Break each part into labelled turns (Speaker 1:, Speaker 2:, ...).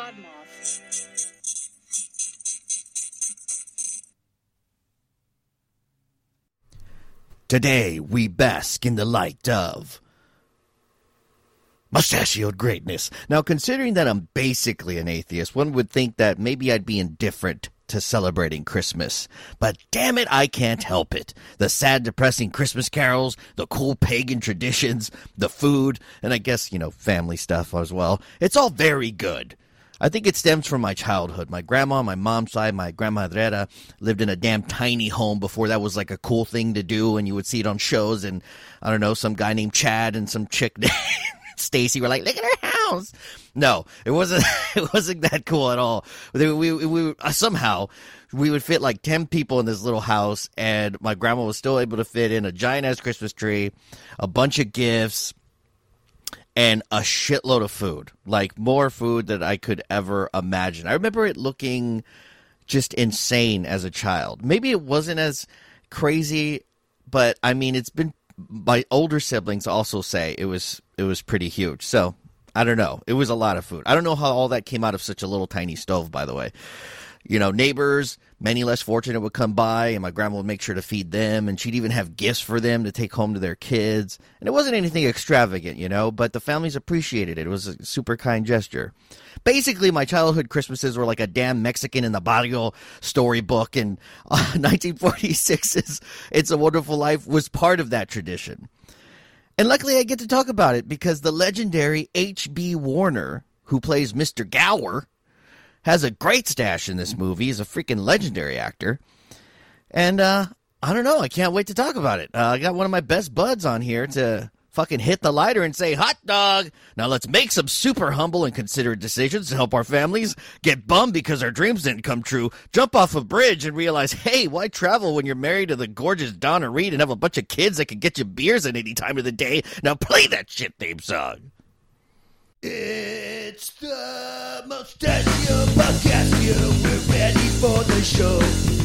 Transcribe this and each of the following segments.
Speaker 1: Podmoth.
Speaker 2: Today we bask in the light of mustachioed greatness. Now, considering that I'm basically an atheist, one would think that maybe I'd be indifferent to celebrating Christmas. But damn it, I can't help it. The sad, depressing Christmas carols, the cool pagan traditions, the food, and I guess, you know, family stuff as well. It's all very good. I think it stems from my childhood. My grandma, my mom's side, my grandma grandmadrera lived in a damn tiny home before that was like a cool thing to do, and you would see it on shows. And I don't know, some guy named Chad and some chick named Stacy were like, "Look at her house." No, it wasn't. It wasn't that cool at all. We, we, we somehow we would fit like ten people in this little house, and my grandma was still able to fit in a giant ass Christmas tree, a bunch of gifts and a shitload of food, like more food than I could ever imagine. I remember it looking just insane as a child. Maybe it wasn't as crazy, but I mean, it's been my older siblings also say it was it was pretty huge. So I don't know. It was a lot of food. I don't know how all that came out of such a little tiny stove. By the way, you know, neighbors, many less fortunate would come by, and my grandma would make sure to feed them, and she'd even have gifts for them to take home to their kids. And it wasn't anything extravagant, you know, but the families appreciated it. It was a super kind gesture. Basically, my childhood Christmases were like a damn Mexican in the barrio storybook, and uh, 1946's It's a Wonderful Life was part of that tradition. And luckily, I get to talk about it because the legendary H.B. Warner, who plays Mr. Gower, has a great stash in this movie. He's a freaking legendary actor. And uh, I don't know. I can't wait to talk about it. Uh, I got one of my best buds on here to fucking hit the lighter and say, hot dog. Now let's make some super humble and considerate decisions to help our families get bummed because our dreams didn't come true, jump off a bridge and realize, hey, why travel when you're married to the gorgeous Donna Reed and have a bunch of kids that can get you beers at any time of the day? Now play that shit theme song. It's the Mustachio Podcast. You, we're ready for the show.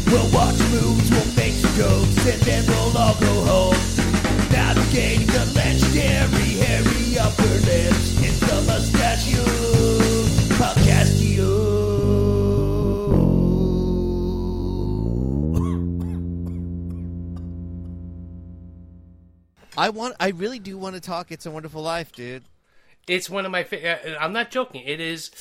Speaker 2: We'll watch movies, we'll make jokes, and then we'll all go home. Navigating the legendary hairy upper lips. It's the Mustachio I want. I really do want to talk. It's a Wonderful Life, dude.
Speaker 3: It's one of my. Fa- I'm not joking. It is.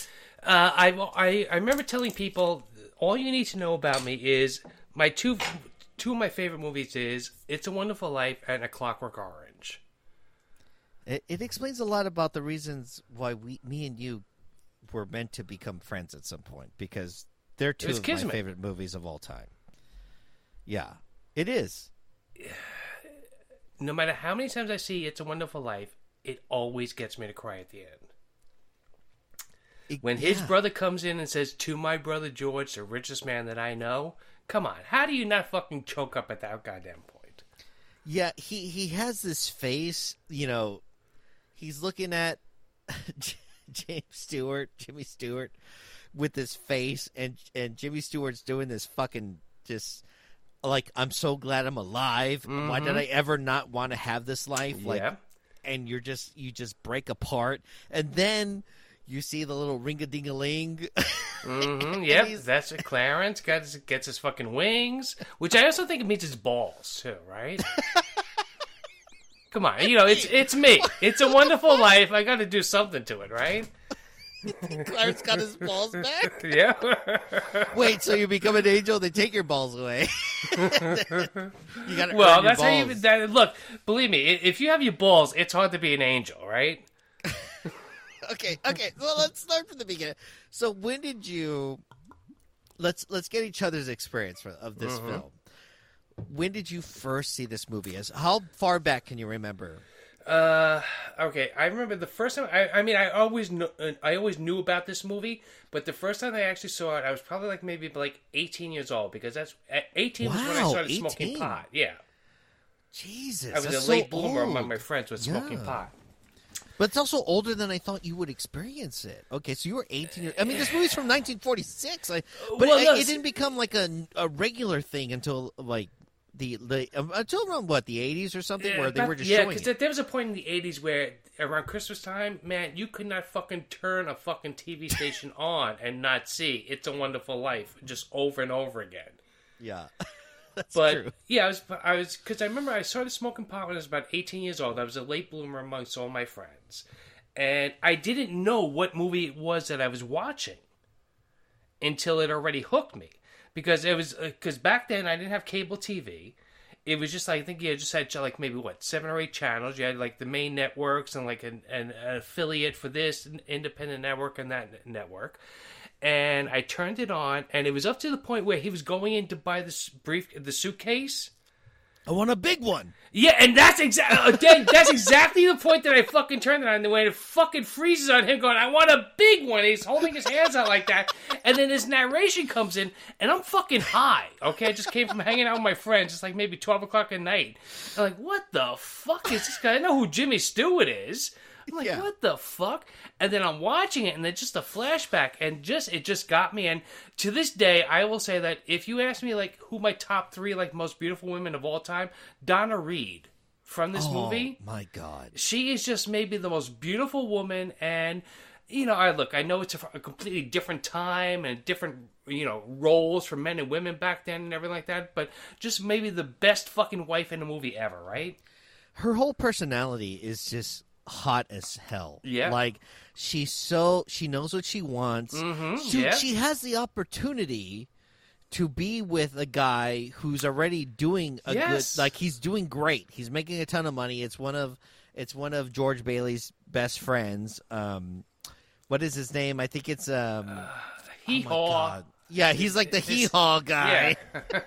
Speaker 3: Uh, I, I I remember telling people all you need to know about me is my two two of my favorite movies is It's a Wonderful Life and A Clockwork Orange.
Speaker 2: It, it explains a lot about the reasons why we, me and you, were meant to become friends at some point because they're two of
Speaker 3: Kismet.
Speaker 2: my favorite movies of all time. Yeah, it is.
Speaker 3: No matter how many times I see It's a Wonderful Life, it always gets me to cry at the end.
Speaker 2: It-
Speaker 3: When his
Speaker 2: yeah.
Speaker 3: brother comes in and says, "To my brother George, the richest man that I know," come on, how do you not fucking choke up at that goddamn point?
Speaker 2: Yeah, he he has this face. You know, he's looking at James Stewart, Jimmy Stewart, with this face, and and Jimmy Stewart's doing this fucking just like I'm so glad I'm alive. Why did mm-hmm. I ever not want to have this life? Like,
Speaker 3: Yeah.
Speaker 2: And you're just you just break apart, and then you see the little ring a ding a ling.
Speaker 3: Mm-hmm, yep, that's it. Clarence gets gets his fucking wings, which I also think it means his balls too, right? Come on, you know it's it's me. It's a wonderful life. I got to do something to it, right?
Speaker 2: Clarence got his balls back.
Speaker 3: Yeah.
Speaker 2: Wait, so you become an angel? They take your balls away. you got to
Speaker 3: well, that's how you that, look. Believe me, if you have your balls, it's hard to be an angel, right?
Speaker 2: okay, okay. Well, let's start from the beginning. So, when did you? Let's let's get each other's experience for, of this
Speaker 3: Mm-hmm.
Speaker 2: film. When did you first see this movie? As how far back can you remember?
Speaker 3: Uh, okay. I remember the first time. I, I mean, I always knew, I always knew about this movie, but the first time I actually saw it, I was probably like maybe like 18 years old because that's at 18 was when I
Speaker 2: Wow,
Speaker 3: started smoking pot. Yeah,
Speaker 2: Jesus,
Speaker 3: I was a late
Speaker 2: so
Speaker 3: bloomer
Speaker 2: old.
Speaker 3: among my friends with smoking
Speaker 2: Yeah.
Speaker 3: pot.
Speaker 2: But it's also older than I thought you would experience it. Okay, so you were 18 years. I mean, this movie's from 1946. I, but
Speaker 3: Well,
Speaker 2: it,
Speaker 3: no,
Speaker 2: it didn't become like a, a regular thing until like the the um, until around what the 80s or something where they were just
Speaker 3: yeah,
Speaker 2: showing
Speaker 3: because there was a point in the 80s where around Christmas time, man, you could not fucking turn a fucking TV station on and not see "It's a Wonderful Life" just over and over again.
Speaker 2: Yeah. That's
Speaker 3: But
Speaker 2: true.
Speaker 3: yeah, I was, I was, because I remember I started smoking pot when I was about 18 years old. I was a late bloomer amongst all my friends, and I didn't know what movie it was that I was watching until it already hooked me. Because it was, uh, because back then I didn't have cable TV. It was just like, I think you just had like maybe what seven or eight channels. You had like the main networks and like an, an, an affiliate for this independent network and that network and I turned it on, and it was up to the point where he was going in to buy this brief, the suitcase.
Speaker 2: I want a big one.
Speaker 3: Yeah, and that's exactly uh, that's exactly the point that I fucking turned it on. The way it fucking freezes on him, going, "I want a big one." He's holding his hands out like that, and then his narration comes in, and I'm fucking high. Okay, I just came from hanging out with my friends. It's like maybe twelve o'clock at night. I'm like, "What the fuck is this guy?" I know who Jimmy Stewart is. I'm like,
Speaker 2: Yeah.
Speaker 3: what the fuck? And then I'm watching it, and it's just a flashback, and just it just got me. And to this day, I will say that if you ask me like who my top three like most beautiful women of all time, Donna Reed from this oh movie,
Speaker 2: Oh my god.
Speaker 3: she is just maybe the most beautiful woman. And you know, I look, I know it's a, a completely different time and different you know roles for men and women back then and everything like that, but just maybe the best fucking wife in a movie ever, right?
Speaker 2: Her whole personality is just hot as hell.
Speaker 3: Yeah.
Speaker 2: Like she's so she knows what she wants.
Speaker 3: Mhm,
Speaker 2: She,
Speaker 3: yeah.
Speaker 2: she has the opportunity to be with a guy who's already doing a
Speaker 3: Yes.
Speaker 2: good like he's doing great. He's making a ton of money. It's one of it's one of George Bailey's best friends. Um what is his name? I think it's um
Speaker 3: Hee
Speaker 2: oh
Speaker 3: haw.
Speaker 2: God. Yeah, he's like the hee haw guy.
Speaker 3: Yeah.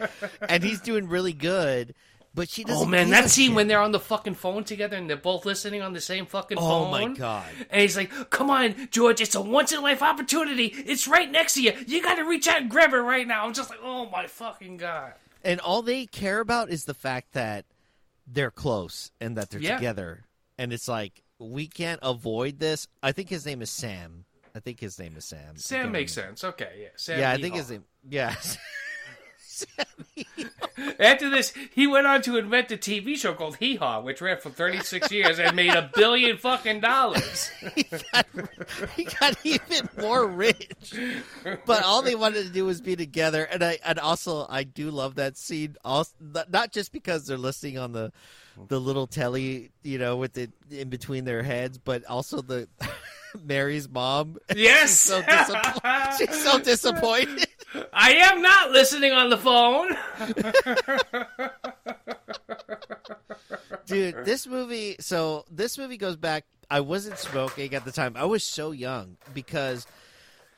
Speaker 2: and he's doing really good. But she oh, doesn't
Speaker 3: Oh man, that scene
Speaker 2: shit.
Speaker 3: when they're on the fucking phone together and they're both listening on the same fucking
Speaker 2: Oh
Speaker 3: phone.
Speaker 2: Oh my God.
Speaker 3: And he's like, "Come on, George, it's a once in a life opportunity. It's right next to you. You got to reach out and grab it right now." I'm just like, "Oh my fucking god."
Speaker 2: And all they care about is the fact that they're close and that they're
Speaker 3: Yeah.
Speaker 2: together. And it's like we can't avoid this. I think his name is Sam. I think his name is Sam.
Speaker 3: Sam makes
Speaker 2: remember.
Speaker 3: sense. Okay, yeah. Sam
Speaker 2: Yeah, I think his name. Yeah.
Speaker 3: After this, he went on to invent a TV show called Hee Haw, which ran for 36 years and made a billion fucking dollars.
Speaker 2: he, got, he got even more rich. But all they wanted to do was be together. And I and also I do love that scene. Also, not just because they're listening on the the little telly, you know, with it in between their heads, but also the Mary's mom.
Speaker 3: Yes.
Speaker 2: She's so. She's so disappointed.
Speaker 3: I am not listening on the phone.
Speaker 2: Dude, this movie. So this movie goes back. I wasn't smoking at the time. I was so young because,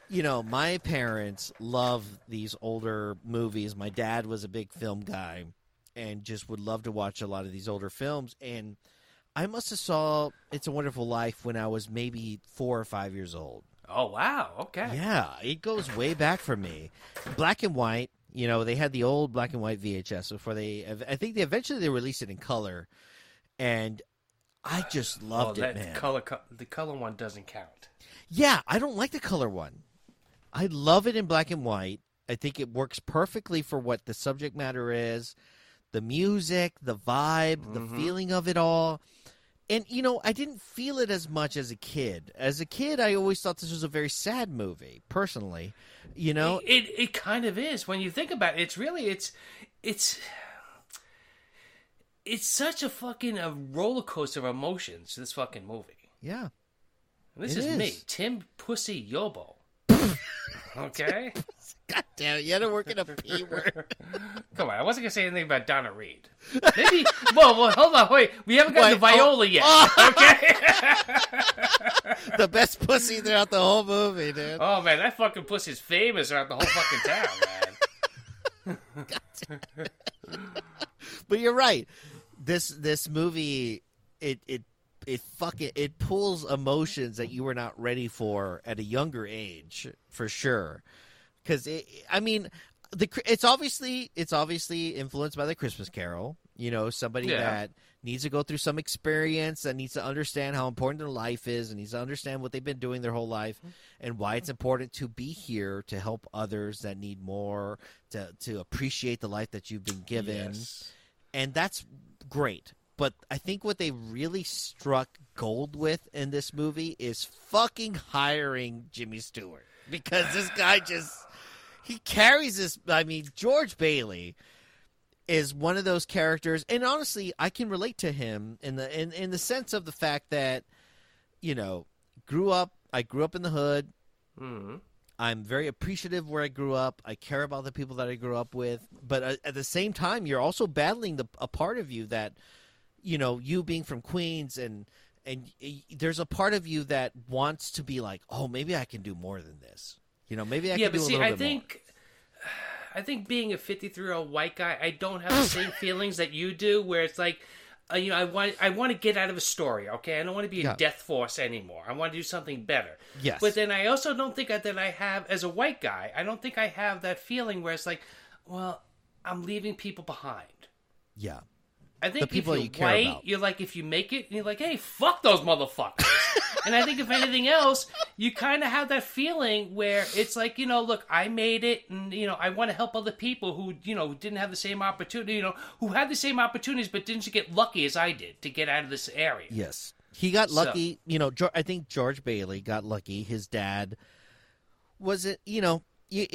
Speaker 2: you know, my parents love these older movies. My dad was a big film guy, and just would love to watch a lot of these older films. And I must have saw "It's a Wonderful Life" when I was maybe four or five years old.
Speaker 3: Oh wow. Okay.
Speaker 2: Yeah, it goes way back for me. Black and white. You know, they had the old black and white VHS before they. I think they eventually they released it in color, and I just loved
Speaker 3: that
Speaker 2: it, man.
Speaker 3: color, the color one doesn't count.
Speaker 2: yeah, I don't like the color one. I love it in black and white. I think it works perfectly for what the subject matter is, the music, the vibe, the mm-hmm. feeling of it all. And you know, I didn't feel it as much as a kid. As a kid, I always thought this was a very sad movie, personally. You know,
Speaker 3: it it kind of is when you think about it. It's really it's it's it's such a fucking a roller coaster of emotions. This fucking movie.
Speaker 2: yeah.
Speaker 3: And this
Speaker 2: It
Speaker 3: is, me. Tim Pussy Yobo. okay,
Speaker 2: God damn it, you had to work in a P word.
Speaker 3: come on. I wasn't gonna say anything about Donna Reed. Maybe. well, well, hold on. Wait, we haven't gotten
Speaker 2: Wait,
Speaker 3: to
Speaker 2: oh,
Speaker 3: Violet yet.
Speaker 2: oh.
Speaker 3: Okay.
Speaker 2: the best pussy throughout the whole movie, dude.
Speaker 3: oh man, that fucking pussy's famous around the whole fucking town, man.
Speaker 2: But you're right. This this movie it it it fucking it pulls emotions that you were not ready for at a younger age for sure. Cuz I mean the it's obviously it's obviously influenced by the Christmas Carol. You know, somebody
Speaker 3: Yeah.
Speaker 2: that needs to go through some experience that needs to understand how important their life is and needs to understand what they've been doing their whole life mm-hmm. and why it's important to be here to help others that need more to to appreciate the life that you've been given
Speaker 3: Yes.
Speaker 2: and that's great. but I think what they really struck gold with in this movie is fucking hiring Jimmy Stewart because this guy just he carries this. I mean, George Bailey is one of those characters, and honestly, I can relate to him in the in in the sense of the fact that you know grew up. I grew up in the hood.
Speaker 3: Mhm.
Speaker 2: I'm very appreciative where I grew up. I care about the people that I grew up with, but uh, at the same time, you're also battling the a part of you that, you know, you being from Queens and and there's a part of you that wants to be like, oh, maybe I can do more than this. You know, maybe I
Speaker 3: yeah,
Speaker 2: can
Speaker 3: but see, I think, I think being a 53 year old white guy, I don't have the same feelings that you do. Where it's like, uh, you know, I want, I want to get out of a story. Okay, I don't want to be a
Speaker 2: Yeah.
Speaker 3: death force anymore. I want to do something better.
Speaker 2: Yes.
Speaker 3: But then I also don't think that I have, as a white guy, I don't think I have that feeling where it's like, well, I'm leaving people behind.
Speaker 2: Yeah,
Speaker 3: I think
Speaker 2: The people you care
Speaker 3: white,
Speaker 2: about.
Speaker 3: you're like if you make it, you're like, hey, fuck those motherfuckers. and I think if anything else, you kind of have that feeling where it's like, you know, look, I made it, and you know, I want to help other people who, you know, didn't have the same opportunity, you know, who had the same opportunities but didn't get lucky as I did to get out of this area.
Speaker 2: yes, he got
Speaker 3: So-
Speaker 2: lucky. You know, I think George Bailey got lucky. His dad was it. You know, you,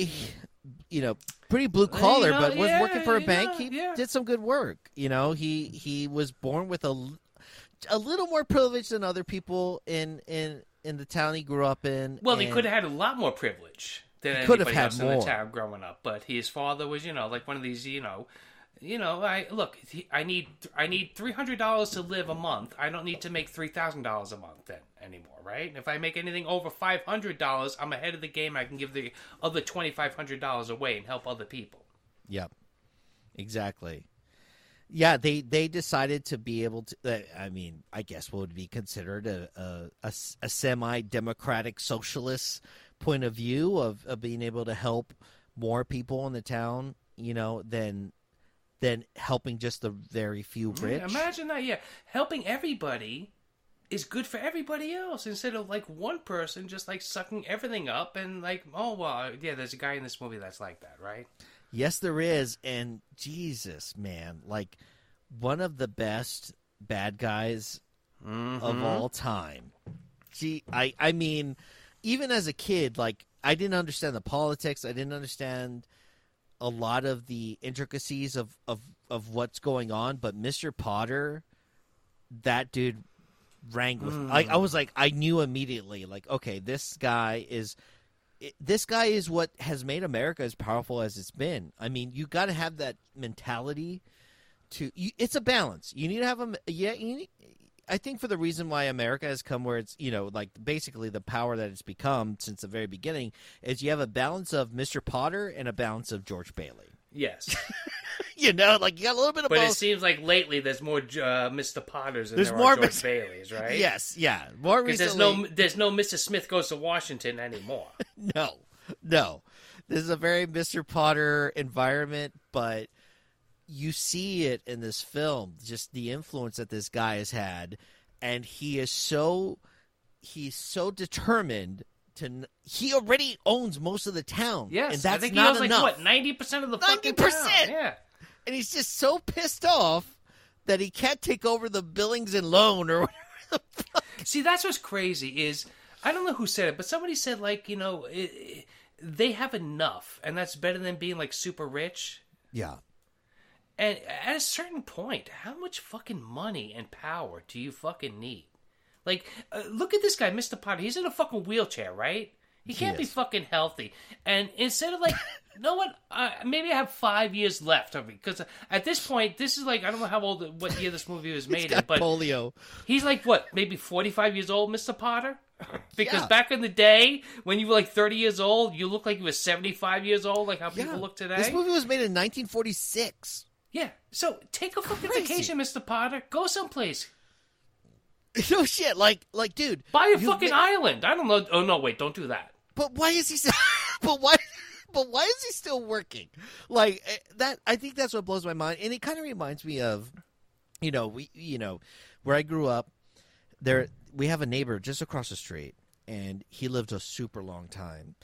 Speaker 2: you know, pretty blue collar,
Speaker 3: know,
Speaker 2: but was
Speaker 3: yeah,
Speaker 2: working for a bank. He
Speaker 3: yeah.
Speaker 2: did some good work. You know, he he was born with a a little more privilege than other people in in in the town he grew up in.
Speaker 3: Well, he could have had a lot more privilege than
Speaker 2: He could have
Speaker 3: anybody
Speaker 2: had
Speaker 3: else in
Speaker 2: more.
Speaker 3: the town growing up. But his father was, you know, like one of these, you know, you know. I look, I need, I need three hundred dollars to live a month. I don't need to make three thousand dollars a month then anymore, right? If I make anything over five hundred dollars, I'm ahead of the game. I can give the other twenty five hundred dollars away and help other people.
Speaker 2: Yep. Exactly. Yeah, they they decided to be able to. Uh, I mean, I guess what would be considered a a, a, a semi democratic socialist point of view of, of being able to help more people in the town. You know, than than helping just the very few rich.
Speaker 3: Imagine that, yeah, helping everybody is good for everybody else instead of like one person just like sucking everything up and like, oh well, uh, yeah, there's a guy in this movie that's like that, right?
Speaker 2: Yes, there is, and Jesus, man, like one of the best bad guys of mm-hmm. all time. Gee, I, I mean, even as a kid, like I didn't understand the politics. I didn't understand a lot of the intricacies of of of what's going on. But Mister Potter, that dude rang with. Like I was like, I knew immediately. Like, okay, this guy is this guy is what has made America as powerful as it's been. I mean, you got to have that mentality. To you, it's a balance. You need to have a yeah. You need, I think for the reason why America has come where it's you know like basically the power that it's become since the very beginning is you have a balance of Mr. Potter and a balance of George Bailey.
Speaker 3: Yes,
Speaker 2: You know, like you got a little bit of
Speaker 3: but it seems like lately there's more uh, Mr. Potters than
Speaker 2: There's
Speaker 3: there
Speaker 2: more
Speaker 3: are George
Speaker 2: Mr.
Speaker 3: Baileys, right?
Speaker 2: Yes, yeah. More recently,
Speaker 3: there's no there's no Mr. Smith goes to Washington anymore.
Speaker 2: no, no. This is a very Mr. Potter environment, but you see it in this film, just the influence that this guy has had, and he is so he's so determined to. He already owns most of the town,
Speaker 3: Yes,
Speaker 2: and that's
Speaker 3: I think
Speaker 2: not
Speaker 3: he owns
Speaker 2: enough.
Speaker 3: like what ninety percent of the fucking
Speaker 2: 90%.
Speaker 3: town. Yeah.
Speaker 2: And he's just so pissed off that he can't take over the Building and Loan or whatever. The fuck.
Speaker 3: See, that's what's crazy is I don't know who said it, but somebody said like you know it, it- they have enough, and that's better than being like super rich.
Speaker 2: Yeah,
Speaker 3: And at a certain point, how much fucking money and power do you fucking need? Like, uh, look at this guy, Mr. Potter. He's in a fucking wheelchair, right? He can't be fucking healthy. And instead of like, you know what? Uh, maybe I have five years left of it because at this point, this is like I don't know how old, what year this movie was made in, but
Speaker 2: polio.
Speaker 3: He's like what, maybe forty-five years old, Mister Potter? Because
Speaker 2: Yeah.
Speaker 3: back in the day, when you were like thirty years old, you looked like you were seventy-five years old, like how people look today.
Speaker 2: This movie was made in 1946.
Speaker 3: Yeah. So take a fucking
Speaker 2: Crazy.
Speaker 3: vacation, Mister Potter. Go someplace.
Speaker 2: no shit, like like dude,
Speaker 3: Buy a fucking
Speaker 2: ma-
Speaker 3: island. I don't know. Oh no, wait, don't do that.
Speaker 2: But why is he? s- but why? But why is he still working? Like eh, that? I think that's what blows my mind, and it kind of reminds me of, you know, we, you know, where I grew up. There, we have a neighbor just across the street, and he lived a super long time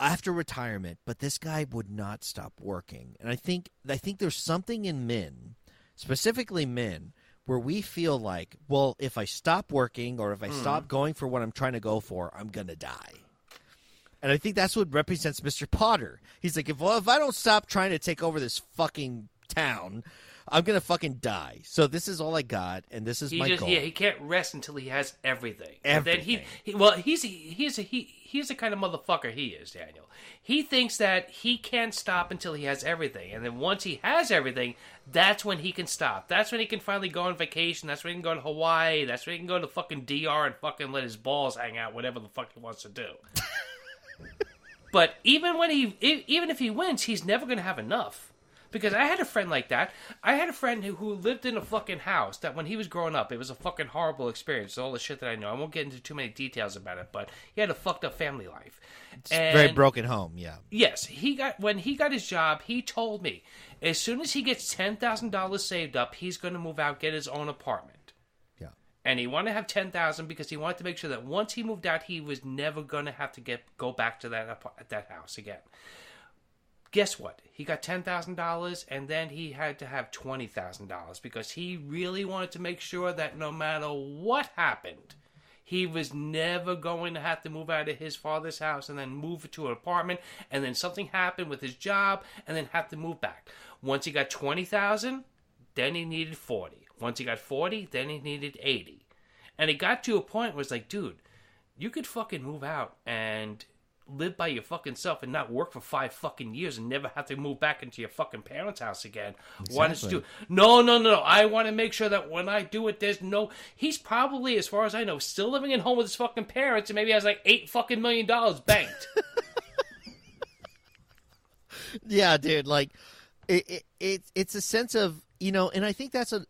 Speaker 2: after retirement. But this guy would not stop working, and I think I think there's something in men, specifically men, where we feel like, well, if I stop working or if I
Speaker 3: Hmm.
Speaker 2: stop going for what I'm trying to go for, I'm gonna die. And I think that's what represents Mr. Potter. He's like, if well, if I don't stop trying to take over this fucking town, I'm gonna fucking die. So this is all I got, and this is
Speaker 3: He
Speaker 2: my
Speaker 3: just
Speaker 2: goal.
Speaker 3: yeah he can't rest until he has everything. And then he, he well he's he's a, he he's the kind of motherfucker he is Daniel. He thinks that he can't stop until he has everything, and then once he has everything, that's when he can stop. That's when he can finally go on vacation. That's when he can go to Hawaii. That's when he can go to fucking DR and fucking let his balls hang out, whatever the fuck he wants to do. but even when he even if he wins, he's never gonna have enough. Because I had a friend like that. I had a friend who, who lived in a fucking house that when he was growing up, it was a fucking horrible experience. All the shit that I know. I won't get into too many details about it, but he had a fucked up family life. And
Speaker 2: Very broken home, yeah.
Speaker 3: Yes, he got when he got his job. He told me as soon as he gets ten thousand dollars saved up, he's going to move out, get his own apartment,
Speaker 2: Yeah.
Speaker 3: and he wanted to have ten thousand because he wanted to make sure that once he moved out, he was never going to have to get go back to that that house again. Guess what? He got ten thousand dollars, and then he had to have twenty thousand dollars because he really wanted to make sure that no matter what happened, he was never going to have to move out of his father's house and then move to an apartment, and then something happened with his job, and then have to move back. Once he got twenty thousand, then he needed forty. Once he got forty, then he needed eighty, and it got to a point where it's like, dude, you could fucking move out and live by your fucking self and not work for five fucking years and never have to move back into your fucking parents' house again. Why don't you do? No, no, no, no. I want to make sure that when I do it, there's no. He's probably, as far as I know, still living at home with his fucking parents and maybe has like eight fucking million dollars banked.
Speaker 2: Yeah, dude. Like, it, it, it it's a sense of you know, and I think that's a,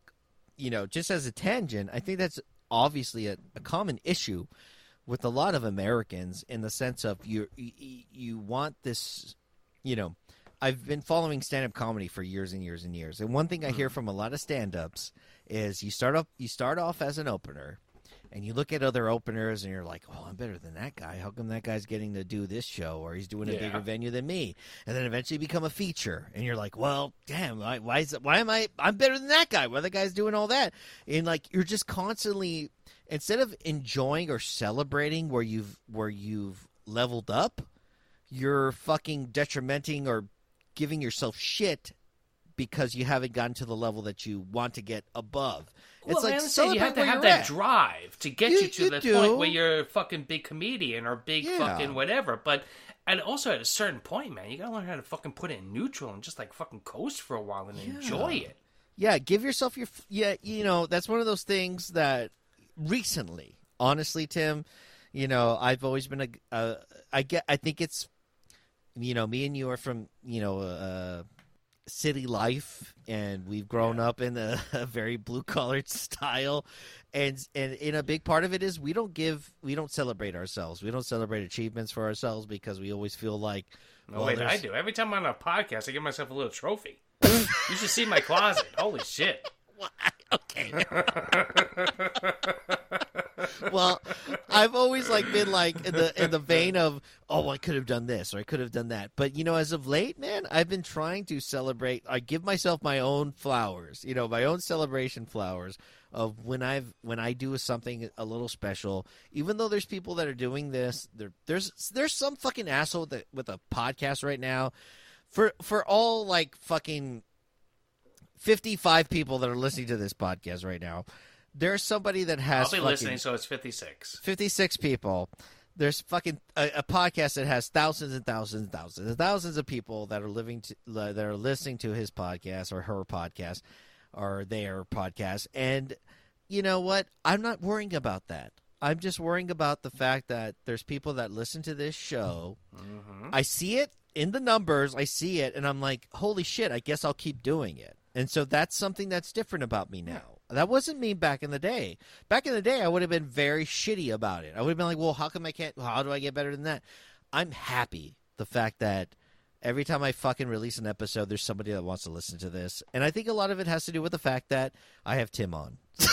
Speaker 2: you know, just as a tangent, I think that's obviously a, a common issue with a lot of Americans in the sense of you you, you want this, you know. I've been following stand-up comedy for years and years and years, and one thing I hear mm. from a lot of stand-ups is you start off you start off as an opener, and you look at other openers and you're like, "Oh, I'm better than that guy. How come that guy's getting to do this show or he's doing a
Speaker 3: Yeah.
Speaker 2: bigger venue than me?" And then eventually become a feature, and you're like, "Well, damn, why, why is it, why am I I'm better than that guy? Why the guy's doing all that?" And like you're just constantly instead of enjoying or celebrating where you've where you've leveled up, you're fucking detrimenting or giving yourself shit because you haven't gotten to the level that you want to get above. It's
Speaker 3: well, I
Speaker 2: like
Speaker 3: understand you have to have that
Speaker 2: at.
Speaker 3: drive to get
Speaker 2: You-
Speaker 3: you, to
Speaker 2: you
Speaker 3: the
Speaker 2: do.
Speaker 3: point where you're a fucking big comedian or big
Speaker 2: Yeah.
Speaker 3: fucking whatever. But and also at a certain point, man, you gotta learn how to fucking put it in neutral and just like fucking coast for a while and enjoy it.
Speaker 2: Yeah, give yourself your yeah. You know, that's one of those things that recently, honestly, Tim, you know, I've always been a. Uh, I get. I think it's, you know, me and you are from you know, uh, city life, and we've grown up in a, a very blue collared style, and and in a big part of it is we don't give, we don't celebrate ourselves, we don't celebrate achievements for ourselves because we always feel like.
Speaker 3: No,
Speaker 2: well,
Speaker 3: wait, I do. Every time I'm on a podcast, I give myself a little trophy. you should see my closet. Holy shit.
Speaker 2: okay. well, I've always like been like in the in the vein of oh I could have done this or I could have done that, but you know as of late, man, I've been trying to celebrate. I give myself my own flowers, you know, my own celebration flowers of when I've when I do something a little special. Even though there's people that are doing this, there there's there's some fucking asshole that with a podcast right now. For for all like fucking 55 people that are listening to this podcast right now. There's somebody that has
Speaker 3: I'll be
Speaker 2: fucking
Speaker 3: listening, so it's 56.
Speaker 2: 56 people. There's fucking a, a podcast that has thousands and thousands and thousands and thousands of people that are living to, that are listening to his podcast or her podcast or their podcast. And you know what? I'm not worrying about that. I'm just worrying about the fact that there's people that listen to this show. Mm-hmm. I see it in the numbers. I see it, and I'm like, holy shit! I guess I'll keep doing it. And so that's something that's different about me now. That wasn't me back in the day. Back in the day, I would have been very shitty about it. I would have been like, well, how come I can't? How do I get better than that? I'm happy the fact that every time I fucking release an episode, there's somebody that wants to listen to this. And I think a lot of it has to do with the fact that I have Tim on.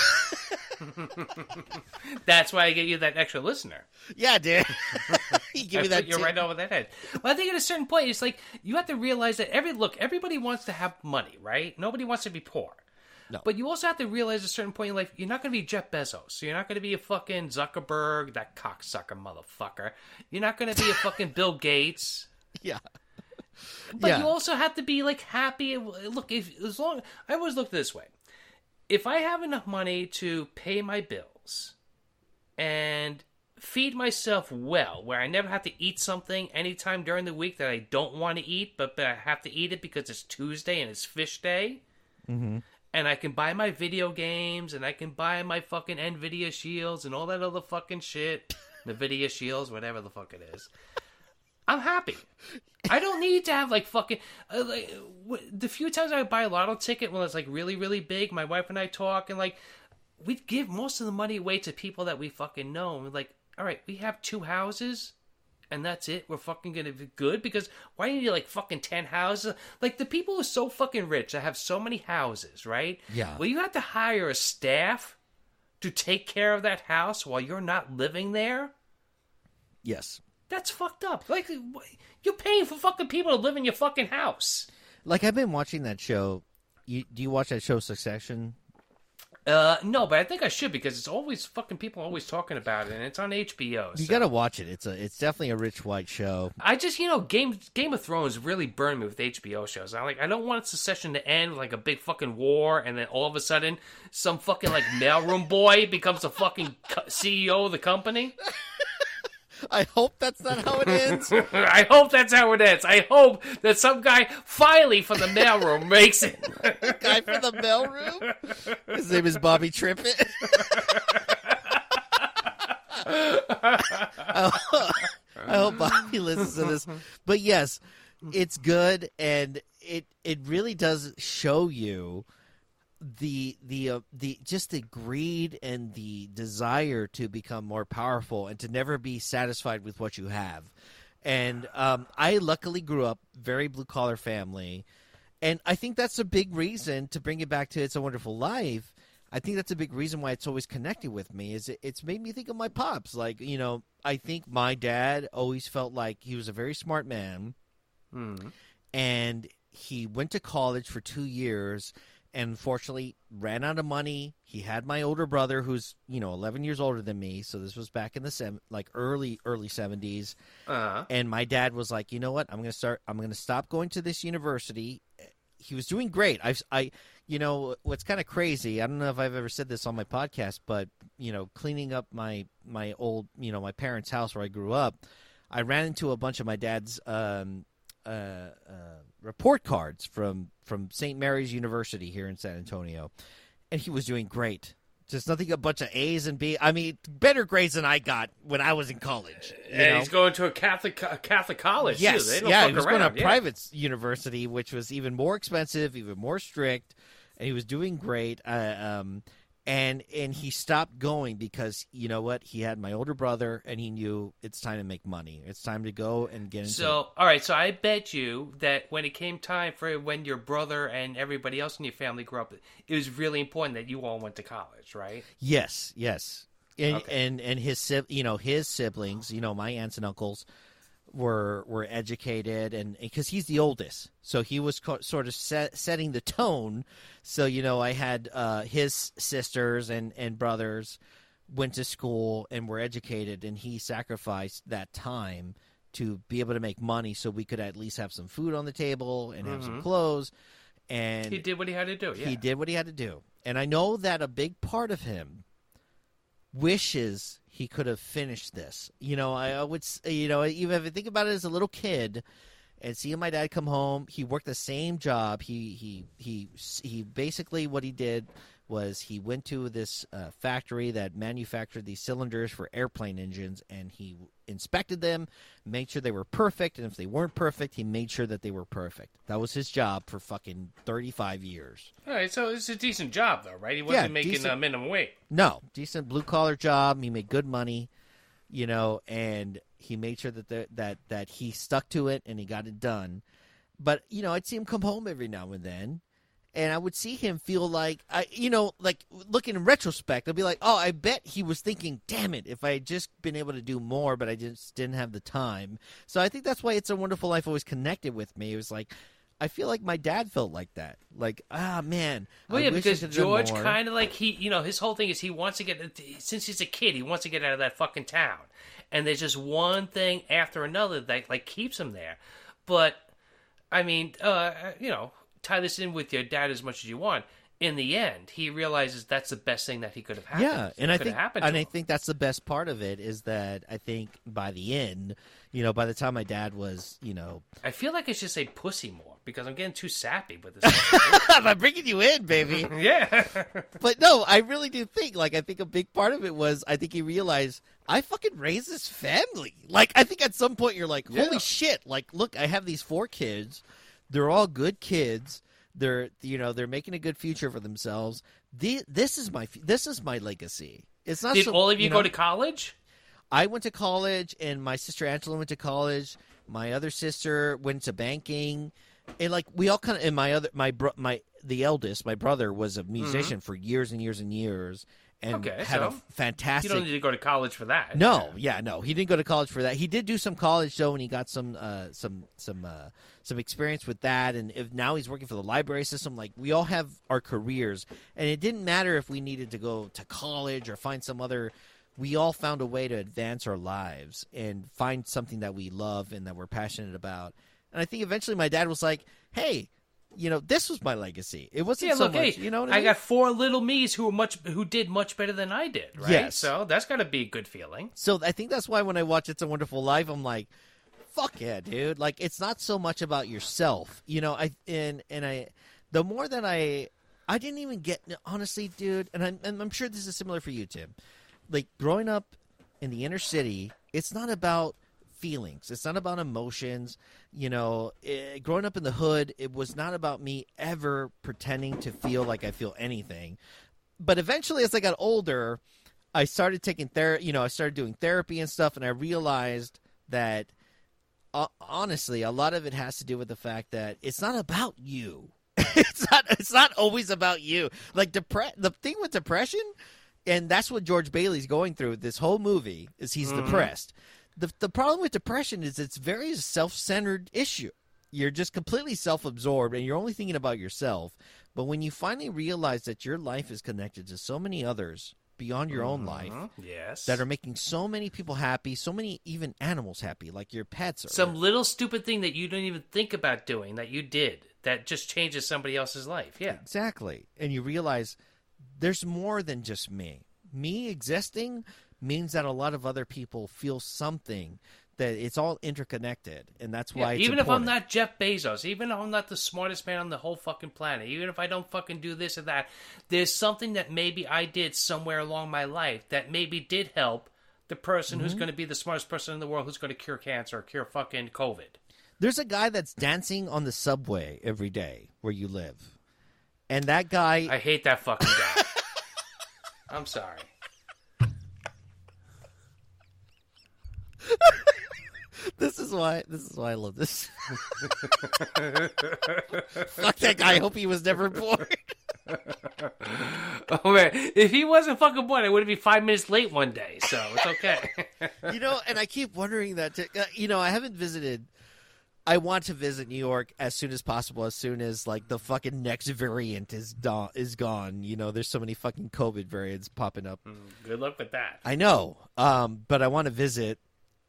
Speaker 3: That's why I get you that extra listener.
Speaker 2: Yeah, dude. you give
Speaker 3: I
Speaker 2: me that.
Speaker 3: you
Speaker 2: Tim-
Speaker 3: right over that head. Well, I think at a certain point, it's like you have to realize that every look, everybody wants to have money, right? Nobody wants to be poor.
Speaker 2: No.
Speaker 3: But you also have to realize at a certain point in life, you're not going to be Jeff Bezos. So You're not going to be a fucking Zuckerberg, that cocksucker motherfucker. You're not going to be a fucking Bill Gates.
Speaker 2: Yeah.
Speaker 3: But
Speaker 2: Yeah.
Speaker 3: you also have to be like happy. Look, if as long I always look this way, if I have enough money to pay my bills and feed myself well, where I never have to eat something anytime during the week that I don't want to eat, but, but I have to eat it because it's Tuesday and it's fish day.
Speaker 2: Mm-hmm.
Speaker 3: And I can buy my video games, and I can buy my fucking Nvidia shields and all that other fucking shit. Nvidia shields, whatever the fuck it is. I'm happy. I don't need to have like fucking uh, like w- the few times I buy a lotto ticket when it's like really really big. My wife and I talk and like we'd give most of the money away to people that we fucking know. And we're like, all right, we have two houses. And that's it. We're fucking gonna be good because why do you need like fucking ten houses? Like the people who are so fucking rich that have so many houses, right?
Speaker 2: Yeah.
Speaker 3: Well, you have to hire a staff to take care of that house while you're not living there.
Speaker 2: Yes.
Speaker 3: That's fucked up. Like you're paying for fucking people to live in your fucking house.
Speaker 2: Like I've been watching that show. You, do you watch that show Succession?
Speaker 3: Uh, no, but I think I should because it's always fucking people always talking about it, and it's on HBO.
Speaker 2: You got to watch it. It's a it's definitely a rich white show.
Speaker 3: I just you know Game Game of Thrones really burned me with HBO shows. I like I don't want Succession to end like a big fucking war, and then all of a sudden some fucking like mailroom boy becomes the fucking co- CEO of the company.
Speaker 2: I hope that's not how it ends.
Speaker 3: I hope that's how it ends. I hope that some guy finally from the mailroom makes it.
Speaker 2: Guy from the mailroom. His name is Bobby Trippett. I hope Bobby listens to this. But yes, it's good, and it it really does show you the the uh, the just the greed and the desire to become more powerful and to never be satisfied with what you have. And um, I luckily grew up very blue collar family, and I think that's a big reason to bring it back to "It's a Wonderful Life." I think that's a big reason why it's always connected with me. Is it, it's made me think of my pops. Like you know, I think my dad always felt like he was a very smart man, and he went to college for two years and unfortunately ran out of money. He had my older brother who's you know 11 years older than me so this was back in the seven, like early early 70s
Speaker 3: Uh,
Speaker 2: and my dad was like you know what? I'm going to start i'm going to stop going to this university. He was doing great. I i you know what's kind of crazy i don't know if i've ever said this on my podcast but you know cleaning up my my old you know my parents house where i grew up i ran into a bunch of my dad's um uh, uh, report cards from from St. Mary's University here in San Antonio, and he was doing great. Just nothing a bunch of A's and B. I mean, better grades than I got when I was in college. you
Speaker 3: and
Speaker 2: know?
Speaker 3: he's going to a Catholic a Catholic college.
Speaker 2: yes, yeah, he was
Speaker 3: around.
Speaker 2: going to a
Speaker 3: yeah.
Speaker 2: private university, which was even more expensive, even more strict, and he was doing great. Uh, um, and and he stopped going because you know what? He had my older brother, and he knew it's time to make money. It's time to go and get into.
Speaker 3: So, all right. So I bet you that when it came time for when your brother and everybody else in your family grew up, it was really important that you all went to college, right?
Speaker 2: Yes, yes, and
Speaker 3: Okay.
Speaker 2: and and his you know his siblings, you know my aunts and uncles were were educated, and because he's the oldest, so he was co- sort of set, setting the tone. So you know I had uh, his sisters and and brothers went to school and were educated, and he sacrificed that time to be able to make money, so we could at least have some food on the table and have some clothes. And
Speaker 3: Mm-hmm. He did what he had to do. Yeah.
Speaker 2: he did what he had to do. And I know that a big part of him wishes he could have finished this. You know, I, would, you know, even if I think about it as a little kid and seeing my dad come home, he worked the same job. He, he, he, he basically what he did was he went to this uh, factory that manufactured these cylinders for airplane engines and he inspected them, made sure they were perfect. And if they weren't perfect, he made sure that they were perfect. That was his job for fucking 35 years.
Speaker 3: All right. So it's a decent job, though, right? He wasn't
Speaker 2: Yeah,
Speaker 3: making
Speaker 2: decent.
Speaker 3: uh, minimum wage.
Speaker 2: No, decent blue collar job. He made good money, you know, and he made sure that the, that that he stuck to it and he got it done. But you know, I'd see him come home every now and then, and I would see him feel like I, you know, like looking in retrospect, I'd be like, oh, I bet he was thinking, damn it, if I had just been able to do more, but I just didn't have the time. So I think that's why it's a wonderful life always connected with me. It was like. I feel like my dad felt like that. Like, ah, man.
Speaker 3: Well,
Speaker 2: I
Speaker 3: yeah, because George kind of like he, you know, his whole thing is he wants to get since he's a kid, he wants to get out of that fucking town, and there's just one thing after another that like keeps him there. But I mean, uh, you know, tie this in with your dad as much as you want. In the end, he realizes that's the best thing that he could have happened.
Speaker 2: Yeah, and I think and I
Speaker 3: him.
Speaker 2: think that's the best part of it is that I think by the end, you know, by the time my dad was, you know,
Speaker 3: I feel like I should say pussy more because I'm getting too sappy with this.
Speaker 2: I'm bringing you in, baby.
Speaker 3: yeah,
Speaker 2: but no, I really do think like I think a big part of it was I think he realized I fucking raised this family. Like I think at some point you're like, holy
Speaker 3: Yeah.
Speaker 2: shit! Like look, I have these four kids. They're all good kids. They're you know they're making a good future for themselves. The, this is my this is my legacy. It's not.
Speaker 3: did
Speaker 2: so,
Speaker 3: all of you,
Speaker 2: know,
Speaker 3: go to college?
Speaker 2: I went to college, and my sister Angela went to college. My other sister went to banking, and like we all kind of. And my other, my bro, my the eldest, my brother was a mm-hmm. musician for years and years and years, and.
Speaker 3: Okay,
Speaker 2: had a
Speaker 3: so
Speaker 2: fantastic.
Speaker 3: You don't need to go to college for that.
Speaker 2: no, yeah, no, he didn't go to college for that. He did do some college though, and he got some, uh, some, some, uh, some experience with that. And if now he's working for the library system, like we all have our careers, and it didn't matter if we needed to go to college or find some other. We all found a way to advance our lives and find something that we love and that we're passionate about. And I think eventually my dad was like, "Hey, you know, this was my legacy. It wasn't
Speaker 3: Yeah,
Speaker 2: so
Speaker 3: look,
Speaker 2: much,
Speaker 3: hey,
Speaker 2: you know what I,
Speaker 3: I
Speaker 2: mean?
Speaker 3: got four little me's who were much who did much better than I did, right?
Speaker 2: Yes.
Speaker 3: So that's got to be a good feeling.
Speaker 2: So I think that's why when I watch It's a Wonderful Life, I'm like, fuck yeah, dude. Like it's not so much about yourself. You know, I and and I the more that I I didn't even get honestly, dude, and I'm and I'm sure this is similar for you, Tim. Like growing up in the inner city, it's not about feelings. It's not about emotions. You know, eh, growing up in the hood, it was not about me ever pretending to feel like I feel anything. But eventually, as I got older, I started taking therapy. You know, I started doing therapy and stuff, and I realized that uh, honestly, a lot of it has to do with the fact that it's not about you. it's not. It's not always about you. Like depre- The thing with depression, and that's what George Bailey's going through. This whole movie is he's depressed. The the problem with depression is it's very self centered issue. You're just completely self absorbed, and you're only thinking about yourself. But when you finally realize that your life is connected to so many others beyond your own life mm-hmm.
Speaker 3: Yes.
Speaker 2: that are making so many people happy, so many even animals happy, like your pets. Or,
Speaker 3: some little stupid thing that you don't even think about doing that you did that just changes somebody else's life. Yeah.
Speaker 2: exactly, and you realize there's more than just me. Me existing means that a lot of other people feel something. That it's all interconnected, and that's
Speaker 3: Yeah,
Speaker 2: why. it's
Speaker 3: even if I'm not Jeff Bezos, even if I'm not the smartest man on the whole fucking planet, even if I don't fucking do this or that, there's something that maybe I did somewhere along my life that maybe did help the person
Speaker 2: Mm-hmm.
Speaker 3: who's going to be the smartest person in the world who's going to cure cancer or cure fucking COVID.
Speaker 2: There's a guy that's dancing on the subway every day where you live, and that guy.
Speaker 3: I hate that fucking guy. I'm sorry.
Speaker 2: This is why. This is why I love this. Fuck that guy. I hope he was never born.
Speaker 3: Oh man, if he wasn't fucking born, I would be five minutes late one day, so it's okay.
Speaker 2: you know, and I keep wondering that. Uh, you know, I haven't visited. I want to visit New York as soon as possible. As soon as like the fucking next variant is do- is gone. You know, there's so many fucking COVID variants popping up.
Speaker 3: Good luck with that.
Speaker 2: I know, um, but I want to visit.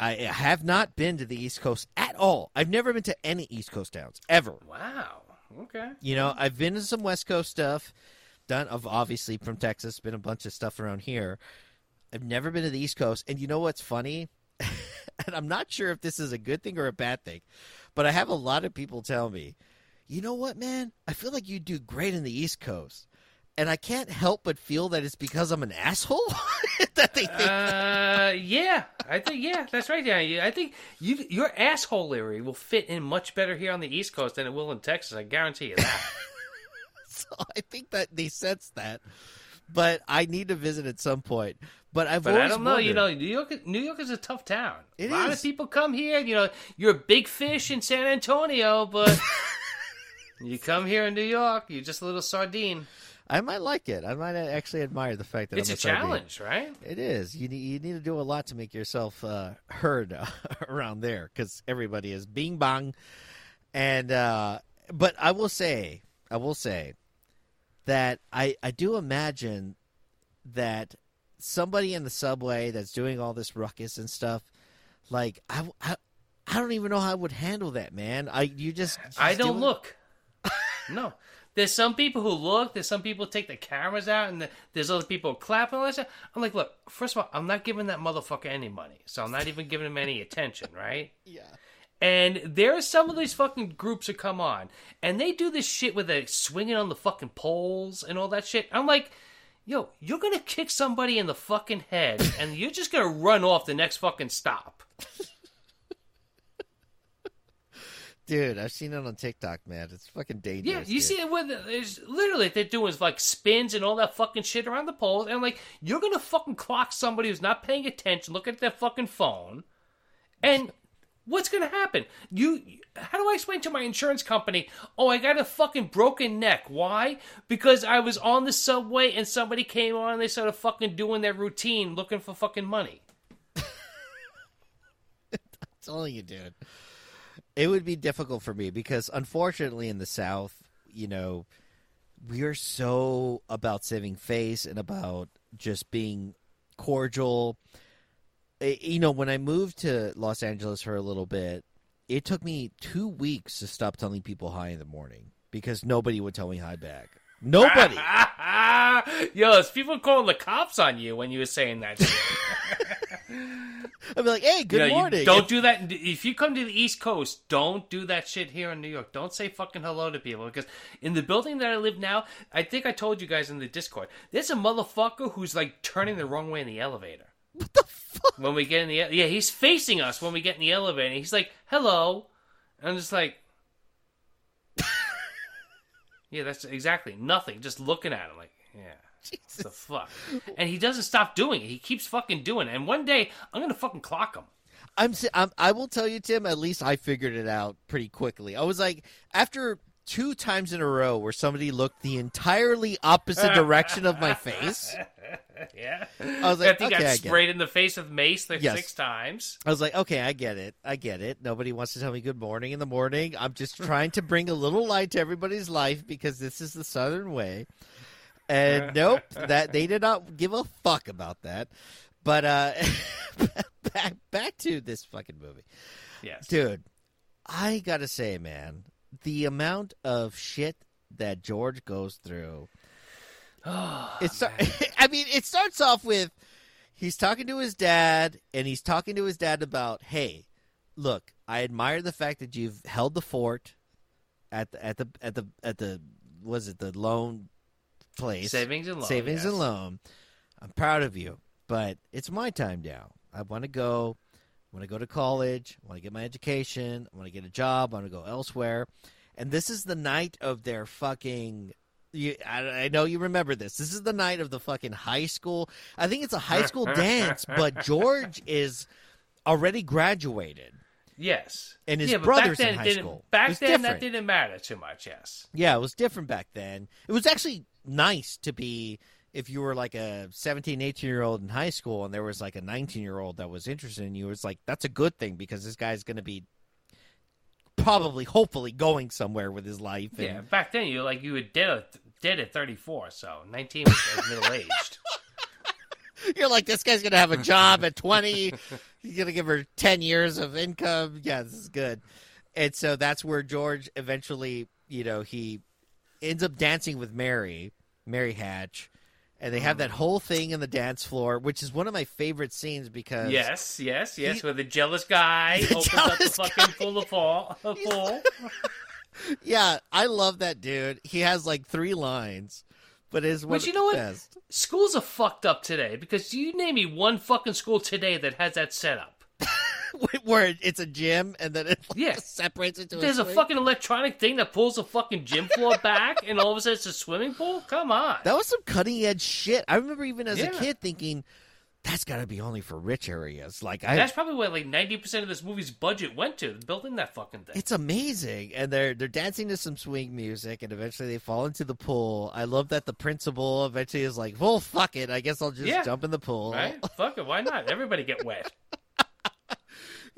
Speaker 2: I have not been to the East Coast at all. I've never been to any East Coast towns ever.
Speaker 3: Wow. Okay.
Speaker 2: You know, I've been to some West Coast stuff. Done of obviously from Texas. Been a bunch of stuff around here. I've never been to the East Coast. And you know what's funny? and I'm not sure if this is a good thing or a bad thing, but I have a lot of people tell me, you know what, man? I feel like you'd do great in the East Coast. And I can't help but feel that it's because I'm an asshole that they think.
Speaker 3: Uh, yeah, I think yeah, that's right. Yeah, I think you your assholery will fit in much better here on the East Coast than it will in Texas. I guarantee you that.
Speaker 2: so I think that they sense that. But I need to visit at some point. But I've
Speaker 3: But
Speaker 2: always
Speaker 3: I don't know. You know, New York. New York is a tough town.
Speaker 2: It
Speaker 3: a lot
Speaker 2: is.
Speaker 3: of people come here. You know, you're a big fish in San Antonio, but you come here in New York, you're just a little sardine.
Speaker 2: I might like it. I might actually admire the fact that
Speaker 3: It's
Speaker 2: I'm
Speaker 3: a challenge, right?
Speaker 2: It is. You need, you need to do a lot to make yourself uh, heard uh, around there because everybody is bing bong, and uh, but I will say, I will say that I I do imagine that somebody in the subway that's doing all this ruckus and stuff, like I, I, I don't even know how I would handle that, man. I you just, just
Speaker 3: I don't
Speaker 2: do
Speaker 3: look. no. There's some people who look. There's some people take the cameras out, and there's other people clapping. And all that. I'm like, look. First of all, I'm not giving that motherfucker any money, so I'm not even giving him any attention, right?
Speaker 2: Yeah.
Speaker 3: And there are some of these fucking groups that come on, and they do this shit with a swinging on the fucking poles and all that shit. I'm like, yo, you're gonna kick somebody in the fucking head, and you're just gonna run off the next fucking stop.
Speaker 2: Dude, I've seen it on TikTok, man. It's fucking dangerous.
Speaker 3: Yeah, you
Speaker 2: dude.
Speaker 3: see it with there's literally they're doing is like spins and all that fucking shit around the poles, and like you're gonna fucking clock somebody who's not paying attention, look at their fucking phone, and what's gonna happen? You, how do I explain to my insurance company? Oh, I got a fucking broken neck. Why? Because I was on the subway and somebody came on and they started fucking doing their routine, looking for fucking money.
Speaker 2: telling you, dude. It would be difficult for me because, unfortunately, in the South, you know, we are so about saving face and about just being cordial. Eh, You know, when I moved to Los Angeles for a little bit, it took me two weeks to stop telling people hi in the morning because nobody would tell me hi back. Nobody.
Speaker 3: Yo, there's people calling the cops on you when you were saying that shit.
Speaker 2: I'd be like, "Hey, good
Speaker 3: You know,
Speaker 2: morning."
Speaker 3: don't do that. If you come to the East Coast, don't do that shit here in New York. Don't say fucking hello to people because in the building that I live now, I think I told you guys in the Discord, there's a motherfucker who's like turning the wrong way in the elevator.
Speaker 2: what the fuck?
Speaker 3: When we get in the yeah, he's facing us when we get in the elevator. He's like, "Hello," and I'm just like, yeah, that's exactly nothing. Just looking at him like, yeah. What the fuck? And he doesn't stop doing it. He keeps fucking doing it. And one day, I'm gonna fucking clock him.
Speaker 2: I'm, I'm I will tell you, Tim. At least I figured it out pretty quickly. I was like, after two times in a row where somebody looked the entirely opposite direction of my face,
Speaker 3: Yeah.
Speaker 2: I was like,
Speaker 3: After he
Speaker 2: okay, I
Speaker 3: sprayed in the face with mace like
Speaker 2: Yes.
Speaker 3: six times.
Speaker 2: I was like, okay, I get it, I get it. Nobody wants to tell me good morning in the morning. I'm just trying to bring a little light to everybody's life because this is the Southern way. And nope, that they did not give a fuck about that. But uh, back back to this fucking movie.
Speaker 3: Yes.
Speaker 2: Dude, I gotta say, man, the amount of shit that George goes through. Ah, it's. I mean, it starts off with he's talking to his dad, and he's talking to his dad about, hey, look, I admire the fact that you've held the fort at the at the at the at the was it the loan place
Speaker 3: Savings and loan.
Speaker 2: savings
Speaker 3: yes.
Speaker 2: and loan. I'm proud of you, but it's my time now. I want to go. I want to go to college. I want to get my education. I want to get a job. I want to go elsewhere. And this is the night of their fucking. You, I, I know you remember this. This is the night of the fucking high school. I think it's a high school dance, but George is already graduated.
Speaker 3: Yes.
Speaker 2: And his
Speaker 3: yeah,
Speaker 2: brother's in high school.
Speaker 3: Back then,
Speaker 2: different.
Speaker 3: that didn't matter too much. Yes.
Speaker 2: Yeah, it was different back then. It was actually nice to be if you were like a 17, 18 year old in high school and there was like a 19 year old that was interested in you. It's like, that's a good thing because this guy's going to be probably, hopefully, going somewhere with his life. And,
Speaker 3: Yeah. Back then, you like you were dead at, dead at 34, so 19 was middle aged.
Speaker 2: You're like, this guy's going to have a job at 20. He's going to give her 10 years of income. Yeah, this is good. And so that's where George eventually, you know, he ends up dancing with Mary, Mary Hatch. And they have that mm. whole thing in the dance floor, which is one of my favorite scenes because
Speaker 3: Yes, yes, yes.
Speaker 2: He-
Speaker 3: where the jealous guy
Speaker 2: The
Speaker 3: opens up the
Speaker 2: jealous
Speaker 3: fucking pool of fall, a pool.
Speaker 2: yeah, I love that dude. He has like three lines, but is
Speaker 3: But you know what?
Speaker 2: Best.
Speaker 3: Schools are fucked up today because you name me one fucking school today that has that setup.
Speaker 2: Where it's a gym and then it like,
Speaker 3: Yeah.
Speaker 2: separates into
Speaker 3: There's
Speaker 2: a,
Speaker 3: a fucking electronic thing that pulls the fucking gym floor back, and all of a sudden it's a swimming pool. Come on.
Speaker 2: That was some cutting edge shit. I remember even as a kid thinking that's got to be only for rich areas. Like I,
Speaker 3: That's probably where like ninety percent of this movie's budget went to building that fucking thing.
Speaker 2: it's amazing and they're they're dancing to some swing music and eventually they fall into the pool i love that the principal eventually is like well fuck it i guess i'll just
Speaker 3: Yeah.
Speaker 2: jump in the pool
Speaker 3: Right? Fuck it. Why not? Everybody get wet.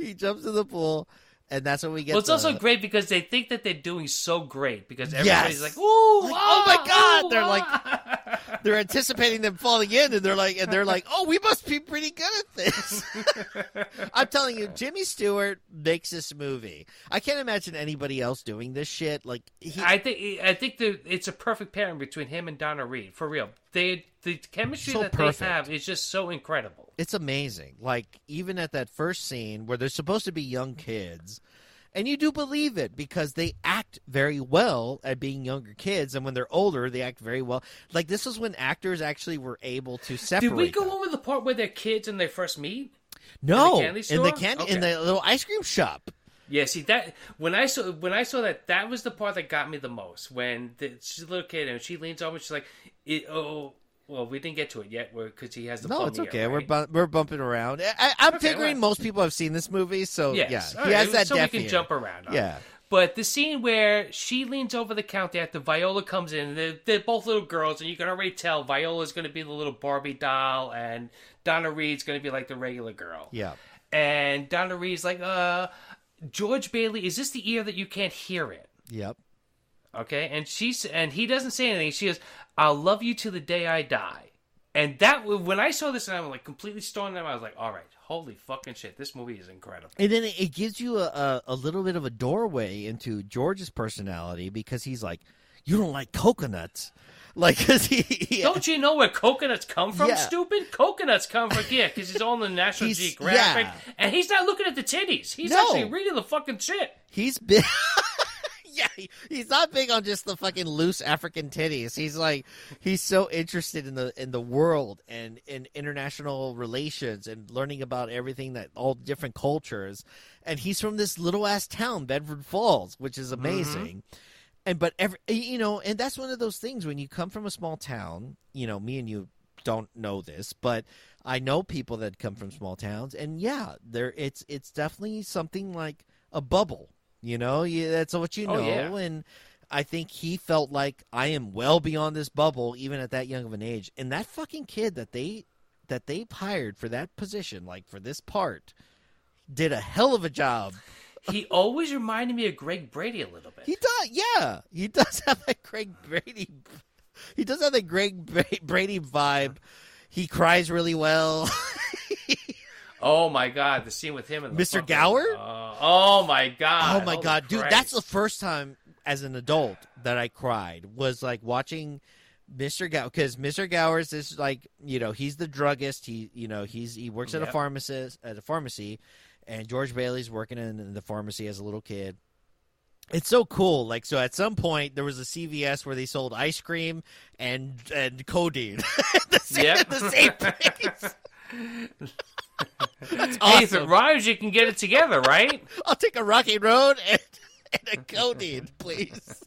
Speaker 2: He jumps in the pool and that's when we get.
Speaker 3: Well, it's
Speaker 2: the-
Speaker 3: also great because they think that they're doing so great because everybody's
Speaker 2: Yes.
Speaker 3: like, "Ooh,
Speaker 2: Like,
Speaker 3: ah,
Speaker 2: oh my God,"
Speaker 3: ooh,
Speaker 2: they're like-
Speaker 3: ah."
Speaker 2: they're anticipating them falling in, and they're like, and they're like, oh, we must be pretty good at this. I'm telling you, Jimmy Stewart makes this movie. I can't imagine anybody else doing this shit. Like, he,
Speaker 3: I think I think that it's a perfect pairing between him and Donna Reed for real. They the chemistry
Speaker 2: So
Speaker 3: that
Speaker 2: perfect.
Speaker 3: they have is just so incredible.
Speaker 2: It's amazing. Like, even at that first scene where they're supposed to be young kids. And you do believe it because they act very well at being younger kids, and when they're older, they act very well. Like this is when actors actually were able to separate.
Speaker 3: Did we go
Speaker 2: them.
Speaker 3: over the part where they're kids and they first meet?
Speaker 2: No,
Speaker 3: candy
Speaker 2: in the
Speaker 3: store?
Speaker 2: candy in the little ice cream shop.
Speaker 3: Yeah, see that when I saw when I saw that that was the part that got me the most when the, she's a little kid and she leans over, and she's like, it, "Oh, well, we didn't get to it yet because he has the
Speaker 2: No, it's okay. We're bu- we're bumping around. I, I'm
Speaker 3: Okay,
Speaker 2: figuring
Speaker 3: well.
Speaker 2: most people have seen this movie, so
Speaker 3: Yes.
Speaker 2: yeah,
Speaker 3: All
Speaker 2: he
Speaker 3: right,
Speaker 2: has that
Speaker 3: so we can
Speaker 2: ear.
Speaker 3: jump around. it.
Speaker 2: Yeah,
Speaker 3: But the scene where she leans over the counter after Violet comes in, they're, they're both little girls, and you can already tell Violet's going to be the little Barbie doll, and Donna Reed's going to be like the regular girl.
Speaker 2: yeah.
Speaker 3: And Donna Reed's like, uh, George Bailey, is this the ear that you can't hear it?
Speaker 2: Yep.
Speaker 3: Okay, and she's and he doesn't say anything. She goes, "I'll love you to the day I die." And that when I saw this, and I was like completely stoned. I was like, "All right, holy fucking shit, this movie is incredible."
Speaker 2: And then it, gives you a, a a little bit of a doorway into George's personality because he's like, "You don't like coconuts," like because he, he
Speaker 3: Don't you know where coconuts come from,
Speaker 2: Yeah.
Speaker 3: stupid? Coconuts come from yeah, because he's on the National Geographic,
Speaker 2: yeah.
Speaker 3: and he's not looking at the titties. He's
Speaker 2: No.
Speaker 3: actually reading the fucking shit.
Speaker 2: he's big. Yeah, he- he's not big on just the fucking loose African titties. He's like he's so interested in the in the world and in international relations and learning about everything that all different cultures. And he's from this little ass town, Bedford Falls, which is mm-hmm. amazing. And but every you know, and that's one of those things when you come from a small town. You know, me and you don't know this, but I know people that come from small towns, and yeah, there it's it's definitely something like a bubble. You know, yeah, that's what you
Speaker 3: Oh,
Speaker 2: know,
Speaker 3: yeah.
Speaker 2: and I think he felt like I am well beyond this bubble, even at that young of an age. And that fucking kid that they that they hired for that position, like for this part, did a hell of a job.
Speaker 3: He always reminded me of Greg Brady a little bit.
Speaker 2: He does, yeah. He does have that Greg Brady. He does have that Greg Brady vibe. He cries really well.
Speaker 3: Oh my god, the scene with him and the
Speaker 2: Mr.
Speaker 3: fucking-
Speaker 2: Gower?
Speaker 3: Uh, oh my god!
Speaker 2: oh my
Speaker 3: Holy
Speaker 2: god, dude!
Speaker 3: Christ.
Speaker 2: That's the first time as an adult that I cried. Was like watching Mr. Gower because Mr. Gower's is like you know he's the druggist. He you know he's he works at a pharmacist at a pharmacy, and George Bailey's working in, in the pharmacy as a little kid. It's so cool. Like so, at some point there was a CVS where they sold ice cream and and codeine. the same,
Speaker 3: Yep.
Speaker 2: the same place. That's
Speaker 3: Hey, if
Speaker 2: awesome.
Speaker 3: it rhymes, you can get it together, right?
Speaker 2: I'll take a rocky road and, and a codeine, please.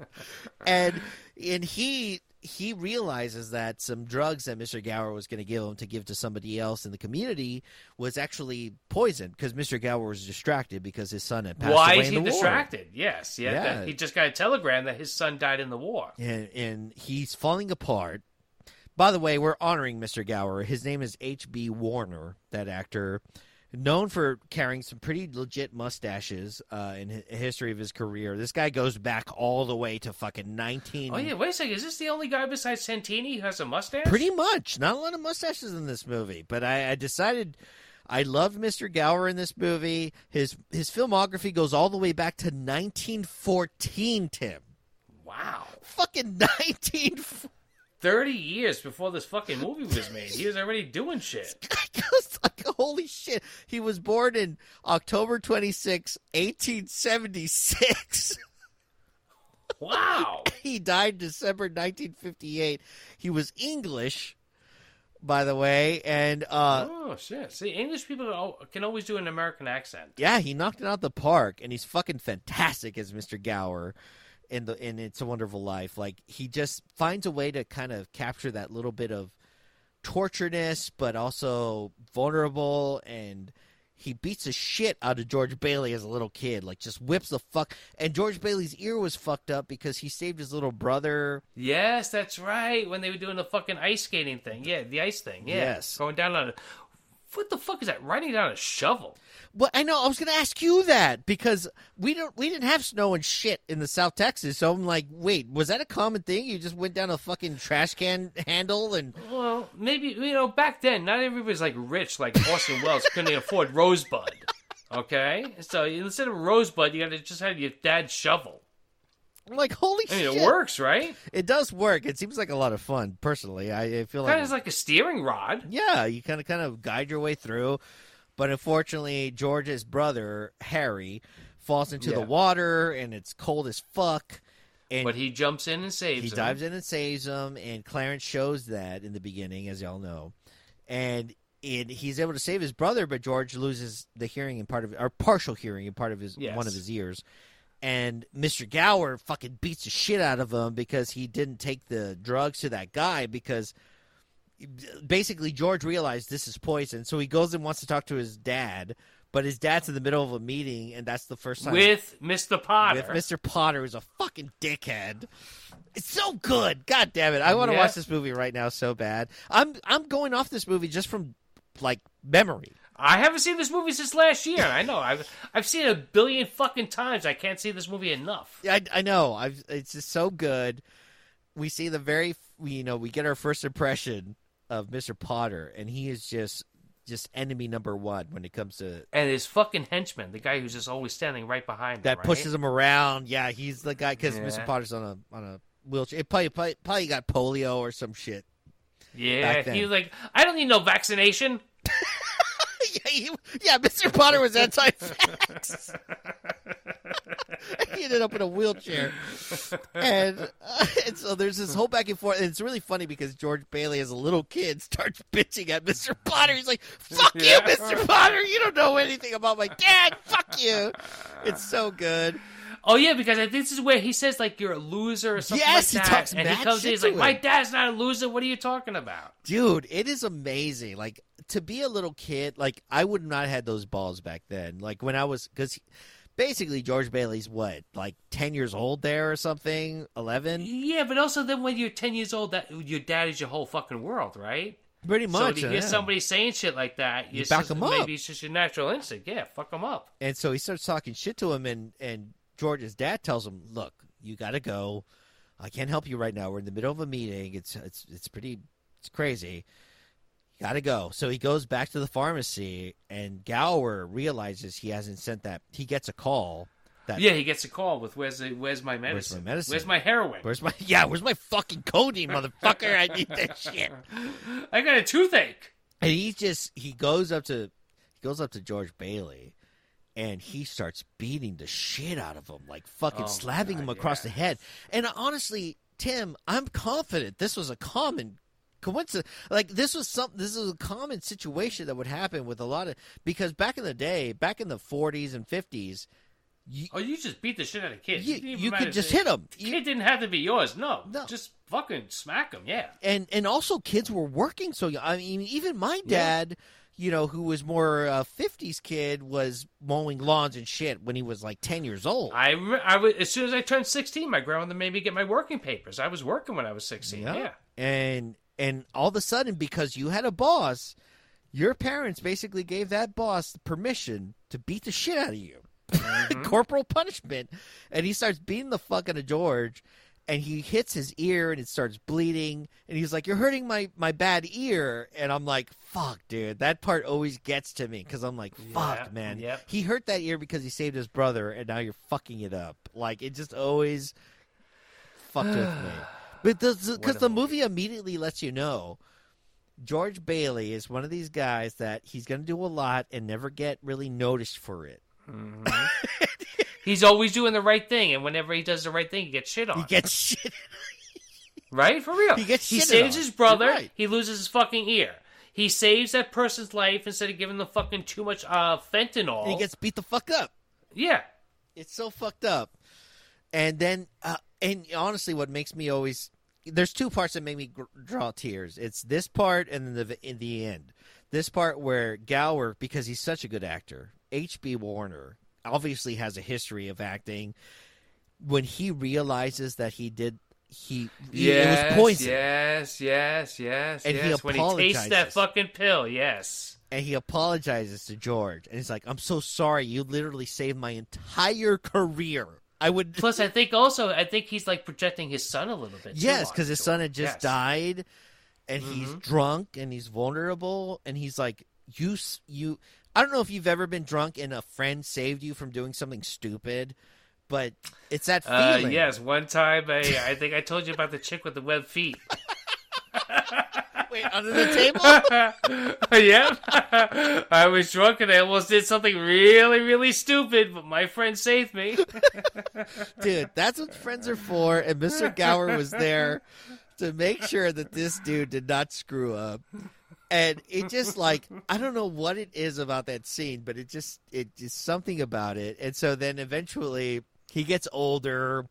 Speaker 2: And and he he realizes that some drugs that Mr. Gower was going to give him to give to somebody else in the community was actually poison because Mr. Gower was distracted because his son had passed
Speaker 3: Why
Speaker 2: away
Speaker 3: is
Speaker 2: in
Speaker 3: he
Speaker 2: the war.
Speaker 3: distracted? Yes, yeah. He just got a telegram that his son died in the war.
Speaker 2: and and he's falling apart. By the way, we're honoring Mr. Gower. His name is H.B. Warner, that actor, known for carrying some pretty legit mustaches uh, in the history of his career. This guy goes back all the way to fucking 19.
Speaker 3: Oh yeah, wait a second. Is this the only guy besides Santini who has a mustache?
Speaker 2: Pretty much. Not a lot of mustaches in this movie, but I, I decided I loved Mr. Gower in this movie. His his filmography goes all the way back to 1914, Tim.
Speaker 3: Wow.
Speaker 2: Fucking 1914.
Speaker 3: Thirty years before this fucking movie was made, he was already doing shit.
Speaker 2: Like, holy shit. He was born in October 26, 1876.
Speaker 3: Wow.
Speaker 2: he died December 1958. He was English, by the way, and uh
Speaker 3: oh shit! See, English people can always do an American accent.
Speaker 2: yeah, he knocked it out of the park and he's fucking fantastic as Mr. Gower in the in It's a Wonderful Life. Like he just finds a way to kind of capture that little bit of tortureness but also vulnerable and he beats the shit out of George Bailey as a little kid, like just whips the fuck. And George Bailey's ear was fucked up because he saved his little brother.
Speaker 3: Yes, that's right. When they were doing the fucking ice skating thing, yeah, the ice thing, yeah,
Speaker 2: Yes.
Speaker 3: going down on it. What the fuck is that? Riding down a shovel.
Speaker 2: Well, I know. I was going to ask you that because we don't we didn't have snow and shit in the South Texas. So I'm like, wait, was that a common thing? You just went down a fucking trash can handle and
Speaker 3: Well, maybe you know back then, not everybody's like rich like Orson Welles couldn't afford Rosebud. Okay, so instead of Rosebud, you got to just have your dad's shovel.
Speaker 2: I'm like, holy
Speaker 3: I mean,
Speaker 2: shit!
Speaker 3: it works, right?
Speaker 2: It does work. It seems like a lot of fun. Personally, I, I feel
Speaker 3: Kind
Speaker 2: like
Speaker 3: of like a steering rod.
Speaker 2: yeah, you kind of kind of guide your way through. But unfortunately, George's brother Harry falls into the water, and it's cold as fuck. And
Speaker 3: But he jumps in and saves
Speaker 2: he
Speaker 3: him.
Speaker 2: dives in and saves him, and Clarence shows that in the beginning, as y'all know, and it, he's able to save his brother, but George loses the hearing in part of or partial hearing in part of his
Speaker 3: Yes.
Speaker 2: one of his ears, and Mister Gower fucking beats the shit out of him because he didn't take the drugs to that guy because basically George realized this is poison, so he goes and wants to talk to his dad. But his dad's in the middle of a meeting, and that's the first time
Speaker 3: with Mr. Potter.
Speaker 2: with Mr. Potter, who's a fucking dickhead. It's so good. God damn it. I want to
Speaker 3: Yeah.
Speaker 2: watch this movie right now so bad. I'm I'm going off this movie just from like memory.
Speaker 3: I haven't seen this movie since last year. I know. I've I've seen it a billion fucking times. I can't see this movie enough.
Speaker 2: I, I know. I've it's just so good. We see the very we, you know, we get our first impression of Mr. Potter and he is just just enemy number 1 when it comes to
Speaker 3: And his fucking henchman, the guy who's just always standing right behind him,
Speaker 2: that
Speaker 3: right?
Speaker 2: pushes him around. Yeah, he's the guy cuz
Speaker 3: Yeah.
Speaker 2: Mr. Potter's on a on a wheelchair. It probably, probably probably got polio or some shit.
Speaker 3: Yeah,
Speaker 2: back then.
Speaker 3: he was like, I don't need no vaccination.
Speaker 2: yeah, he, yeah, Mr. Potter was anti-vax. he ended up in a wheelchair, and, uh, and so there's this whole back and forth. And it's really funny because George Bailey, as a little kid, starts bitching at Mr. Potter. He's like, "Fuck
Speaker 3: Yeah.
Speaker 2: you, Mr. Potter! You don't know anything about my dad. Fuck you!" It's so good.
Speaker 3: Oh yeah, because this is where he says like you're a loser or something
Speaker 2: Yes, he
Speaker 3: like that.
Speaker 2: talks
Speaker 3: and he comes in, he's
Speaker 2: to
Speaker 3: like,
Speaker 2: him.
Speaker 3: My dad's not a loser, what are you talking about?
Speaker 2: Dude, it is amazing. Like to be a little kid, like I would not have had those balls back then. Like when I was because basically George Bailey's what like ten years old there or something, eleven,
Speaker 3: Yeah, but also then when you're ten years old, that your dad is your whole fucking world, right?
Speaker 2: pretty
Speaker 3: so
Speaker 2: much.
Speaker 3: to
Speaker 2: uh,
Speaker 3: hear
Speaker 2: yeah.
Speaker 3: somebody saying shit like that,
Speaker 2: You back
Speaker 3: just-
Speaker 2: 'em up.
Speaker 3: Maybe it's just your natural instinct. Yeah, fuck them up.
Speaker 2: and so he starts talking shit to him, and and George's dad tells him, "Look, you got to go. I can't help you right now. We're in the middle of a meeting. It's it's it's pretty it's crazy." You Gotta go. So he goes back to the pharmacy, and Gower realizes he hasn't sent that. He gets a call that
Speaker 3: Yeah, he gets a call with where's the, where's my medicine?
Speaker 2: Where's my medicine?
Speaker 3: Where's my heroin?
Speaker 2: Where's my yeah? Where's my fucking codeine, motherfucker? I need that shit.
Speaker 3: I got a toothache.
Speaker 2: And he just he goes up to he goes up to George Bailey, and he starts beating the shit out of him, like fucking
Speaker 3: Oh,
Speaker 2: slapping him across
Speaker 3: yeah.
Speaker 2: the head. And honestly, Tim, I'm confident this was a common coincidence. Like this was some this is a common situation that would happen with a lot of because back in the day, back in the 40s and 50s, you,
Speaker 3: Oh, you just beat the shit out of kids.
Speaker 2: you,
Speaker 3: It
Speaker 2: you could just
Speaker 3: the
Speaker 2: hit them.
Speaker 3: Kid didn't have to be yours. No,
Speaker 2: No.
Speaker 3: just fucking smack him. Yeah.
Speaker 2: and and also kids were working so young. I mean, even my
Speaker 3: Yeah.
Speaker 2: You know, who was more uh, '50s kid, was mowing lawns and shit when he was like 10 years old.
Speaker 3: I, I was, as soon as I turned 16, my grandmother made me get my working papers. I was working when I was 16. Yeah.
Speaker 2: and and all of a sudden, because you had a boss, your parents basically gave that boss permission to beat the shit out of you,
Speaker 3: Mm-hmm.
Speaker 2: corporal punishment, and he starts beating the fuck out of George. And he hits his ear and it starts bleeding. And he's like, You're hurting my, my bad ear. And I'm like, Fuck, dude. That part always gets to me because I'm like, Fuck,
Speaker 3: Yeah,
Speaker 2: man.
Speaker 3: yep.
Speaker 2: He hurt that ear because he saved his brother. And now you're fucking it up. Like, it just always fucked with me. But because the, 'cause
Speaker 3: a
Speaker 2: the
Speaker 3: movie.
Speaker 2: movie immediately lets you know George Bailey is one of these guys that he's going to do a lot and never get really noticed for it. Mm-hmm.
Speaker 3: He's always doing the right thing, and whenever he does the right thing, he gets shit on.
Speaker 2: He gets shit.
Speaker 3: right? For real.
Speaker 2: He gets
Speaker 3: He saves
Speaker 2: on.
Speaker 3: his brother.
Speaker 2: Right.
Speaker 3: He loses his fucking ear. He saves that person's life instead of giving them fucking too much uh, fentanyl.
Speaker 2: And he gets beat the fuck up.
Speaker 3: yeah.
Speaker 2: It's so fucked up. And then, uh, and honestly, what makes me always there's two parts that make me gr- draw tears. It's this part and then the in the end. This part where Gower, because he's such a good actor, H.B. Warner obviously has a history of acting. When he realizes that he did, he, he it
Speaker 3: Yes,
Speaker 2: was poison,
Speaker 3: yes, yes, yes,
Speaker 2: And he
Speaker 3: yes. When he tastes that fucking pill, yes.
Speaker 2: and he apologizes to George, and he's like, "I'm so sorry. You literally saved my entire career. I would."
Speaker 3: Plus, I think also, I think he's like projecting his son a little bit.
Speaker 2: Yes, because his
Speaker 3: George.
Speaker 2: son had just
Speaker 3: Yes.
Speaker 2: died, and he's
Speaker 3: Mhm.
Speaker 2: drunk and he's vulnerable, and he's like, "You, you." I don't know if you've ever been drunk and a friend saved you from doing something stupid, but it's that
Speaker 3: Uh,
Speaker 2: feeling.
Speaker 3: yes, one time I, I think I told you about the chick with the web feet.
Speaker 2: Wait, under the table.
Speaker 3: yeah, I was drunk and I almost did something really, really stupid, but my friend saved me.
Speaker 2: dude, that's what friends are for. And Mr. Gower was there to make sure that this dude did not screw up. And it just like I don't know what it is about that scene, but it just it just something about it. And so then eventually he gets older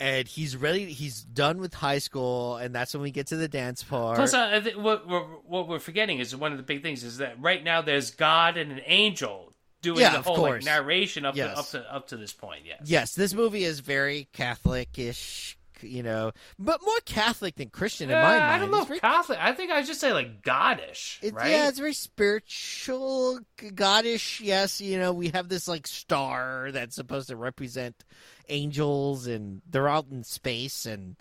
Speaker 2: and he's ready he's done with high school and that's when we get to the dance part.
Speaker 3: Plus, uh, what we're, what we're forgetting is one of the big things is that right now there's God and an angel doing
Speaker 2: Yeah,
Speaker 3: the whole like, narration up
Speaker 2: Yes.
Speaker 3: to up to up to this point. Yes.
Speaker 2: yes, this movie is very Catholic-ish, you know, but more Catholic than Christian in
Speaker 3: Uh,
Speaker 2: my mind.
Speaker 3: I don't know
Speaker 2: very
Speaker 3: Catholic. I think I just say like Godish,
Speaker 2: It,
Speaker 3: right?
Speaker 2: Yeah, it's very spiritual, goddish. Yes, you know, we have this like star that's supposed to represent angels, and they're out in space, and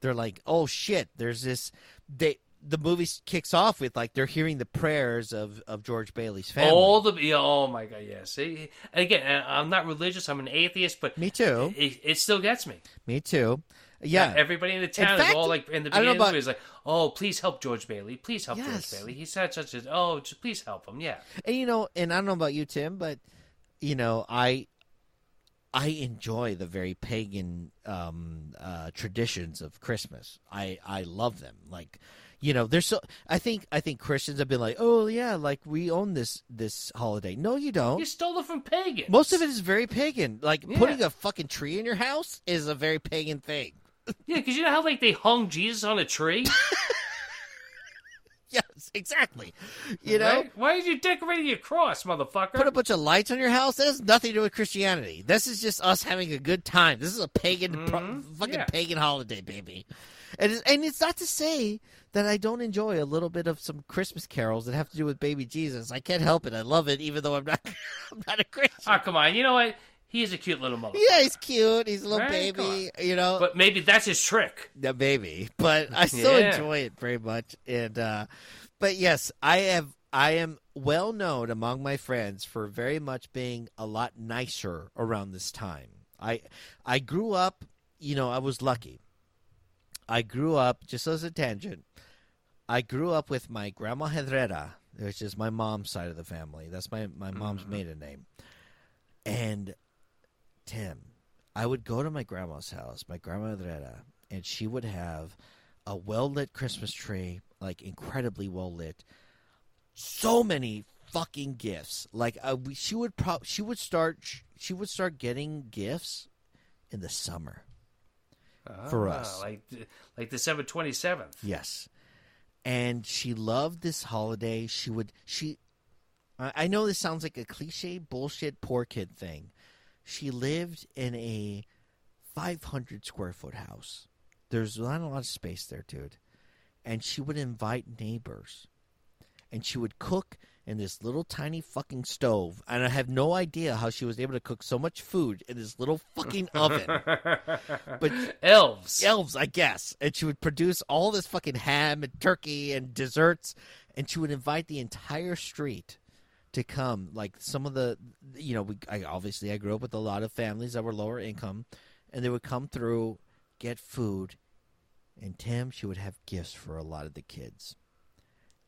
Speaker 2: they're like, "Oh shit!" There's this. They the movie kicks off with like they're hearing the prayers of of George Bailey's family.
Speaker 3: All the oh my god, yes. It- again, I'm not religious. I'm an atheist, but
Speaker 2: Me too.
Speaker 3: It, it still gets me.
Speaker 2: Me too. Yeah,
Speaker 3: Everybody in the town
Speaker 2: fact,
Speaker 3: is all like in the beginning of the movie is like, "Oh, please help George Bailey. Please help
Speaker 2: Yes.
Speaker 3: George Bailey. He's had such a oh, just please help him." Yeah.
Speaker 2: and you know, and I don't know about you, Tim, but you know, I I enjoy the very pagan um, uh, traditions of Christmas. I I love them. Like, you know, there's so I think I think Christians have been like, oh yeah, like we own this this holiday. No, you don't.
Speaker 3: You stole it from pagans.
Speaker 2: Most of it is very pagan. Like
Speaker 3: Yeah.
Speaker 2: putting a fucking tree in your house is a very pagan thing.
Speaker 3: Yeah, because you know how like they hung Jesus on a tree.
Speaker 2: Yes, exactly. You know,
Speaker 3: Right? Why did you decorate your cross, motherfucker?
Speaker 2: put a bunch of lights on your house. That has nothing to do with Christianity. This is just us having a good time. This is a pagan, pro-
Speaker 3: Mhm.
Speaker 2: fucking
Speaker 3: Yeah.
Speaker 2: pagan holiday, baby. And it's, and it's not to say that I don't enjoy a little bit of some Christmas carols that have to do with baby Jesus. I can't help it. I love it, even though I'm not. I'm not a Christian.
Speaker 3: oh, come on. You know what? He's a cute little motherfucker.
Speaker 2: yeah, he's cute. He's a little
Speaker 3: Right?
Speaker 2: Baby. You know,
Speaker 3: But maybe that's his trick.
Speaker 2: the baby, but I still
Speaker 3: Yeah.
Speaker 2: enjoy it very much. And uh, but yes, I have. I am well known among my friends for very much being a lot nicer around this time. I I grew up, you know, I was lucky. I grew up just as a tangent. I grew up with my grandma Herrera, which is my mom's side of the family. That's my my mom's maiden name. And Tim, I would go to my grandma's house, my grandma Herrera, and she would have a well lit Christmas tree, like incredibly well lit. So many fucking gifts. Like uh, we, she would pro- she would start she would start getting gifts in the summer. For
Speaker 3: Ah,
Speaker 2: us.
Speaker 3: like like December twenty seventh.
Speaker 2: Yes. And she loved this holiday. She would she I know this sounds like a cliche bullshit poor kid thing. She lived in a 500 square foot house. There's not a lot of space there, dude. And she would invite neighbors. And she would cook in this little tiny fucking stove. And I have no idea how she was able to cook so much food in this little fucking oven. But
Speaker 3: Elves.
Speaker 2: elves, I guess. And she would produce all this fucking ham and turkey and desserts, and she would invite the entire street to come. Like some of the, you know, we I, obviously I grew up with a lot of families that were lower income, and they would come through, get food, and Tim, she would have gifts for a lot of the kids,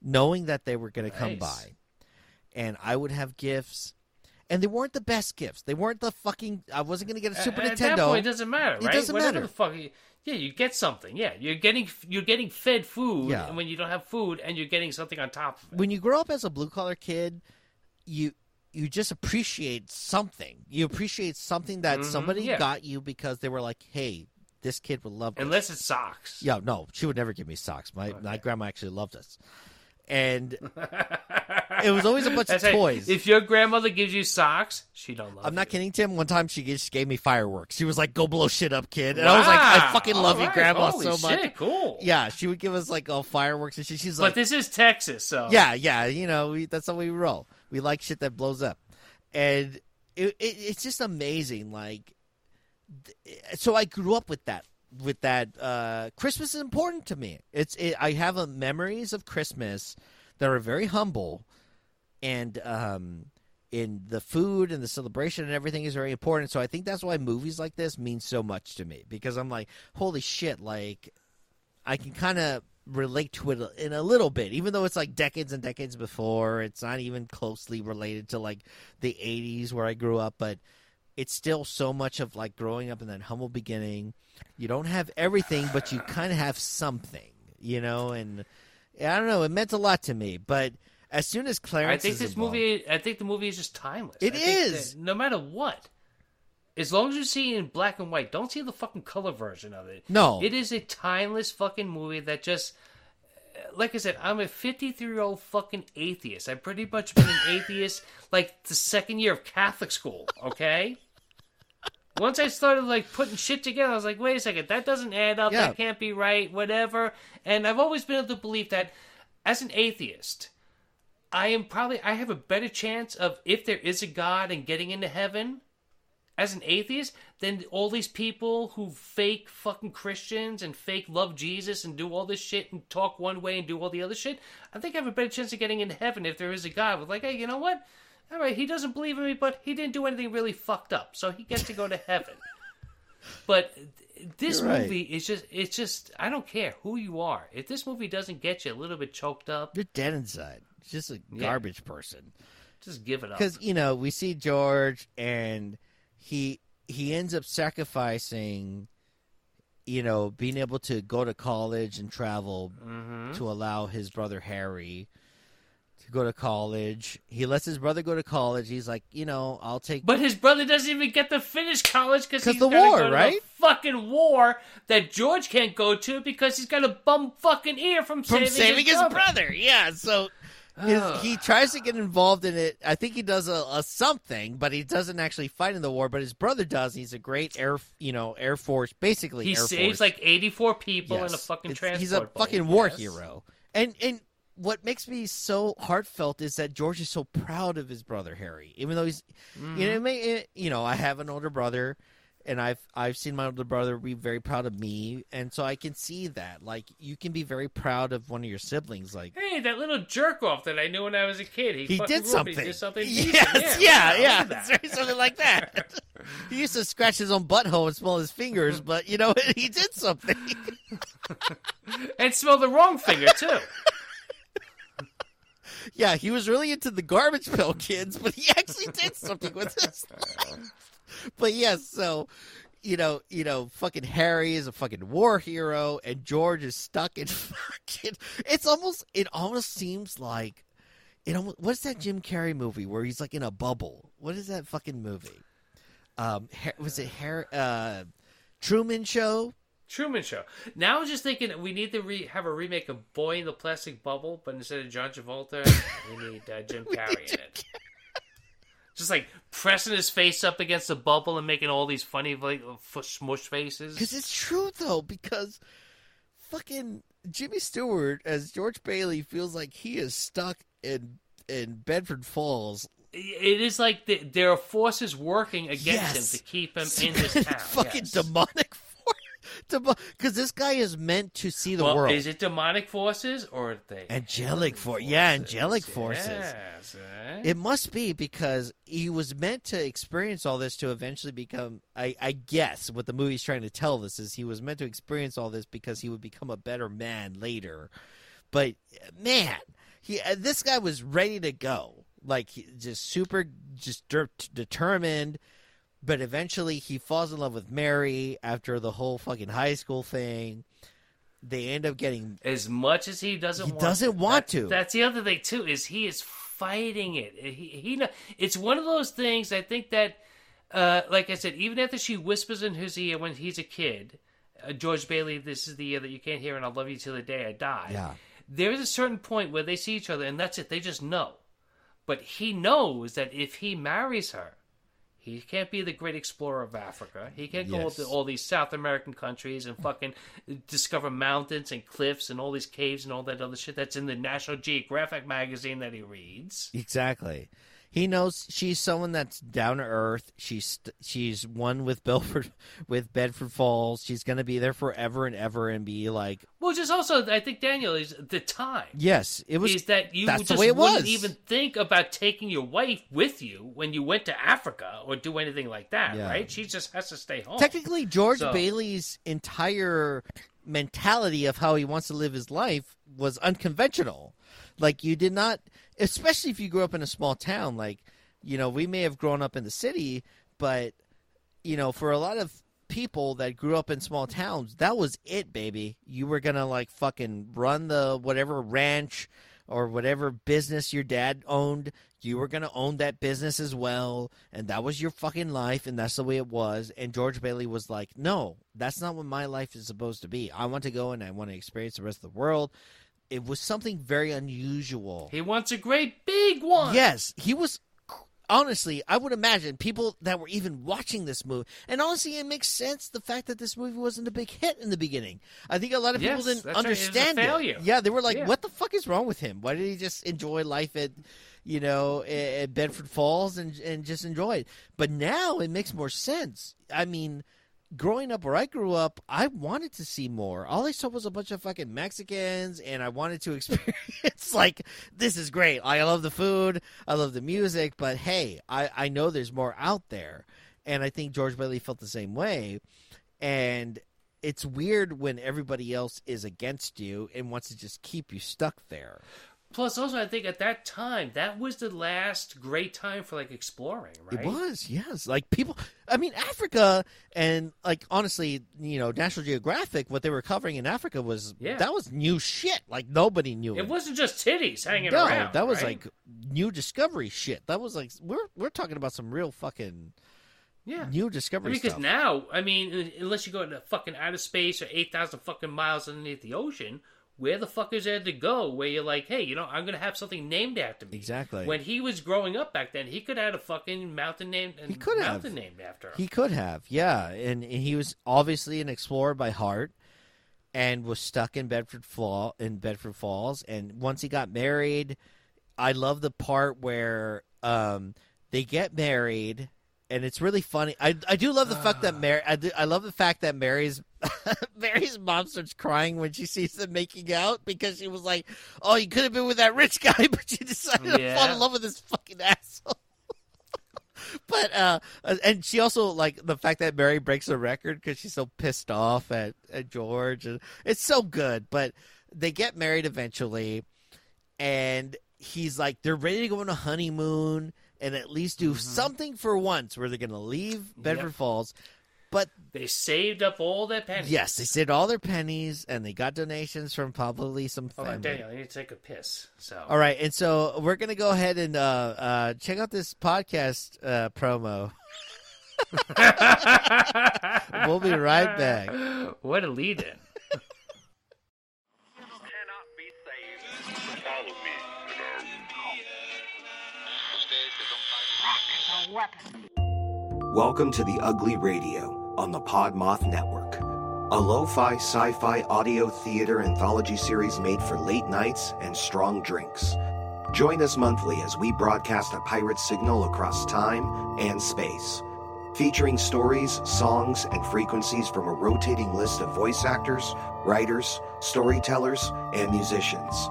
Speaker 2: knowing that they were going to come by, and I would have gifts. And they weren't the best gifts. They weren't the fucking. I wasn't going to get a Super
Speaker 3: At
Speaker 2: Nintendo.
Speaker 3: that point, it doesn't matter, Right?
Speaker 2: It doesn't
Speaker 3: Whatever
Speaker 2: matter.
Speaker 3: The fuck, yeah, you get something. Yeah, you're getting you're getting fed food,
Speaker 2: Yeah.
Speaker 3: and when you don't have food, and you're getting something on top of it.
Speaker 2: when you grow up as a blue collar kid, you you just appreciate something. You appreciate something that
Speaker 3: Mhm,
Speaker 2: somebody
Speaker 3: yeah.
Speaker 2: got you because they were like, "Hey, this kid would love this."
Speaker 3: Unless it's socks.
Speaker 2: yeah, no, she would never give me socks. My my grandma actually loved us, and it was always a bunch
Speaker 3: That's
Speaker 2: of
Speaker 3: right.
Speaker 2: toys.
Speaker 3: If your grandmother gives you socks, she don't love
Speaker 2: I'm not
Speaker 3: you.
Speaker 2: kidding, Tim. One time she just gave me fireworks. She was like, "Go blow shit up, kid," and I was like, "I fucking love
Speaker 3: All
Speaker 2: you,
Speaker 3: right.
Speaker 2: Grandma,
Speaker 3: Holy
Speaker 2: so much."
Speaker 3: shit, Cool.
Speaker 2: Yeah, she would give us like all fireworks and shit. She's like, But
Speaker 3: this is Texas, so
Speaker 2: "Yeah, yeah, you know, we, that's how we roll. We like shit that blows up," and it, it, it's just amazing. Like, so I grew up with that. With that, uh, Christmas is important to me. It's it, I have a memories of Christmas that are very humble, and um, in the food and the celebration and everything is very important. So I think that's why movies like this mean so much to me because I'm like, holy shit, like I can kind of relate to it in a little bit, even though it's like decades and decades before. It's not even closely related to like the 80s where I grew up, but it's still so much of like growing up in that humble beginning. You don't have everything, but you kind of have something, you know, and I don't know, it meant a lot to me, but as soon as Clarence, I
Speaker 3: think
Speaker 2: is
Speaker 3: this
Speaker 2: involved-
Speaker 3: movie. I think the movie is just timeless.
Speaker 2: It
Speaker 3: I
Speaker 2: is.
Speaker 3: no matter what. As long as you see it in black and white, don't see the fucking color version of it.
Speaker 2: No.
Speaker 3: it is a timeless fucking movie that just. Like I said, I'm a 53 year old fucking atheist. I've pretty much been an atheist like the second year of Catholic school. Okay. Once I started like putting shit together, I was like, wait a second, that doesn't add up.
Speaker 2: Yeah.
Speaker 3: That can't be right. Whatever. And I've always been able to believe that as an atheist, I am probably I have a better chance of if there is a God and getting into heaven as an atheist then all these people who fake fucking Christians and fake love Jesus and do all this shit and talk one way and do all the other shit. I think I have a better chance of getting into heaven if there is a God. With like, hey, you know what? All right, he doesn't believe in me, but he didn't do anything really fucked up, so he gets to go to heaven. But this
Speaker 2: right.
Speaker 3: movie is just it's just I don't care who you are. If this movie doesn't get you a little bit choked up,
Speaker 2: you're dead inside. Just a garbage person.
Speaker 3: just give it up.
Speaker 2: because you know we see George and he he ends up sacrificing you know being able to go to college and travel
Speaker 3: Mm-hmm.
Speaker 2: to allow his brother Harry to go to college. He lets his brother go to college. He's like, you know, I'll take
Speaker 3: But his brother doesn't even get to finish college because he's
Speaker 2: the war,
Speaker 3: go to
Speaker 2: right?
Speaker 3: The fucking war that George can't go to because he's got a bum fucking ear from,
Speaker 2: from
Speaker 3: saving,
Speaker 2: saving his
Speaker 3: brother.
Speaker 2: brother. Yeah, so his, he tries to get involved in it. I think he does a, a something, but he doesn't actually fight in the war. But his brother does. He's a great air, you know, air force, basically.
Speaker 3: He
Speaker 2: air
Speaker 3: saves
Speaker 2: force.
Speaker 3: like eighty-four people in a fucking
Speaker 2: It's-
Speaker 3: transport.
Speaker 2: He's a
Speaker 3: boat.
Speaker 2: fucking war
Speaker 3: Yes.
Speaker 2: hero. And and what makes me so heartfelt is that George is so proud of his brother Harry, even though he's you
Speaker 3: Mm-hmm.
Speaker 2: know it may, it- you know I have an older brother, and I've I've seen my older brother be very proud of me, and so I can see that like you can be very proud of one of your siblings, like.
Speaker 3: Hey, that little jerk off that I knew when I was a kid. He,
Speaker 2: He did something.
Speaker 3: He did something.
Speaker 2: Yes, yeah, yeah,
Speaker 3: look at
Speaker 2: It's
Speaker 3: that.
Speaker 2: very something like that. he used to scratch his own butthole and smell his fingers, but you know he did something.
Speaker 3: And smell the wrong finger too.
Speaker 2: Yeah, he was really into the garbage pail kids, but he actually did something with this. but yes, so you know, you know, fucking Harry is a fucking war hero, and George is stuck in fucking. It's almost. It almost seems like. It almost. What's that Jim Carrey movie where he's like in a bubble? What is that fucking movie? Um, was it Harry? Uh, Truman Show.
Speaker 3: Truman Show. Now I'm just thinking we need to re- have a remake of Boy in the Plastic Bubble, but instead of John Travolta, we need uh, Jim Carrey in it. Just like pressing his face up against the bubble and making all these funny like f- smush faces.
Speaker 2: Because it's true though, because fucking Jimmy Stewart as George Bailey feels like he is stuck in in Bedford Falls.
Speaker 3: It is like the, there are forces working against
Speaker 2: Yes.
Speaker 3: him to keep him in this town.
Speaker 2: fucking
Speaker 3: yes.
Speaker 2: demonic Because this guy is meant to see the
Speaker 3: well,
Speaker 2: world.
Speaker 3: is it demonic forces or they
Speaker 2: angelic force, yeah, angelic forces.
Speaker 3: Yes, eh?
Speaker 2: It must be because he was meant to experience all this to eventually become. I, I guess what the movie's trying to tell us is he was meant to experience all this because he would become a better man later. But man, he uh, this guy was ready to go, like just super, just determined. But eventually, he falls in love with Mary after the whole fucking high school thing. They end up getting
Speaker 3: as much as he doesn't
Speaker 2: He
Speaker 3: want
Speaker 2: doesn't want
Speaker 3: That-
Speaker 2: to.
Speaker 3: That's the other thing too is he is fighting it. He he it's one of those things I think that uh, like I said even after she whispers in his ear when he's a kid, uh, George Bailey this is the year that you can't hear and I'll love you till the day I die.
Speaker 2: Yeah.
Speaker 3: There is a certain point where they see each other, and that's it. They just know. But he knows that if he marries her, he can't be the great explorer of Africa. He can't go
Speaker 2: Yes.
Speaker 3: to all these South American countries and fucking discover mountains and cliffs and all these caves and all that other shit that's in the National Geographic magazine that he reads.
Speaker 2: Exactly. He knows she's someone that's down to earth. She's she's one with Belford, with Bedford Falls. She's gonna be there forever and ever and be like,
Speaker 3: Well, just also, I think Daniel is the time.
Speaker 2: yes, it was.
Speaker 3: is that you
Speaker 2: that's the
Speaker 3: just
Speaker 2: way it
Speaker 3: wouldn't
Speaker 2: was.
Speaker 3: even think about taking your wife with you when you went to Africa or do anything like that,
Speaker 2: Yeah.
Speaker 3: right? She just has to stay home.
Speaker 2: Technically, George
Speaker 3: So-
Speaker 2: Bailey's entire mentality of how he wants to live his life was unconventional. Like you did not, especially if you grew up in a small town. Like you know, we may have grown up in the city, but you know, for a lot of people that grew up in small towns, that was it, baby. You were gonna like fucking run the whatever ranch or whatever business your dad owned. You were gonna own that business as well, and that was your fucking life, and that's the way it was. And George Bailey was like, "No, that's not what my life is supposed to be. I want to go and I want to experience the rest of the world." It was something very unusual.
Speaker 3: he wants a great big one.
Speaker 2: Yes, he was. Honestly, I would imagine people that were even watching this movie, and honestly, it makes sense the fact that this movie wasn't a big hit in the beginning. I think a lot of people
Speaker 3: Yes,
Speaker 2: didn't
Speaker 3: that's right. It was a
Speaker 2: understand it.
Speaker 3: failure.
Speaker 2: Yeah, they were like,
Speaker 3: Yeah.
Speaker 2: "What the fuck is wrong with him? Why did he just enjoy life at, you know, at at Bedford Falls and and just enjoy it?" But now it makes more sense. I mean, growing up where I grew up, I wanted to see more. All I saw was a bunch of fucking Mexicans, and I wanted to experience like this is great. I love the food, I love the music, but hey, I I know there's more out there, and I think George Bailey felt the same way, and. It's weird when everybody else is against you and wants to just keep you stuck there.
Speaker 3: Plus, also, I think at that time, that was the last great time for like exploring, right?
Speaker 2: It was, yes. Like people, I mean, Africa, and like honestly, you know, National Geographic, what they were covering in Africa was
Speaker 3: Yeah.
Speaker 2: that was new shit. Like nobody knew
Speaker 3: It it. wasn't just titties hanging
Speaker 2: no,
Speaker 3: around.
Speaker 2: that was
Speaker 3: right?
Speaker 2: like new discovery shit. That was like we're we're talking about some real fucking
Speaker 3: yeah.
Speaker 2: new
Speaker 3: I
Speaker 2: discovery
Speaker 3: mean, because now, I mean, unless you go into fucking outer space or 8,000 fucking miles underneath the ocean, where the fuck is there to go where you're like, hey, you know, I'm going to have something named after me?
Speaker 2: Exactly.
Speaker 3: When he was growing up back then, he could have had a fucking mountain named,
Speaker 2: He could have.
Speaker 3: mountain named after him.
Speaker 2: He could have, yeah, and, and he was obviously an explorer by heart, and was stuck in Bedford Fall in Bedford Falls. And once he got married, I love the part where um, they get married, and it's really funny. I I do love the fact that Mary. I, do, I love the fact that Mary's Mary's mom starts crying when she sees them making out because she was like, "Oh, you could have been with that rich guy, but you decided to fall in love with this fucking asshole." but uh and she also like the fact that mary breaks a record because she's so pissed off at, at george and it's so good but they get married eventually and he's like they're ready to go on a honeymoon and at least do something for once where they're gonna leave bedford
Speaker 3: Yep.
Speaker 2: falls but
Speaker 3: They saved up all their pennies.
Speaker 2: yes they saved all their pennies and they got donations from probably some
Speaker 3: Oh,
Speaker 2: family
Speaker 3: Daniel, I need to take a piss. So.
Speaker 2: all right and so we're gonna go ahead and uh uh check out this podcast uh promo we'll be right back
Speaker 3: what a lead in.
Speaker 1: And
Speaker 4: Welcome to the Ugly Radio on the Podmoth Network, a lo-fi sci-fi audio theater anthology series made for late nights and strong drinks. Join us monthly as we broadcast a pirate signal across time and space, featuring stories, songs, and frequencies from a rotating list of voice actors, writers, storytellers, and musicians.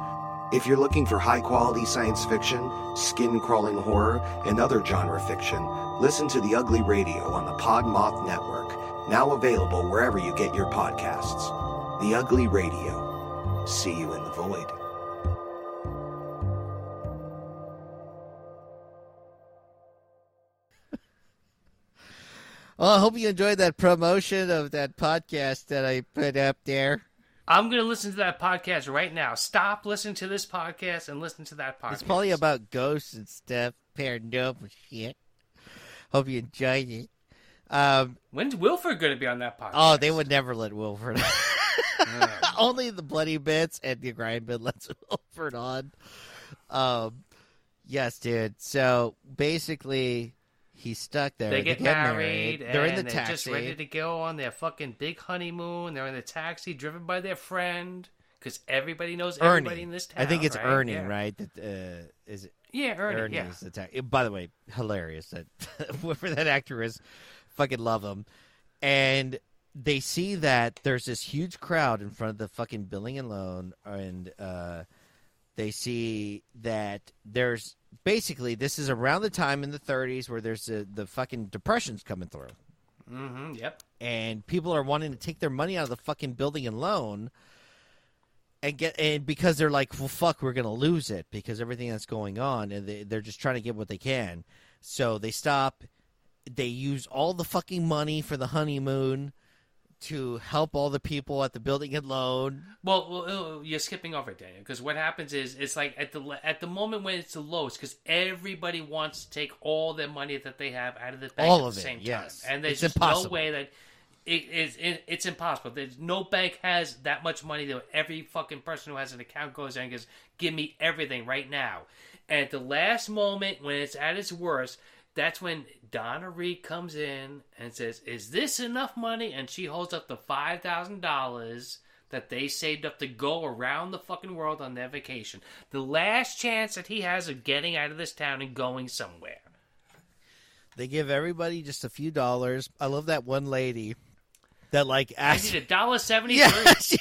Speaker 4: If you're looking for high quality science fiction, skin crawling horror, and other genre fiction, listen to The Ugly Radio on the Podmoth Network, now available wherever you get your podcasts. The Ugly Radio. See you in the void.
Speaker 2: Well, I hope you enjoyed that promotion of that podcast that I put up there.
Speaker 3: I'm going to listen to that podcast right now. Stop listening to this podcast and listen to that podcast.
Speaker 2: It's probably about ghosts and stuff, paranormal shit. Hope you enjoyed it. Um,
Speaker 3: When's Wilford going to be on that podcast?
Speaker 2: oh, they would never let Wilford. Only the Bloodybits and the grind bin lets and on. Um, yes, dude. So basically, he's stuck there.
Speaker 3: They get, married.
Speaker 2: married.
Speaker 3: and
Speaker 2: They're in the
Speaker 3: they're
Speaker 2: taxi.
Speaker 3: just ready to go on their fucking big honeymoon. They're in the taxi, driven by their friend, because everybody knows everybody in this town.
Speaker 2: I think it's
Speaker 3: right?
Speaker 2: Ernie,
Speaker 3: yeah.
Speaker 2: right? That uh, is it?
Speaker 3: Yeah, Ernie.
Speaker 2: Ernie
Speaker 3: yeah.
Speaker 2: is the tax. By the way, hilarious that whoever that actor is, fucking love him. And they see that there's this huge crowd in front of the fucking building and loan, and uh, they see that there's basically this is around the time in the 30s where there's the the fucking depressions coming through,
Speaker 3: Mm-hmm. Yep.
Speaker 2: and people are wanting to take their money out of the fucking building and loan. And get and because they're like, well, fuck, we're gonna lose it because everything that's going on, and they, they're just trying to get what they can. So they stop. They use all the fucking money for the honeymoon to help all the people at the building and loan.
Speaker 3: Well, well, uh, you're skipping over it, Daniel, because what happens is it's like at the at the moment when it's the lowest, because everybody wants to take all their money that they have out of the bank
Speaker 2: All
Speaker 3: at
Speaker 2: of
Speaker 3: the
Speaker 2: it,
Speaker 3: same time,
Speaker 2: yes.
Speaker 3: and there's
Speaker 2: It's
Speaker 3: just
Speaker 2: impossible.
Speaker 3: no way that it is. It, it's impossible. There's no bank has that much money that every fucking person who has an account goes there and goes, "Give me everything right now." And at the last moment, when it's at its worst, that's when Donna Reed comes in and says, "Is this enough money?" And she holds up the five thousand dollars that they saved up to go around the fucking world on their vacation. The last chance that he has of getting out of this town and going somewhere.
Speaker 2: They give everybody just a few dollars. I love that one lady that like
Speaker 3: I
Speaker 2: asked.
Speaker 3: need a dollar seventy
Speaker 2: Yeah, she-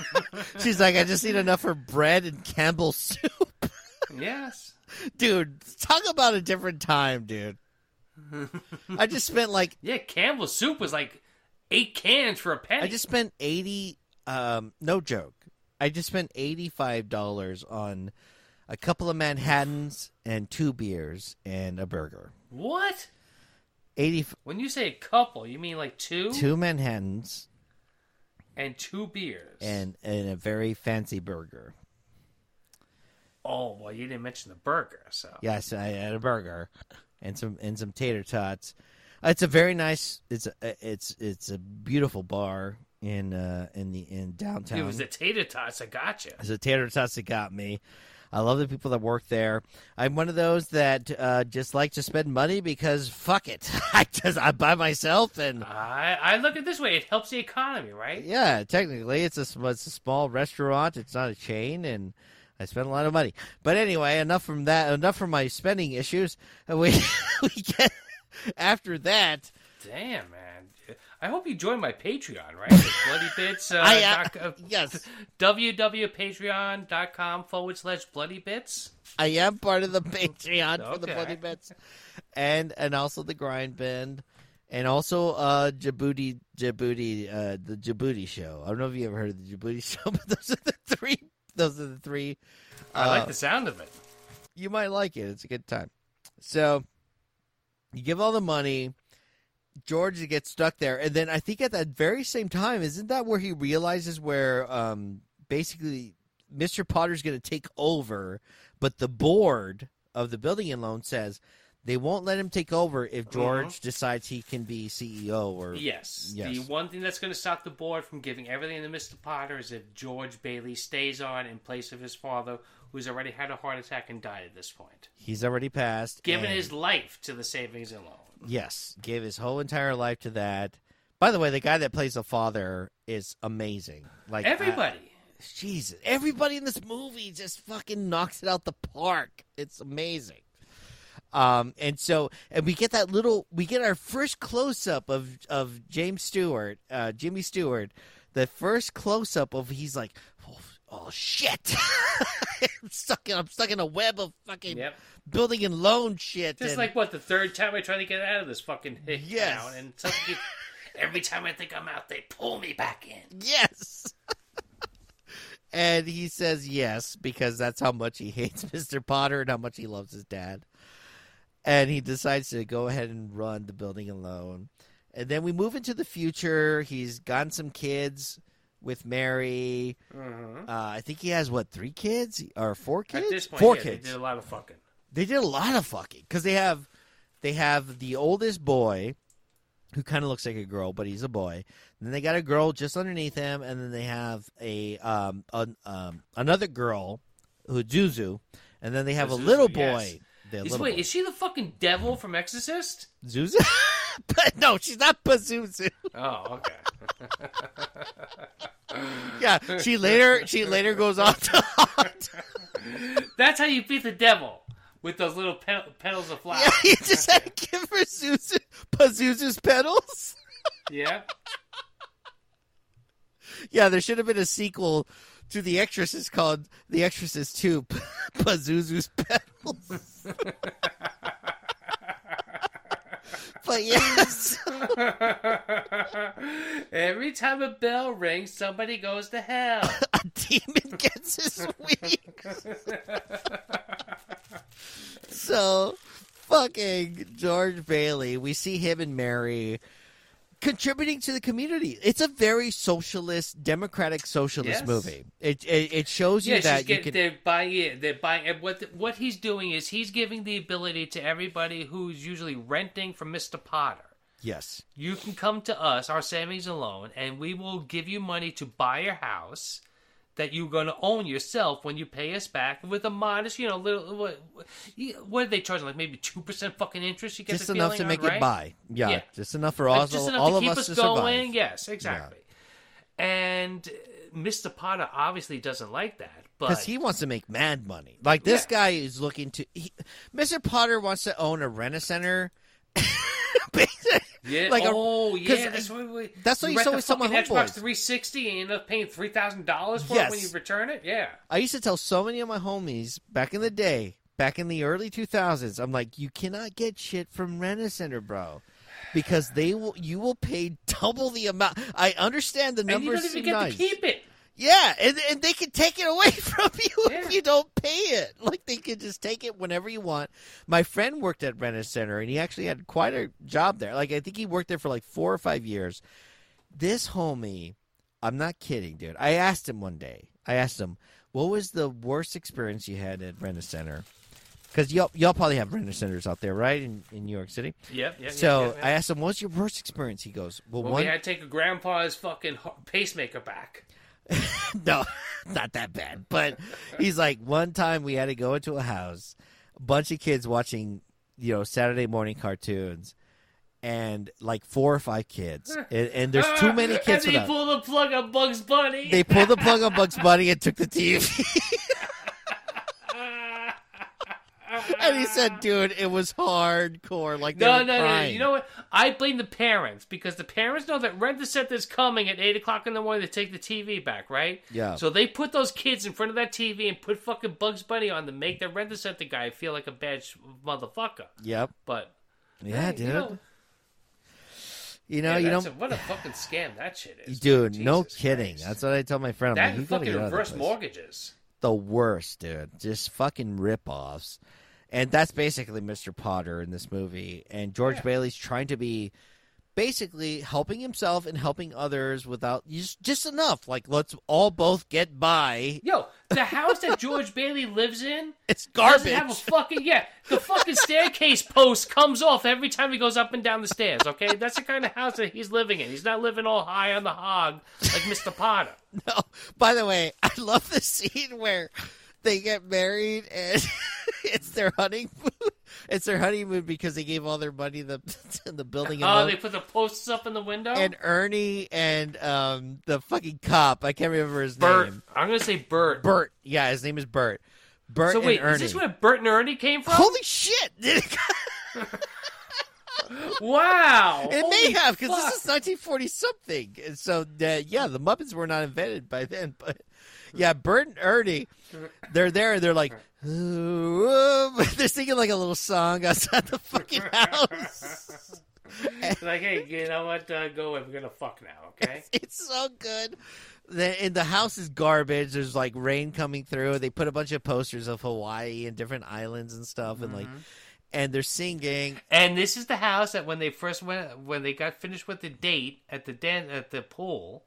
Speaker 2: she's like, I just need enough for bread and Campbell's soup.
Speaker 3: yes.
Speaker 2: Dude, talk about a different time, dude. I just spent like
Speaker 3: Yeah, Campbell's soup was like eight cans for a penny.
Speaker 2: I just spent eighty. Um, no joke. I just spent eighty five dollars on a couple of Manhattans and two beers and a burger.
Speaker 3: what?
Speaker 2: Eighty
Speaker 3: When you say a couple, you mean like two,
Speaker 2: two Manhattans
Speaker 3: and two beers.
Speaker 2: and and a very fancy burger.
Speaker 3: Oh well, you didn't mention the burger, so
Speaker 2: Yes, I had a burger and some and some tater tots. It's a very nice. It's a it's it's a beautiful bar in uh in the in downtown.
Speaker 3: it was the tater tots that got you.
Speaker 2: It's the tater tots that got me. I love the people that work there. I'm one of those that uh, just like to spend money because fuck it. I just I'm by myself and
Speaker 3: I I look at it this way: it helps the economy, right?
Speaker 2: yeah, technically it's a it's a small restaurant. It's not a chain, and I spent a lot of money. But anyway, enough from that. Enough from my spending issues. We we get after that.
Speaker 3: Damn, man. I hope you join my Patreon, right? Bloodybits. Uh,
Speaker 2: I, uh,
Speaker 3: doc- uh,
Speaker 2: yes.
Speaker 3: www.patreon.com forward slash Bloodybits.
Speaker 2: I am part of the Patreon for the Bloodybits, and and also the Grind Band, and also uh Djibouti Djibouti uh the Djibouti Show. I don't know if you ever heard of the Djibouti Show, but those are the three. Those are the three.
Speaker 3: I
Speaker 2: uh,
Speaker 3: like the sound of it.
Speaker 2: You might like it. It's a good time. So you give all the money. George gets stuck there, and then I think at that very same time, isn't that where he realizes where um basically Mr. Potter's going to take over, but the board of the building and loan says they won't let him take over if mm-hmm. George decides he can be CEO or
Speaker 3: Yes.
Speaker 2: Yes.
Speaker 3: The one thing that's going to stop the board from giving everything to Mr. Potter is if George Bailey stays on in place of his father, who's already had a heart attack and died at this point.
Speaker 2: he's already passed.
Speaker 3: Given
Speaker 2: and-
Speaker 3: his life to the savings and loan.
Speaker 2: Yes, gave his whole entire life to that. By the way, the guy that plays the father is amazing. Like I-
Speaker 3: Everybody.
Speaker 2: Jesus, everybody in this movie just fucking knocks it out the park. It's amazing. Um, and so, and we get that little, we get our first close up of of James Stewart, uh, Jimmy Stewart, the first close up of he's like, oh, oh shit, I'm stuck in, I'm stuck in a web of fucking
Speaker 3: Yep.
Speaker 2: building and loan shit.
Speaker 3: Just
Speaker 2: and-
Speaker 3: like what the third time I try to get out of this fucking
Speaker 2: Yes.
Speaker 3: town, and every time I think I'm out, they pull me back in.
Speaker 2: yes. and he says yes because that's how much he hates Mr. Potter and how much he loves his dad. And he decides to go ahead and run the building and loan. And then we move into the future. He's gotten some kids with Mary. Uh, I think he has what three kids or four kids?
Speaker 3: At this point,
Speaker 2: four
Speaker 3: yeah,
Speaker 2: kids.
Speaker 3: they did a lot of fucking.
Speaker 2: They did a lot of fucking because they have they have the oldest boy, who kind of looks like a girl, but he's a boy. Then they got a girl just underneath him, and then they have a um, an, um another girl who Zuzu, and then they have a
Speaker 3: Zuzu,
Speaker 2: little
Speaker 3: yes.
Speaker 2: Boy. The
Speaker 3: Is, wait,
Speaker 2: boy.
Speaker 3: is she the fucking devil from Exorcist?
Speaker 2: Zuzu? but no, she's not Pazuzu.
Speaker 3: Oh, okay.
Speaker 2: Yeah, she later she later goes on to haunt.
Speaker 3: That's how you beat the devil with those little pe- petals of flower.
Speaker 2: Yeah, you just had to give her Zuzu, Pazuzu's petals.
Speaker 3: Yeah.
Speaker 2: Yeah, there should have been a sequel to The Exorcist called The Exorcist 2 Pazuzu's Petals. but yes.
Speaker 3: Every time a bell rings, somebody goes to hell.
Speaker 2: a demon gets his wings. so, fucking George Bailey, we see him and Mary contributing to the community. It's a very socialist, democratic socialist
Speaker 3: Yes.
Speaker 2: movie. It, it it shows you
Speaker 3: Yeah,
Speaker 2: that you can.
Speaker 3: they're buying it. They're buying what what he's doing is he's giving the ability to everybody who's usually renting from Mr. Potter.
Speaker 2: Yes.
Speaker 3: You can come to us, our savings and loan, and we will give you money to buy your house that you're going to own yourself when you pay us back with a modest, you know, little what what are they charging? Like maybe two percent fucking interest. You get
Speaker 2: Just enough to
Speaker 3: feeling
Speaker 2: make
Speaker 3: on,
Speaker 2: it
Speaker 3: right?
Speaker 2: by. Yeah,
Speaker 3: Yeah.
Speaker 2: just enough for
Speaker 3: Like,
Speaker 2: all,
Speaker 3: just enough
Speaker 2: all
Speaker 3: to
Speaker 2: of
Speaker 3: keep
Speaker 2: us
Speaker 3: us
Speaker 2: to
Speaker 3: going.
Speaker 2: survive.
Speaker 3: Yes, exactly. And uh, Mr. Potter obviously doesn't like that, but
Speaker 2: Because he wants to make mad money. Like this
Speaker 3: Yeah.
Speaker 2: guy is looking to. He, Mr. Potter wants to own a rent a center.
Speaker 3: Yeah.
Speaker 2: like a-
Speaker 3: oh,
Speaker 2: 'cause
Speaker 3: yeah. That's what we.
Speaker 2: that's what
Speaker 3: you
Speaker 2: you with some my
Speaker 3: Xbox 360 and end up paying three thousand dollars for it when you return it. Yeah.
Speaker 2: I used to tell so many of my homies back in the day, back in the early 2000s, I'm like, you cannot get shit from rent a center, bro. Because they will, you will pay double the amount. I understand the numbers.
Speaker 3: And you don't even get
Speaker 2: nice.
Speaker 3: to keep it.
Speaker 2: Yeah, and, and they can take it away from you
Speaker 3: Yeah.
Speaker 2: if you don't pay it. Like they can just take it whenever you want. My friend worked at Rent a Center, and he actually had quite a job there. Like I think he worked there for like four or five years. This homie, I'm not kidding, dude. I asked him one day. I asked him, "What was the worst experience you had at Rent a Center?" Because y'all y'all probably have rent centers out there, right, in, in New York City.
Speaker 3: Yep. yep
Speaker 2: So
Speaker 3: yep, yep,
Speaker 2: I asked him, "What's your worst experience?" He goes, "Well,
Speaker 3: Well,
Speaker 2: one
Speaker 3: we had to take a grandpa's fucking pacemaker back.
Speaker 2: no, not that bad. But he's like, one time we had to go into a house, a bunch of kids watching, you know, Saturday morning cartoons, and like four or five kids, and, and there's too many kids
Speaker 3: and they pull the plug on Bugs Bunny.
Speaker 2: They pulled the plug on Bugs Bunny and took the TV. And he said, "Dude, it was hardcore. Like
Speaker 3: No, no, no, no. You know what? I blame the parents because the parents know that rent a set is coming at eight o'clock in the morning to take the TV back, right?
Speaker 2: Yeah.
Speaker 3: So they put those kids in front of that TV and put fucking Bugs Bunny on to make the rent a set the guy feel like a bad sh- motherfucker.
Speaker 2: Yep.
Speaker 3: But
Speaker 2: Yeah,
Speaker 3: hey,
Speaker 2: dude.
Speaker 3: you know,
Speaker 2: You know,
Speaker 3: yeah,
Speaker 2: you
Speaker 3: that's
Speaker 2: know,
Speaker 3: a- what a fucking scam that shit is,
Speaker 2: dude. no kidding.
Speaker 3: Christ.
Speaker 2: That's what I tell my friend. I'm
Speaker 3: that
Speaker 2: like, you
Speaker 3: and fucking
Speaker 2: get out of that
Speaker 3: reverse mortgages.
Speaker 2: the worst, dude. Just fucking rip-offs. And that's basically Mr. Potter in this movie. And George
Speaker 3: Yeah.
Speaker 2: Bailey's trying to be basically helping himself and helping others without just just enough. Like let's all both get by.
Speaker 3: Yo, the house that George Bailey lives in
Speaker 2: It's
Speaker 3: doesn't
Speaker 2: garbage.
Speaker 3: have a fucking yeah. The fucking staircase post comes off every time he goes up and down the stairs. Okay, that's the kind of house that he's living in. He's not living all high on the hog like Mr. Potter.
Speaker 2: No. By the way, I love the scene where they get married and it's their honeymoon. It's their honeymoon because they gave all their money to the the building.
Speaker 3: Oh, they put the posts up in the window.
Speaker 2: and Ernie and um the fucking cop. I can't remember his
Speaker 3: Bert,
Speaker 2: name.
Speaker 3: I'm gonna say Bert.
Speaker 2: Bert. Yeah, his name is Bert. Bert
Speaker 3: So wait,
Speaker 2: and Ernie.
Speaker 3: is this where Bert and Ernie came from?
Speaker 2: Holy shit!
Speaker 3: Wow!
Speaker 2: it
Speaker 3: Holy
Speaker 2: may have because this is 1940 something. And so uh, yeah, the Muppets were not invented by then. But yeah, Bert and Ernie, they're there and they're like, they're singing like a little song outside the fucking house.
Speaker 3: like, hey, you know what? Uh, go away. We're gonna fuck now, okay?
Speaker 2: It's so good. The, and the house is garbage. There's like rain coming through. They put a bunch of posters of Hawaii and different islands and stuff, and like,
Speaker 3: Mm-hmm.
Speaker 2: and they're singing.
Speaker 3: And this is the house that when they first went, when they got finished with the date at the den at the pool,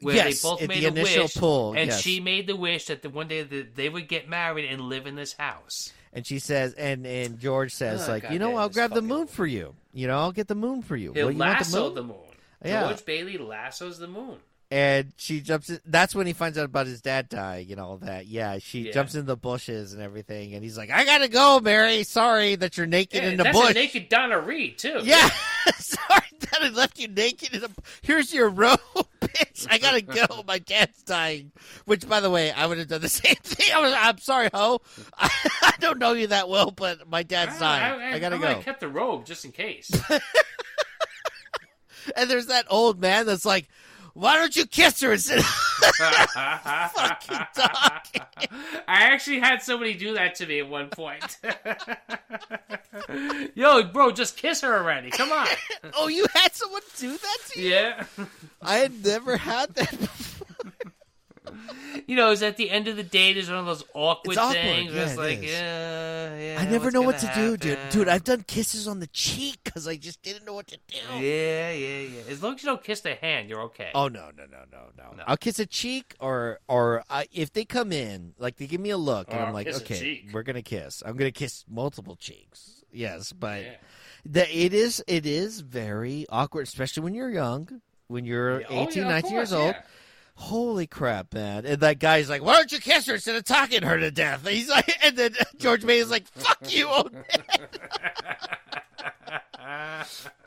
Speaker 3: where
Speaker 2: Yes,
Speaker 3: they both made
Speaker 2: the
Speaker 3: a
Speaker 2: initial
Speaker 3: wish,
Speaker 2: pool,
Speaker 3: and
Speaker 2: yes.
Speaker 3: she made the wish that the one day that they would get married and live in this house.
Speaker 2: And she says, and and George says,
Speaker 3: Oh,
Speaker 2: like, you
Speaker 3: goddamn
Speaker 2: know, I'll grab the moon for you. You know, I'll get the moon for you.
Speaker 3: He'll
Speaker 2: Well, you
Speaker 3: lasso
Speaker 2: the
Speaker 3: the
Speaker 2: moon?
Speaker 3: moon.
Speaker 2: Yeah.
Speaker 3: George Bailey lassos the moon.
Speaker 2: And she jumps. In, that's when he finds out about his dad dying and all that. Yeah, she
Speaker 3: Yeah.
Speaker 2: jumps in the bushes and everything, and he's like, "I gotta go, Mary. Sorry that you're naked
Speaker 3: Yeah,
Speaker 2: in the
Speaker 3: that's
Speaker 2: bush."
Speaker 3: a naked Donna Reed too.
Speaker 2: Yeah, sorry that I left you naked. In the, here's your robe, bitch. I gotta go. My dad's dying. Which, by the way, I would have done the same thing. I was, I'm sorry, ho. I, I don't know you that well, but my dad's dying. I, gotta go.
Speaker 3: I kept the robe just in case.
Speaker 2: And there's that old man that's like, "Why don't you kiss her instead?" of fucking talking?
Speaker 3: I actually had somebody do that to me at one point. Yo, bro, just kiss her already. Come on.
Speaker 2: oh, you had someone do that to you?
Speaker 3: Yeah.
Speaker 2: I had never had that. before.
Speaker 3: You know, is at the end of the date is one of those awkward,
Speaker 2: It's awkward,
Speaker 3: things. where
Speaker 2: yeah,
Speaker 3: it's
Speaker 2: it
Speaker 3: like,
Speaker 2: is.
Speaker 3: yeah, yeah.
Speaker 2: I never know what to
Speaker 3: gonna
Speaker 2: do, dude. Dude, I've done kisses on the cheek because I just didn't know what to do.
Speaker 3: Yeah, yeah, yeah. As long as you don't kiss the hand, you're okay.
Speaker 2: Oh no no no no no!
Speaker 3: No.
Speaker 2: I'll kiss a cheek, or or I, if they come in, like they give me a look, and
Speaker 3: oh,
Speaker 2: I'm like,
Speaker 3: kiss a
Speaker 2: okay, we're gonna kiss. I'm gonna kiss multiple cheeks. Yes, but
Speaker 3: Yeah.
Speaker 2: the, it is it is very awkward, especially when you're young, when you're
Speaker 3: Yeah, oh,
Speaker 2: 18,
Speaker 3: yeah, of
Speaker 2: 19 years old.
Speaker 3: yeah.
Speaker 2: Holy crap, man! And that guy's like, "Why don't you kiss her instead of talking her to death?" He's like, and then George May is like, "Fuck you, old man."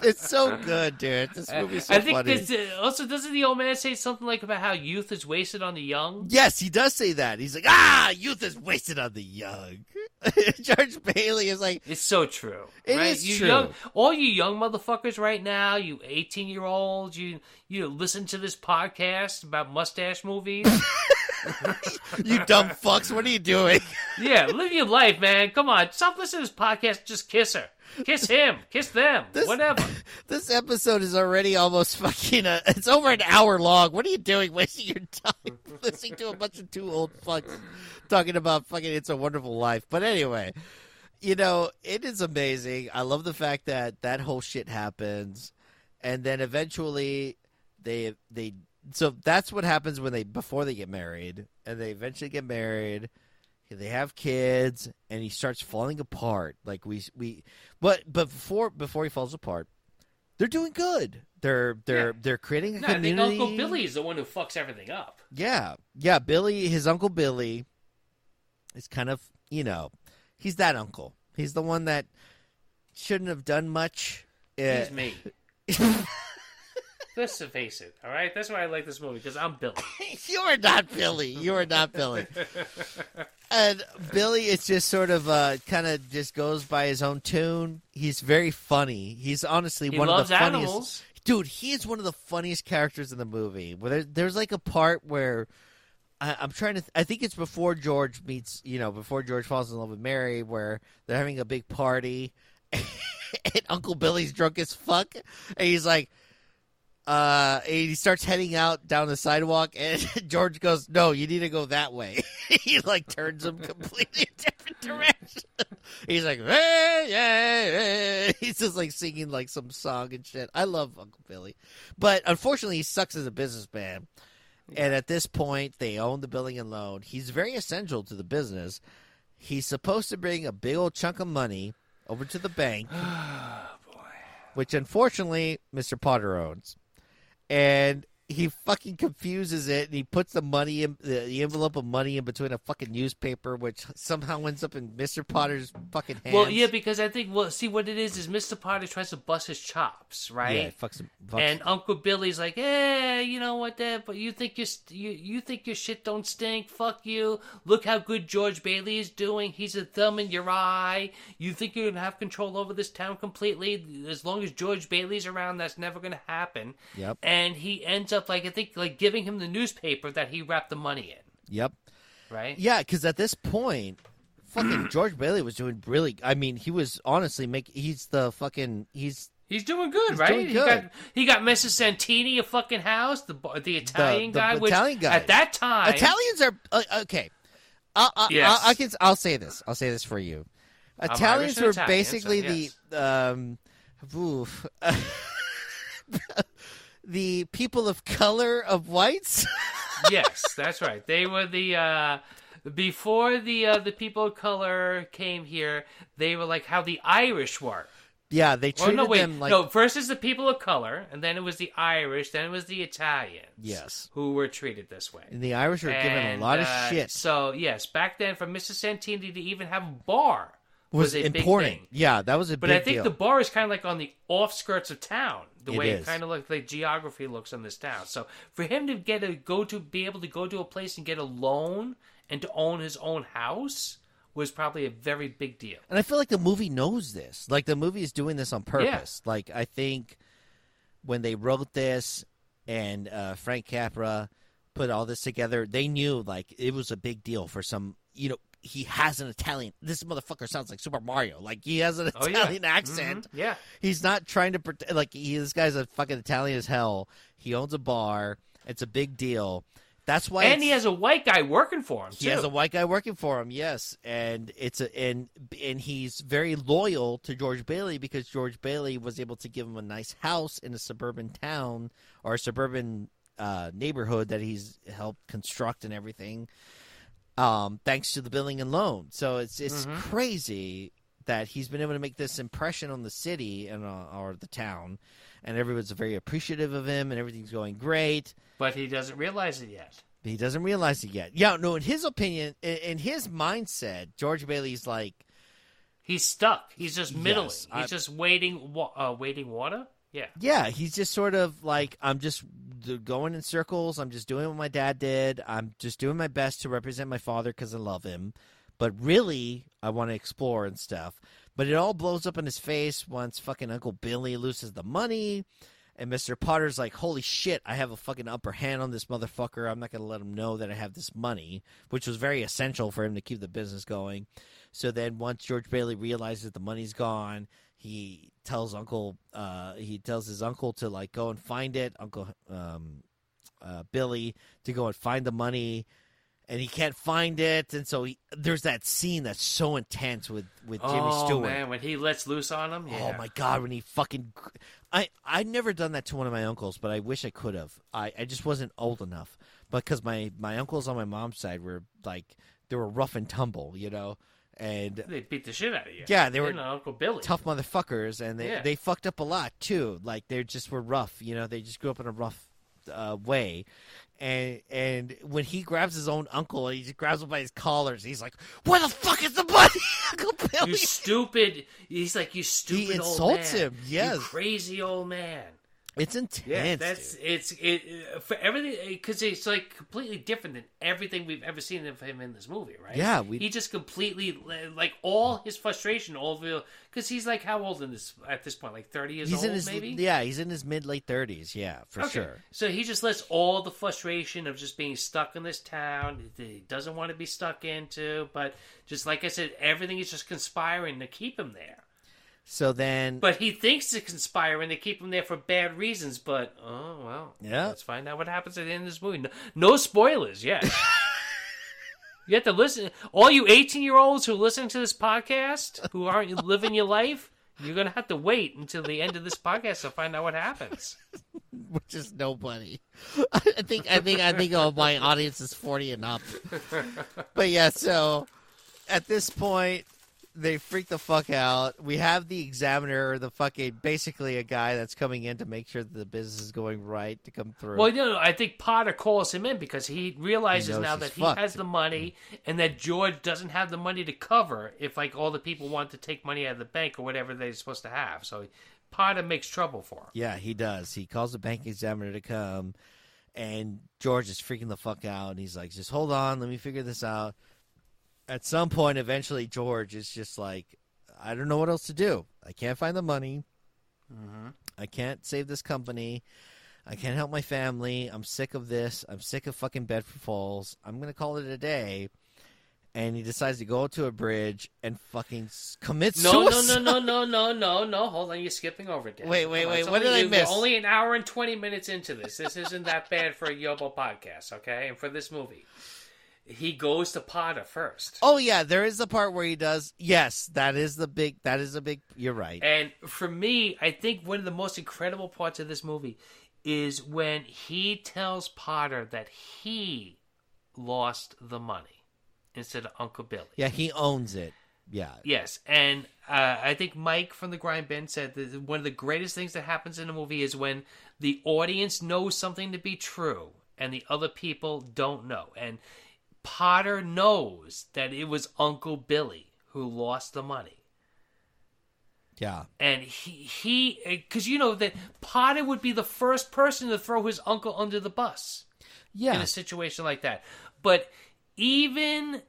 Speaker 2: it's so good, dude. This movie's so
Speaker 3: I think
Speaker 2: funny.
Speaker 3: this, uh, also doesn't the old man say something like about how youth is wasted on the young?
Speaker 2: Yes, he does say that. He's like, ah, youth is wasted on the young. George Bailey is like,
Speaker 3: It's so true.
Speaker 2: It
Speaker 3: right?
Speaker 2: is
Speaker 3: you
Speaker 2: true.
Speaker 3: Young, all you young motherfuckers right now, you eighteen year olds, you you listen to this podcast about mustache movies.
Speaker 2: you dumb fucks, what are you doing?
Speaker 3: yeah, live your life, man. Come on, stop listening to this podcast. Just kiss her, kiss him, kiss them,
Speaker 2: This-
Speaker 3: whatever.
Speaker 2: this episode is already almost fucking, uh, it's over an hour long. What are you doing wasting your time listening to a bunch of two old fucks talking about fucking It's a Wonderful Life? But anyway, you know, it is amazing. I love the fact that that whole shit happens. And then eventually they, they, so that's what happens when they, before they get married. And they eventually get married. They have kids and he starts falling apart like we we but but before before he falls apart they're doing good they're they're
Speaker 3: Yeah.
Speaker 2: they're creating a
Speaker 3: No, I think
Speaker 2: community
Speaker 3: Uncle Billy is the one who fucks everything up.
Speaker 2: yeah yeah billy his uncle billy is kind of you know he's that uncle he's the one that shouldn't have done much Uh,
Speaker 3: He's me. Let's face it, all right? That's why I like this movie because I'm Billy.
Speaker 2: you are not Billy. You are not Billy. and Billy is just sort of uh, kind of just goes by his own tune. He's very funny. He's honestly
Speaker 3: He
Speaker 2: one of the funniest.
Speaker 3: animals.
Speaker 2: Dude, he is one of the funniest characters in the movie. Where there, there's like a part where I, I'm trying to. Th- I think it's before George meets. You know, before George falls in love with Mary, where they're having a big party, and Uncle Billy's drunk as fuck, and he's like. Uh, and he starts heading out down the sidewalk, and George goes, "No, you need to go that way." he like turns him completely a different direction. He's like, "Hey, yeah, hey." he's just like singing like some song and shit. I love Uncle Billy, but unfortunately, he sucks as a businessman. And at this point, they own the building and loan. He's very essential to the business. He's supposed to bring a big old chunk of money over to the bank, which unfortunately Mr. Potter owns. And he fucking confuses it, and he puts the money in the, envelope of money in between a fucking newspaper, which somehow ends up in Mr. Potter's fucking hands.
Speaker 3: Well, yeah, because I think well, see what it is is Mr. Potter tries to bust his chops, right?
Speaker 2: yeah, fucks him. Fucks
Speaker 3: and Uncle Billy's like, "Eh, you know what? That, but you think your you you think your shit don't stink? Fuck you! Look how good George Bailey is doing. He's a thumb in your eye. You think you're gonna have control over this town completely? As long as George Bailey's around, that's never gonna happen."
Speaker 2: Yep.
Speaker 3: And he ends up like I think like giving him the newspaper that he wrapped the money in,
Speaker 2: Yep.
Speaker 3: right?
Speaker 2: Yeah, because at this point, fucking George Bailey was doing really. I mean, he was honestly make. He's the fucking. He's
Speaker 3: He's doing good,
Speaker 2: He's
Speaker 3: right?
Speaker 2: doing
Speaker 3: He got he got Mrs. Santini a fucking house, the the Italian
Speaker 2: the
Speaker 3: guy, which
Speaker 2: Italian guy.
Speaker 3: at that time
Speaker 2: Italians are uh, okay. I'll, I'll,
Speaker 3: Yes.
Speaker 2: I'll, I can. I'll say this. I'll say this for you. Italians were
Speaker 3: Italian, so
Speaker 2: basically
Speaker 3: yes.
Speaker 2: the um, oof. the people of color of whites.
Speaker 3: yes, that's right. They were the uh, before the uh, the people of color came here. They were like how the Irish were.
Speaker 2: yeah, they treated
Speaker 3: no, wait,
Speaker 2: them like
Speaker 3: no. First is the people of color, and then it was the Irish, then it was the Italians.
Speaker 2: Yes.
Speaker 3: who were treated this way.
Speaker 2: and the Irish were given a
Speaker 3: And,
Speaker 2: lot of
Speaker 3: uh,
Speaker 2: shit.
Speaker 3: So yes, back then for Mrs. Santini to even have a bar
Speaker 2: was,
Speaker 3: was, a big
Speaker 2: important.
Speaker 3: thing.
Speaker 2: Yeah, that was a.
Speaker 3: But
Speaker 2: big
Speaker 3: I think
Speaker 2: deal.
Speaker 3: the bar is kind of like on the offskirts of town, the
Speaker 2: It
Speaker 3: way
Speaker 2: is.
Speaker 3: it kind of like the geography looks on this town. So for him to get a go to be able to go to a place and get a loan and to own his own house was probably a very big deal.
Speaker 2: And I feel like the movie knows this. Like the movie is doing this on purpose. Like I think when they wrote this and uh, Frank Capra put all this together, they knew like it was a big deal for some. You know, he has an Italian. This motherfucker sounds like Super Mario. Like he has an
Speaker 3: Oh, yeah.
Speaker 2: Italian accent.
Speaker 3: Mhm. Yeah.
Speaker 2: He's not trying to pretend like he. This guy's a fucking Italian as hell. He owns a bar. It's a big deal. That's why.
Speaker 3: and he has a white guy working for him
Speaker 2: he
Speaker 3: too.
Speaker 2: has a white guy working for him, yes, and it's a and and he's very loyal to George Bailey because George Bailey was able to give him a nice house in a suburban town or a suburban uh, neighborhood that he's helped construct and everything, um, thanks to the building and loan. So it's it's
Speaker 3: Mhm.
Speaker 2: crazy that he's been able to make this impression on the city and uh, or the town, and everyone's very appreciative of him, and everything's going great.
Speaker 3: but he doesn't realize it yet.
Speaker 2: He doesn't realize it yet. Yeah, no. In his opinion, in, in his mindset, George Bailey's like,
Speaker 3: He's stuck. He's just middling.
Speaker 2: Yes,
Speaker 3: He's
Speaker 2: I-
Speaker 3: just waiting, wa- uh, waiting water. Yeah.
Speaker 2: yeah, he's just sort of like, I'm just going in circles. I'm just doing what my dad did. I'm just doing my best to represent my father because I love him. But really, I want to explore and stuff. But it all blows up in his face once fucking Uncle Billy loses the money. And Mr. Potter's like, holy shit, I have a fucking upper hand on this motherfucker. I'm not going to let him know that I have this money, which was very essential for him to keep the business going. So then once George Bailey realizes the money's gone, he tells Uncle, uh, he tells his uncle to like go and find it, Uncle um, uh, Billy, to go and find the money. And he can't find it, and so he, there's that scene that's so intense with with Jimmy
Speaker 3: oh
Speaker 2: Stewart.
Speaker 3: man, when he lets loose on him. Yeah.
Speaker 2: Oh my god, when he fucking I I never done that to one of my uncles, but I wish I could have. I I just wasn't old enough. Because my my uncles on my mom's side were like they were rough and tumble, you know. And
Speaker 3: They beat the shit out of you.
Speaker 2: Yeah, they were
Speaker 3: Uncle Billy.
Speaker 2: tough motherfuckers and they
Speaker 3: Yeah.
Speaker 2: they fucked up a lot too. Like they just were rough, you know. They just grew up in a rough uh, way. And and when he grabs his own uncle he just grabs him by his collars, he's like, "Where the fuck is the money, Uncle Billy?"
Speaker 3: You stupid. He's like you stupid.
Speaker 2: insults
Speaker 3: old man.
Speaker 2: him, yes.
Speaker 3: You crazy old man.
Speaker 2: It's intense.
Speaker 3: Yeah, that's
Speaker 2: dude.
Speaker 3: it's it uh, for everything because it's like completely different than everything we've ever seen of him in this movie, right?
Speaker 2: Yeah, we-
Speaker 3: he just completely like all his frustration, all the because he's like how old in this at this point, like thirty years
Speaker 2: he's
Speaker 3: old,
Speaker 2: in his
Speaker 3: maybe.
Speaker 2: yeah, he's in his mid late thirties. Yeah, for
Speaker 3: Okay.
Speaker 2: sure.
Speaker 3: So he just lets all the frustration of just being stuck in this town that he doesn't want to be stuck into, but just like I said, everything is just conspiring to keep him there.
Speaker 2: So then,
Speaker 3: But he thinks it's conspiring to keep him there for bad reasons. But oh well,
Speaker 2: Yeah.
Speaker 3: Let's find out what happens at the end of this movie. No, no spoilers yet. you have to listen. All you eighteen-year-olds who listen to this podcast who aren't living your life, you're gonna have to wait until the end of this podcast to find out what happens.
Speaker 2: which is nobody. I think I think I think all my audience is forty and up. but yeah, so at this point they freak the fuck out. We have the examiner, the fucking basically a guy that's coming in to make sure that the business is going right to come through.
Speaker 3: Well, you know, I think Potter calls him in because he realizes
Speaker 2: He
Speaker 3: now that he has the money and that George doesn't have the money to cover if like all the people want to take money out of the bank or whatever they're supposed to have. So Potter makes trouble for him.
Speaker 2: Yeah, he does. He calls the bank examiner to come, and George is freaking the fuck out. And he's like, "Just hold on, let me figure this out." At some point, eventually, George is just like, "I don't know what else to do. I can't find the money. Mm-hmm. I can't save this company. I can't help my family. I'm sick of this. I'm sick of fucking Bedford Falls. I'm gonna call it a day." And he decides to go to a bridge and fucking commit
Speaker 3: No, no,
Speaker 2: suicide.
Speaker 3: no, no, no, no, no, no. Hold on, you're skipping over it.
Speaker 2: Wait, wait, wait, what did I miss?
Speaker 3: Only an hour and twenty minutes into this. This isn't that bad for a Yobo podcast, okay? And for this movie, he goes to Potter first.
Speaker 2: Oh yeah, there is the part where he does. Yes, that is the big. That is a big. You're right.
Speaker 3: And for me, I think one of the most incredible parts of this movie is when he tells Potter that he lost the money instead of Uncle Billy.
Speaker 2: Yeah, he owns it. Yeah.
Speaker 3: Yes, and uh, I think Mike from the Grind Bin said that one of the greatest things that happens in a movie is when the audience knows something to be true and the other people don't know. And Potter knows that it was Uncle Billy who lost the money.
Speaker 2: Yeah.
Speaker 3: And he, he, eh, because you know that Potter would be the first person to throw his uncle under the bus
Speaker 2: Yeah.
Speaker 3: in a situation like that. But even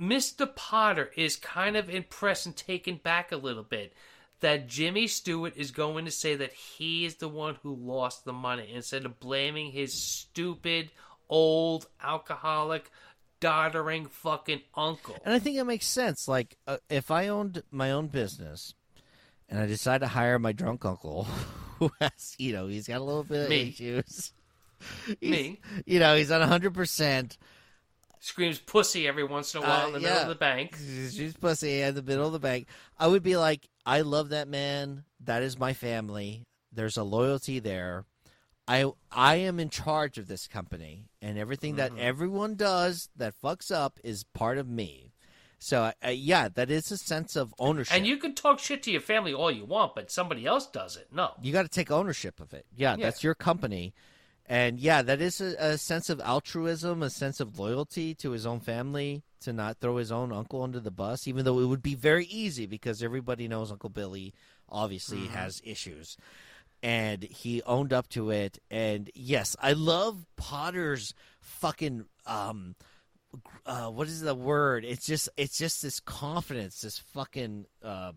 Speaker 3: Mr. Potter is kind of impressed and taken back a little bit that Jimmy Stewart is going to say that he is the one who lost the money instead of blaming his stupid, old, alcoholic, doddering fucking uncle.
Speaker 2: And I think it makes sense. Like, uh, if I owned my own business and I decide to hire my drunk uncle, who has, you know, he's got a little bit of
Speaker 3: Me.
Speaker 2: issues. He's-
Speaker 3: Me.
Speaker 2: You know, he's on 100%.
Speaker 3: Screams pussy every once in a while
Speaker 2: Uh,
Speaker 3: in the middle of the bank.
Speaker 2: She's pussy in the middle of the bank. I would be like, I love that man. That is my family. There's a loyalty there. I I am in charge of this company, and everything
Speaker 3: Mm-hmm.
Speaker 2: that everyone does that fucks up is part of me. So uh, yeah, that is a sense of ownership.
Speaker 3: And you can talk shit to your family all you want, but somebody else does it. No.
Speaker 2: you got to take ownership of it. Yeah,
Speaker 3: Yeah.
Speaker 2: that's your company. And yeah, that is a, a sense of altruism, a sense of loyalty to his own family, to not throw his own uncle under the bus, even though it would be very easy because everybody knows Uncle Billy obviously has issues. And he owned up to it. And yes, I love Potter's fucking um uh what is the word? It's just it's just this confidence, this fucking uh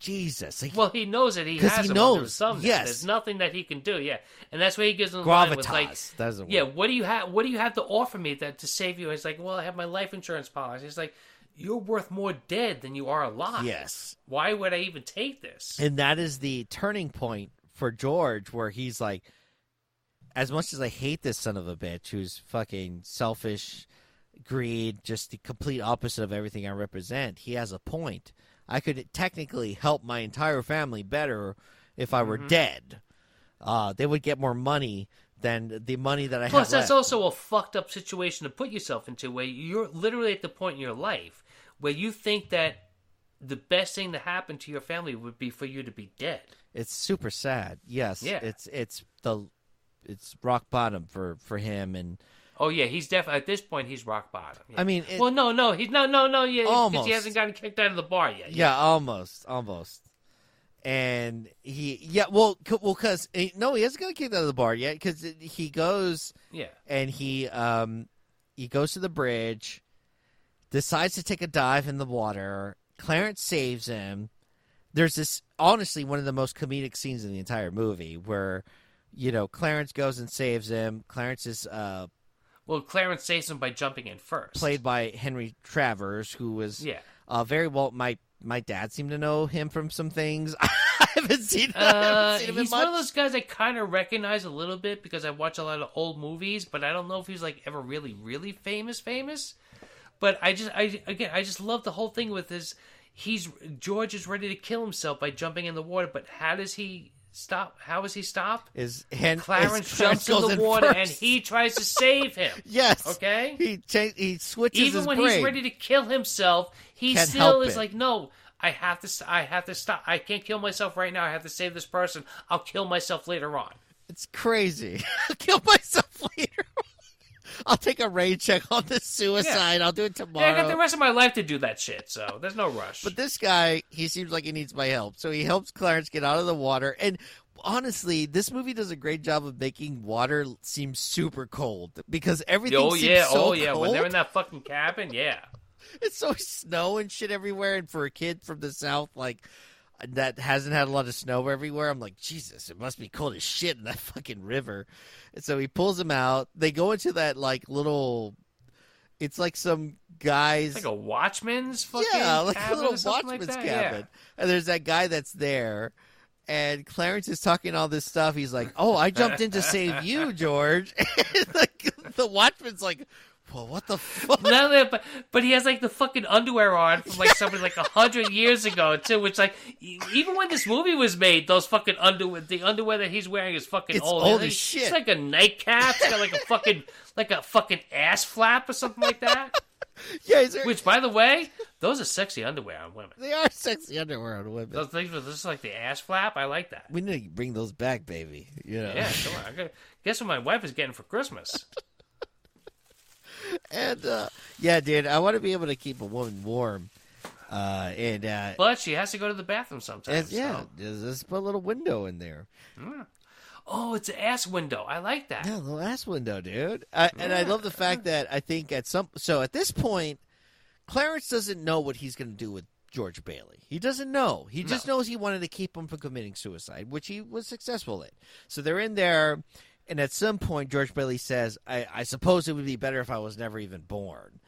Speaker 2: Jesus. Like,
Speaker 3: Well, he knows it. He has
Speaker 2: he knows, yes.
Speaker 3: There's nothing that he can do. Yeah, and that's why he gives him the line with like,
Speaker 2: gravitas.
Speaker 3: "Yeah, what do you have? What do you have to offer me that to save you?" He's like, "Well, I have my life insurance policy." He's like, "You're worth more dead than you are alive.
Speaker 2: Yes.
Speaker 3: Why would I even take this?"
Speaker 2: And that is the turning point for George where he's like, as much as I hate this son of a bitch who's fucking selfish, greed, just the complete opposite of everything I represent, he has a point. I could technically help my entire family better if I were
Speaker 3: Mm-hmm.
Speaker 2: dead. Uh, they would get more money than the money that I
Speaker 3: Plus,
Speaker 2: have
Speaker 3: that's
Speaker 2: left.
Speaker 3: also a fucked up situation to put yourself into, where you're literally at the point in your life where you think that the best thing to happen to your family would be for you to be dead.
Speaker 2: It's super sad. Yes,
Speaker 3: Yeah.
Speaker 2: it's it's the it's rock bottom for for him and
Speaker 3: Oh yeah, he's definitely at this point he's rock bottom. Yeah.
Speaker 2: I mean, it-
Speaker 3: well, no, no, he's no, no, no, yeah, because
Speaker 2: Almost.
Speaker 3: he hasn't gotten kicked out of the bar yet.
Speaker 2: Yeah, almost, almost. And he, yeah, well, c- well, because no, he hasn't got kicked out of the bar yet. Because he goes
Speaker 3: yeah.
Speaker 2: and he, um, he goes to the bridge, decides to take a dive in the water. Clarence saves him. There's this, honestly, one of the most comedic scenes in the entire movie where, you know, Clarence goes and saves him. Clarence is uh,
Speaker 3: Well, Clarence saves him by jumping in first.
Speaker 2: played by Henry Travers, who was
Speaker 3: Yeah.
Speaker 2: uh, very well. My my dad seemed to know him from some things. I haven't seen, I
Speaker 3: Uh,
Speaker 2: haven't seen him in
Speaker 3: he's one of those guys I kind of recognize a little bit because I watch a lot of old movies, but I don't know if he's like ever really, really famous, famous. But I just, I again, I just love the whole thing with his. He's George is ready to kill himself by jumping in the water, but how does he stop? How does he stop?
Speaker 2: Is Hen-
Speaker 3: Clarence
Speaker 2: is
Speaker 3: jumps
Speaker 2: goes
Speaker 3: in the water and he tries to save him.
Speaker 2: yes
Speaker 3: Okay?
Speaker 2: he cha- he switches
Speaker 3: Even when
Speaker 2: brain.
Speaker 3: he's ready to kill himself, he
Speaker 2: Can't
Speaker 3: still is
Speaker 2: it.
Speaker 3: like, "No, I have to. I have to stop. I can't kill myself right now. I have to save this person. I'll kill myself later on."
Speaker 2: It's crazy. I'll kill myself later. I'll take a rain check on the suicide. I'll do it
Speaker 3: Yeah,
Speaker 2: tomorrow.
Speaker 3: I got the rest of my life to do that shit, so there's no rush.
Speaker 2: But this guy, he seems like he needs my help. So he helps Clarence get out of the water. And honestly, this movie does a great job of making water seem super cold because everything
Speaker 3: oh
Speaker 2: seems
Speaker 3: yeah,
Speaker 2: so
Speaker 3: oh yeah, when they're in that fucking cabin, yeah.
Speaker 2: It's so snow and shit everywhere. And for a kid from the south, like that hasn't had a lot of snow everywhere, I'm like, Jesus, it must be cold as shit in that fucking river. And so he pulls him out. They go into that like little. It's like some guys.
Speaker 3: Like a watchman's fucking
Speaker 2: yeah, like a
Speaker 3: cabin
Speaker 2: little
Speaker 3: something like
Speaker 2: watchman's
Speaker 3: yeah.
Speaker 2: cabin. And there's that guy that's there. And Clarence is talking all this stuff. He's like, "Oh, I jumped in to save you, George." Like the watchman's like, Well, what the fuck?
Speaker 3: Not that, but but he has like the fucking underwear on from like something like a hundred years ago too. Which like even when this movie was made, those fucking underwear, the underwear that he's wearing is fucking
Speaker 2: It's
Speaker 3: old.
Speaker 2: as shit.
Speaker 3: It's like a nightcap. It's got like a fucking like a fucking ass flap or something like that.
Speaker 2: Yeah, is there,
Speaker 3: Which, by the way, those are sexy underwear on women.
Speaker 2: they are sexy underwear on women.
Speaker 3: Those things with just like the ass flap, I like that.
Speaker 2: we need to bring those back, baby. You know.
Speaker 3: Yeah, sure. I got, guess what my wife is getting for Christmas?
Speaker 2: And uh, yeah, dude, I want to be able to keep a woman warm. Uh, and uh,
Speaker 3: But she has to go to the bathroom sometimes.
Speaker 2: yeah,
Speaker 3: so-
Speaker 2: just, put a little window in there.
Speaker 3: Oh, it's an ass window. I like that.
Speaker 2: Yeah, the last window, dude. I, And I love the fact that I think at some so at this point, Clarence doesn't know what he's going to do with George Bailey. He doesn't know. He just knows he wanted to keep him from committing suicide, which he was successful in. So they're in there, and at some point, George Bailey says, "I, I suppose it would be better if I was never even born."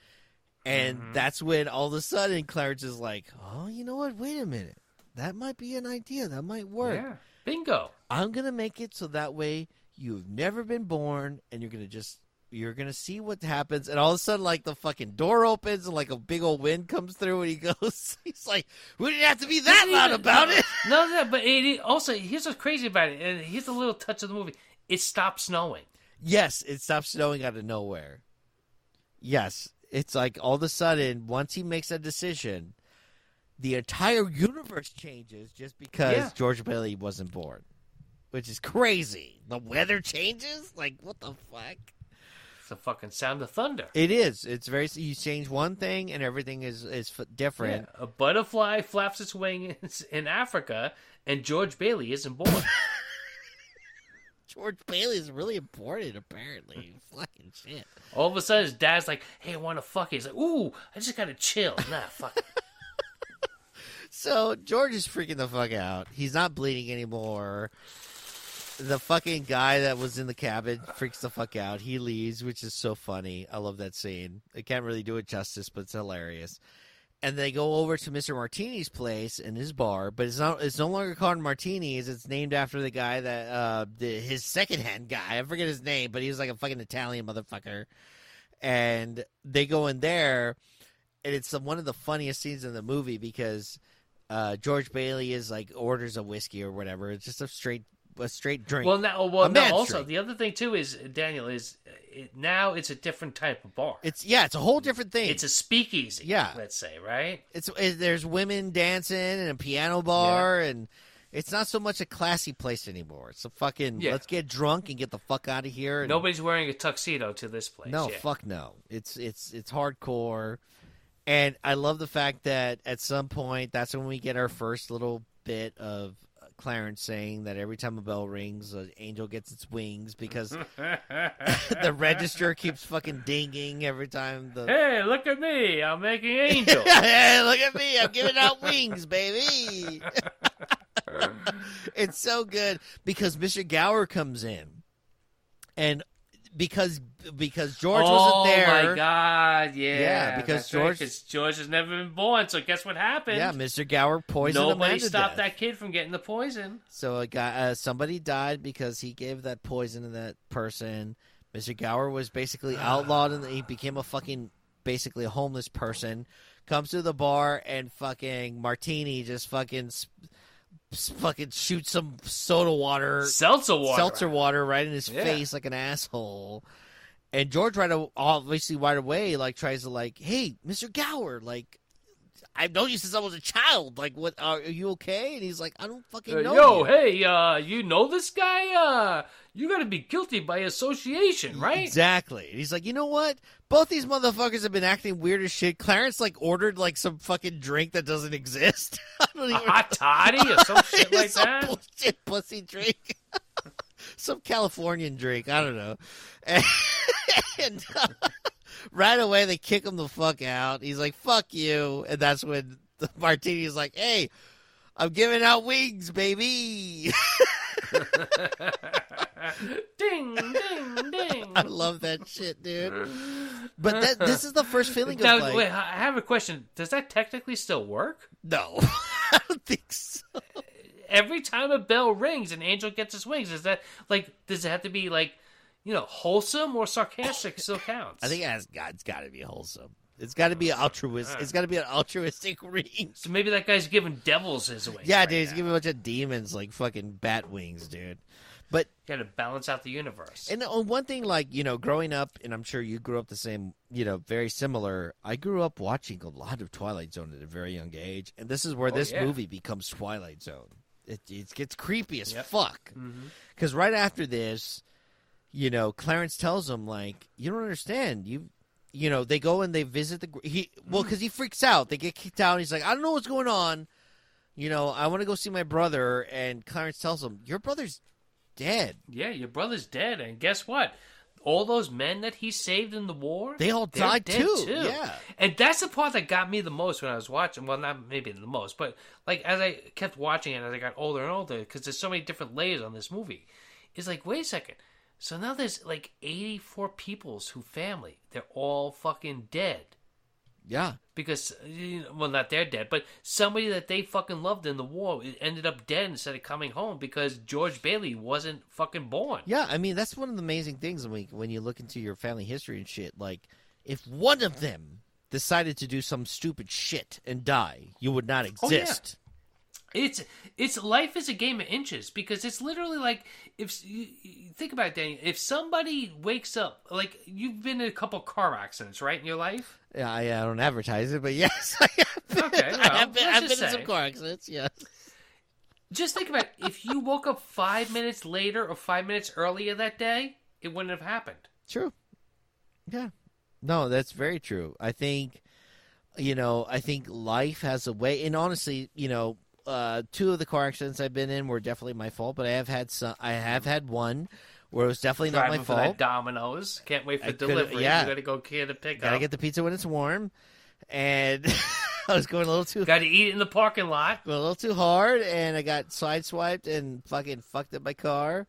Speaker 2: And
Speaker 3: Mm-hmm.
Speaker 2: that's when all of a sudden Clarence is like, "Oh, you know what? Wait a minute." That might be an idea. That might work.
Speaker 3: Yeah. Bingo.
Speaker 2: I'm gonna make it so that way you've never been born, and you're gonna just you're gonna see what happens, and all of a sudden, like the fucking door opens and like a big old wind comes through, and he goes, he's like, "We didn't have to be that loud about it."
Speaker 3: No, no, but it, it- also here's what's crazy about it. And here's a little touch of the movie. It stopped snowing.
Speaker 2: Yes, it stops snowing out of nowhere. Yes, it's like all of a sudden, once he makes that decision, the entire universe changes just because
Speaker 3: Yeah.
Speaker 2: George Bailey wasn't born, which is crazy. The weather changes, like what the fuck?
Speaker 3: It's a fucking sound of thunder.
Speaker 2: It is. It's very. You change one thing, and everything is is different.
Speaker 3: Yeah, a butterfly flaps its wings in Africa, and George Bailey isn't born.
Speaker 2: George Bailey is really important, apparently. Fucking shit.
Speaker 3: All of a sudden, his dad's like, "Hey, I want to fuck." you." He's like, "Ooh, I just gotta chill." Nah, fuck.
Speaker 2: So George is freaking the fuck out. He's not bleeding anymore. The fucking guy that was in the cabin freaks the fuck out. He leaves, which is so funny. I love that scene. I can't really do it justice, but it's hilarious. And they go over to Mr. Martini's place in his bar, but it's not. It's no longer called Martini's. It's named after the guy that uh, the, his secondhand guy. I forget his name, but he was like a fucking Italian motherfucker. And they go in there, and it's one of the funniest scenes in the movie because uh, George Bailey is like orders a whiskey or whatever. It's just a straight a straight drink.
Speaker 3: Well, now, well, now also
Speaker 2: drink.
Speaker 3: the other thing too is Daniel is it, now it's a different type of bar.
Speaker 2: it's yeah, it's a whole different thing.
Speaker 3: It's a speakeasy.
Speaker 2: Yeah.
Speaker 3: let's say right.
Speaker 2: it's it, there's women dancing and a piano bar and it's not so much a classy place anymore. It's a fucking
Speaker 3: Yeah.
Speaker 2: let's get drunk and get the fuck out of here. And,
Speaker 3: Nobody's wearing a tuxedo to this place.
Speaker 2: no,
Speaker 3: yeah.
Speaker 2: fuck no. It's it's it's hardcore. And I love the fact that at some point that's when we get our first little bit of Clarence saying that every time a bell rings, an angel gets its wings because the register keeps fucking dinging every time the
Speaker 3: Hey, look at me! I'm making angels.
Speaker 2: hey, look at me. I'm giving out wings, baby. it's so good because Mr. Gower comes in. And because because George
Speaker 3: oh
Speaker 2: wasn't there.
Speaker 3: Oh my god! Yeah,
Speaker 2: Yeah, because
Speaker 3: that's right,
Speaker 2: George-
Speaker 3: George has never been born. So guess what happened?
Speaker 2: Yeah, Mr. Gower poisoned
Speaker 3: Nobody
Speaker 2: to
Speaker 3: stopped that kid from getting the poison.
Speaker 2: So a guy, uh, somebody died because he gave that poison to that person. Mr. Gower was basically outlawed, and he became a fucking basically a homeless person. Comes to the bar and fucking Martini just fucking s- s- fucking shoot some soda water,
Speaker 3: Seltzer water.
Speaker 2: seltzer water right in his
Speaker 3: Yeah.
Speaker 2: face like an asshole. And George right obviously right away like tries to like, hey, Mr. Gower, like. I've known you since I was a child. Like, what? Are, are you okay? And he's like, I don't fucking
Speaker 3: Uh,
Speaker 2: know.
Speaker 3: yo,
Speaker 2: you.
Speaker 3: hey, uh, you know this guy? Uh, you got to be guilty by association, right?
Speaker 2: Exactly. And he's like, you know what? Both these motherfuckers have been acting weird as shit. Clarence like ordered like some fucking drink that doesn't exist. I don't
Speaker 3: A
Speaker 2: even
Speaker 3: hot toddy or some shit like
Speaker 2: some
Speaker 3: that.
Speaker 2: bullshit pussy drink. some Californian drink. I don't know. And, and, uh, right away they kick him the fuck out. He's like, "Fuck you," and that's when the martini's like, "Hey." I'm giving out wings, baby.
Speaker 3: ding, ding, ding.
Speaker 2: I love that shit, dude. But that, this is the first feeling of like,
Speaker 3: wait, I have a question. Does that technically still work?
Speaker 2: no, I don't think so.
Speaker 3: Every time a bell rings, an angel gets his wings. Is that like? Does it have to be like? You know, wholesome or sarcastic still counts.
Speaker 2: I think it has got, it's got to be wholesome. It's got to be altruistic. It's got to be an altruistic read.
Speaker 3: so. Maybe that guy's giving devils his way.
Speaker 2: Yeah,
Speaker 3: right
Speaker 2: dude, he's
Speaker 3: now.
Speaker 2: giving a bunch of demons like fucking bat wings, dude. But you
Speaker 3: Got to balance out the universe.
Speaker 2: and on oh, one thing, like you know, growing up, and I'm sure you grew up the same, you know, very similar. I grew up watching a lot of Twilight Zone at a very young age, and this is where
Speaker 3: Oh,
Speaker 2: this
Speaker 3: yeah.
Speaker 2: movie becomes Twilight Zone. It, it gets creepy as
Speaker 3: Yep.
Speaker 2: fuck.
Speaker 3: Mm-hmm.
Speaker 2: Because right after this, you know, Clarence tells him like, "You don't understand. You, you know, they go and they visit the he well hmm. because he freaks out. They get kicked out. He's like, I don't know what's going on. You know, I want to go see my brother. And Clarence tells him, Your brother's dead.
Speaker 3: Yeah, your brother's dead, and guess what? All those men that he saved in the war,
Speaker 2: They all died
Speaker 3: dead
Speaker 2: too. Yeah.
Speaker 3: and that's the part that got me the most when I was watching. Well, not maybe the most, but like as I kept watching it as I got older and older, because there's so many different layers on this movie. It's like, wait a second. So now there's like 84 people's who family. They're all fucking dead
Speaker 2: Yeah.
Speaker 3: because well not they're dead but somebody that they fucking loved in the war ended up dead instead of coming home because george bailey wasn't fucking born
Speaker 2: Yeah, I mean that's one of the amazing things when we, when you look into your family history and shit. Like, if one of them decided to do some stupid shit and die, you would not
Speaker 3: Oh, yeah. It's it's life is a game of inches because it's literally like if you, think about it Danny, if somebody wakes up like you've been in a couple car accidents right in your life
Speaker 2: Yeah, I, I don't advertise it, but yes, I have been.
Speaker 3: Okay,
Speaker 2: I have been, I've been in some car accidents. Yes.
Speaker 3: just think about it. if you woke up five minutes later or five minutes earlier that day it wouldn't have happened
Speaker 2: True. Yeah. No, that's very true. I think, you know, I think life has a way, and honestly, you know, uh, two of the car accidents I've been in were definitely my fault, but I have had some. I have had one where it was definitely not my fault.
Speaker 3: that domino's can't wait for
Speaker 2: I
Speaker 3: delivery
Speaker 2: yeah.
Speaker 3: you gotta go get a pickup
Speaker 2: Gotta get the pizza when it's warm, and I was going a little too
Speaker 3: Got to eat in the parking lot.
Speaker 2: a little too hard, and I got sideswiped and fucking fucked up my car.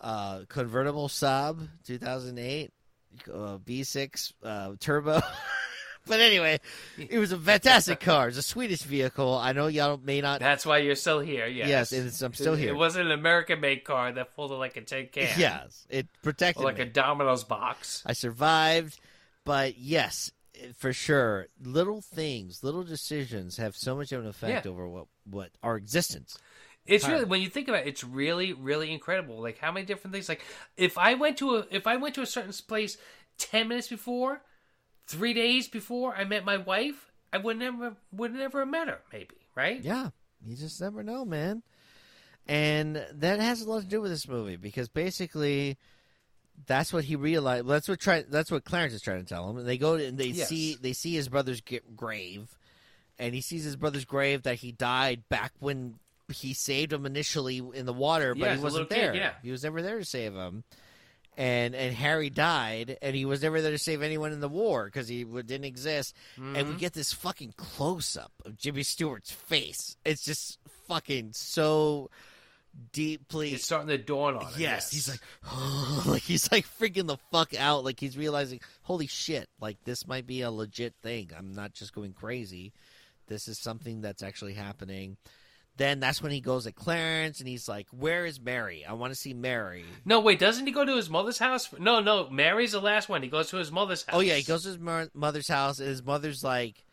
Speaker 2: Uh, convertible Saab, 2008, uh, V6 uh, turbo. but anyway, it was a fantastic car. It's a Swedish vehicle. I know y'all may not.
Speaker 3: That's why you're still here. Yes,
Speaker 2: Yes, it's- I'm still here.
Speaker 3: It wasn't an American-made car that folded like a tin can.
Speaker 2: Yes, it protected
Speaker 3: like
Speaker 2: me.
Speaker 3: a Domino's box.
Speaker 2: I survived, but yes, for sure, little things, little decisions have so much of an effect
Speaker 3: Yeah.
Speaker 2: over what what our existence.
Speaker 3: It's really when you think about it, it's really, really incredible. Like how many different things. Like if I went to a if I went to a certain place ten minutes before, three days before I met my wife, I would never would never have met her. Maybe right?
Speaker 2: Yeah, you just never know, man. And that has a lot to do with this movie because basically, that's what he realized. That's what try. That's what Clarence is trying to tell him. And they go to, and they
Speaker 3: Yes.
Speaker 2: see they see his brother's grave, and he sees his brother's grave that he died back when he saved him initially in the water, but
Speaker 3: Yeah,
Speaker 2: he wasn't
Speaker 3: little kid,
Speaker 2: there.
Speaker 3: yeah.
Speaker 2: He was never there to save him. And and Harry died, and he was never there to save anyone in the war because he didn't exist. And
Speaker 3: Mm-hmm.
Speaker 2: we get this fucking close up of Jimmy Stewart's face. It's just fucking so deeply.
Speaker 3: It's starting to dawn on. her,
Speaker 2: Yes, he's like, like he's like freaking the fuck out. Like he's realizing, holy shit, like this might be a legit thing. I'm not just going crazy. This is something that's actually happening. Then that's when he goes at Clarence and he's like, "Where is Mary? I want to see Mary."
Speaker 3: No, wait, doesn't he go to his mother's house? No, no, Mary's the last one. He goes to his mother's house.
Speaker 2: Oh yeah, he goes to his mother's house, and his mother's like,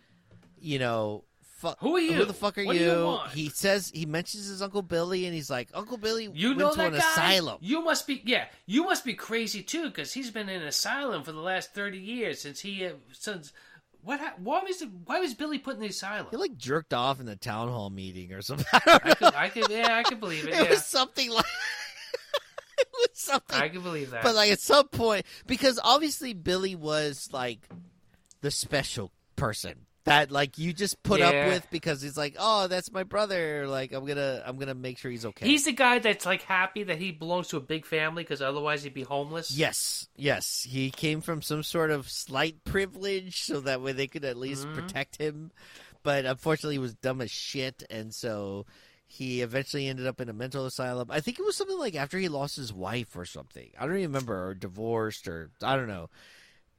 Speaker 2: you know, fu-
Speaker 3: Who are you?
Speaker 2: Who the fuck are
Speaker 3: What
Speaker 2: you?
Speaker 3: you?
Speaker 2: He says he mentions his uncle Billy, and he's like, Uncle Billy
Speaker 3: You
Speaker 2: went
Speaker 3: know
Speaker 2: to
Speaker 3: that
Speaker 2: an
Speaker 3: guy?
Speaker 2: asylum.
Speaker 3: You must be yeah. You must be crazy too, because he's been in an asylum for the last thirty years since he since what? hap- Why was it, why was Billy put in the asylum?
Speaker 2: He like jerked off in the town hall meeting or something. I.
Speaker 3: I could, I could, yeah, I could believe it.
Speaker 2: It
Speaker 3: Yeah,
Speaker 2: was something like it was something.
Speaker 3: I could believe that.
Speaker 2: but like at some point, because obviously Billy was like the special person that like you just put up with because he's like, oh, that's my brother. Like I'm gonna I'm gonna make sure he's okay.
Speaker 3: he's the guy that's like happy that he belongs to a big family because otherwise he'd be homeless.
Speaker 2: Yes, yes. He came from some sort of slight privilege so that way they could at least
Speaker 3: Mm-hmm.
Speaker 2: protect him. But unfortunately, he was dumb as shit, and so he eventually ended up in a mental asylum. I think it was something like after he lost his wife or something. I don't even remember, or divorced, or I don't know.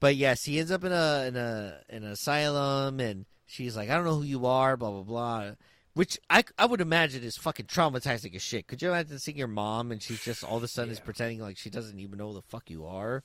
Speaker 2: But yes, he ends up in a in a in an asylum, and she's like, "I don't know who you are," blah blah blah. which I, I would imagine is fucking traumatizing as shit. Could you imagine seeing your mom and she's just all of a sudden is pretending like she doesn't even know who the fuck you are?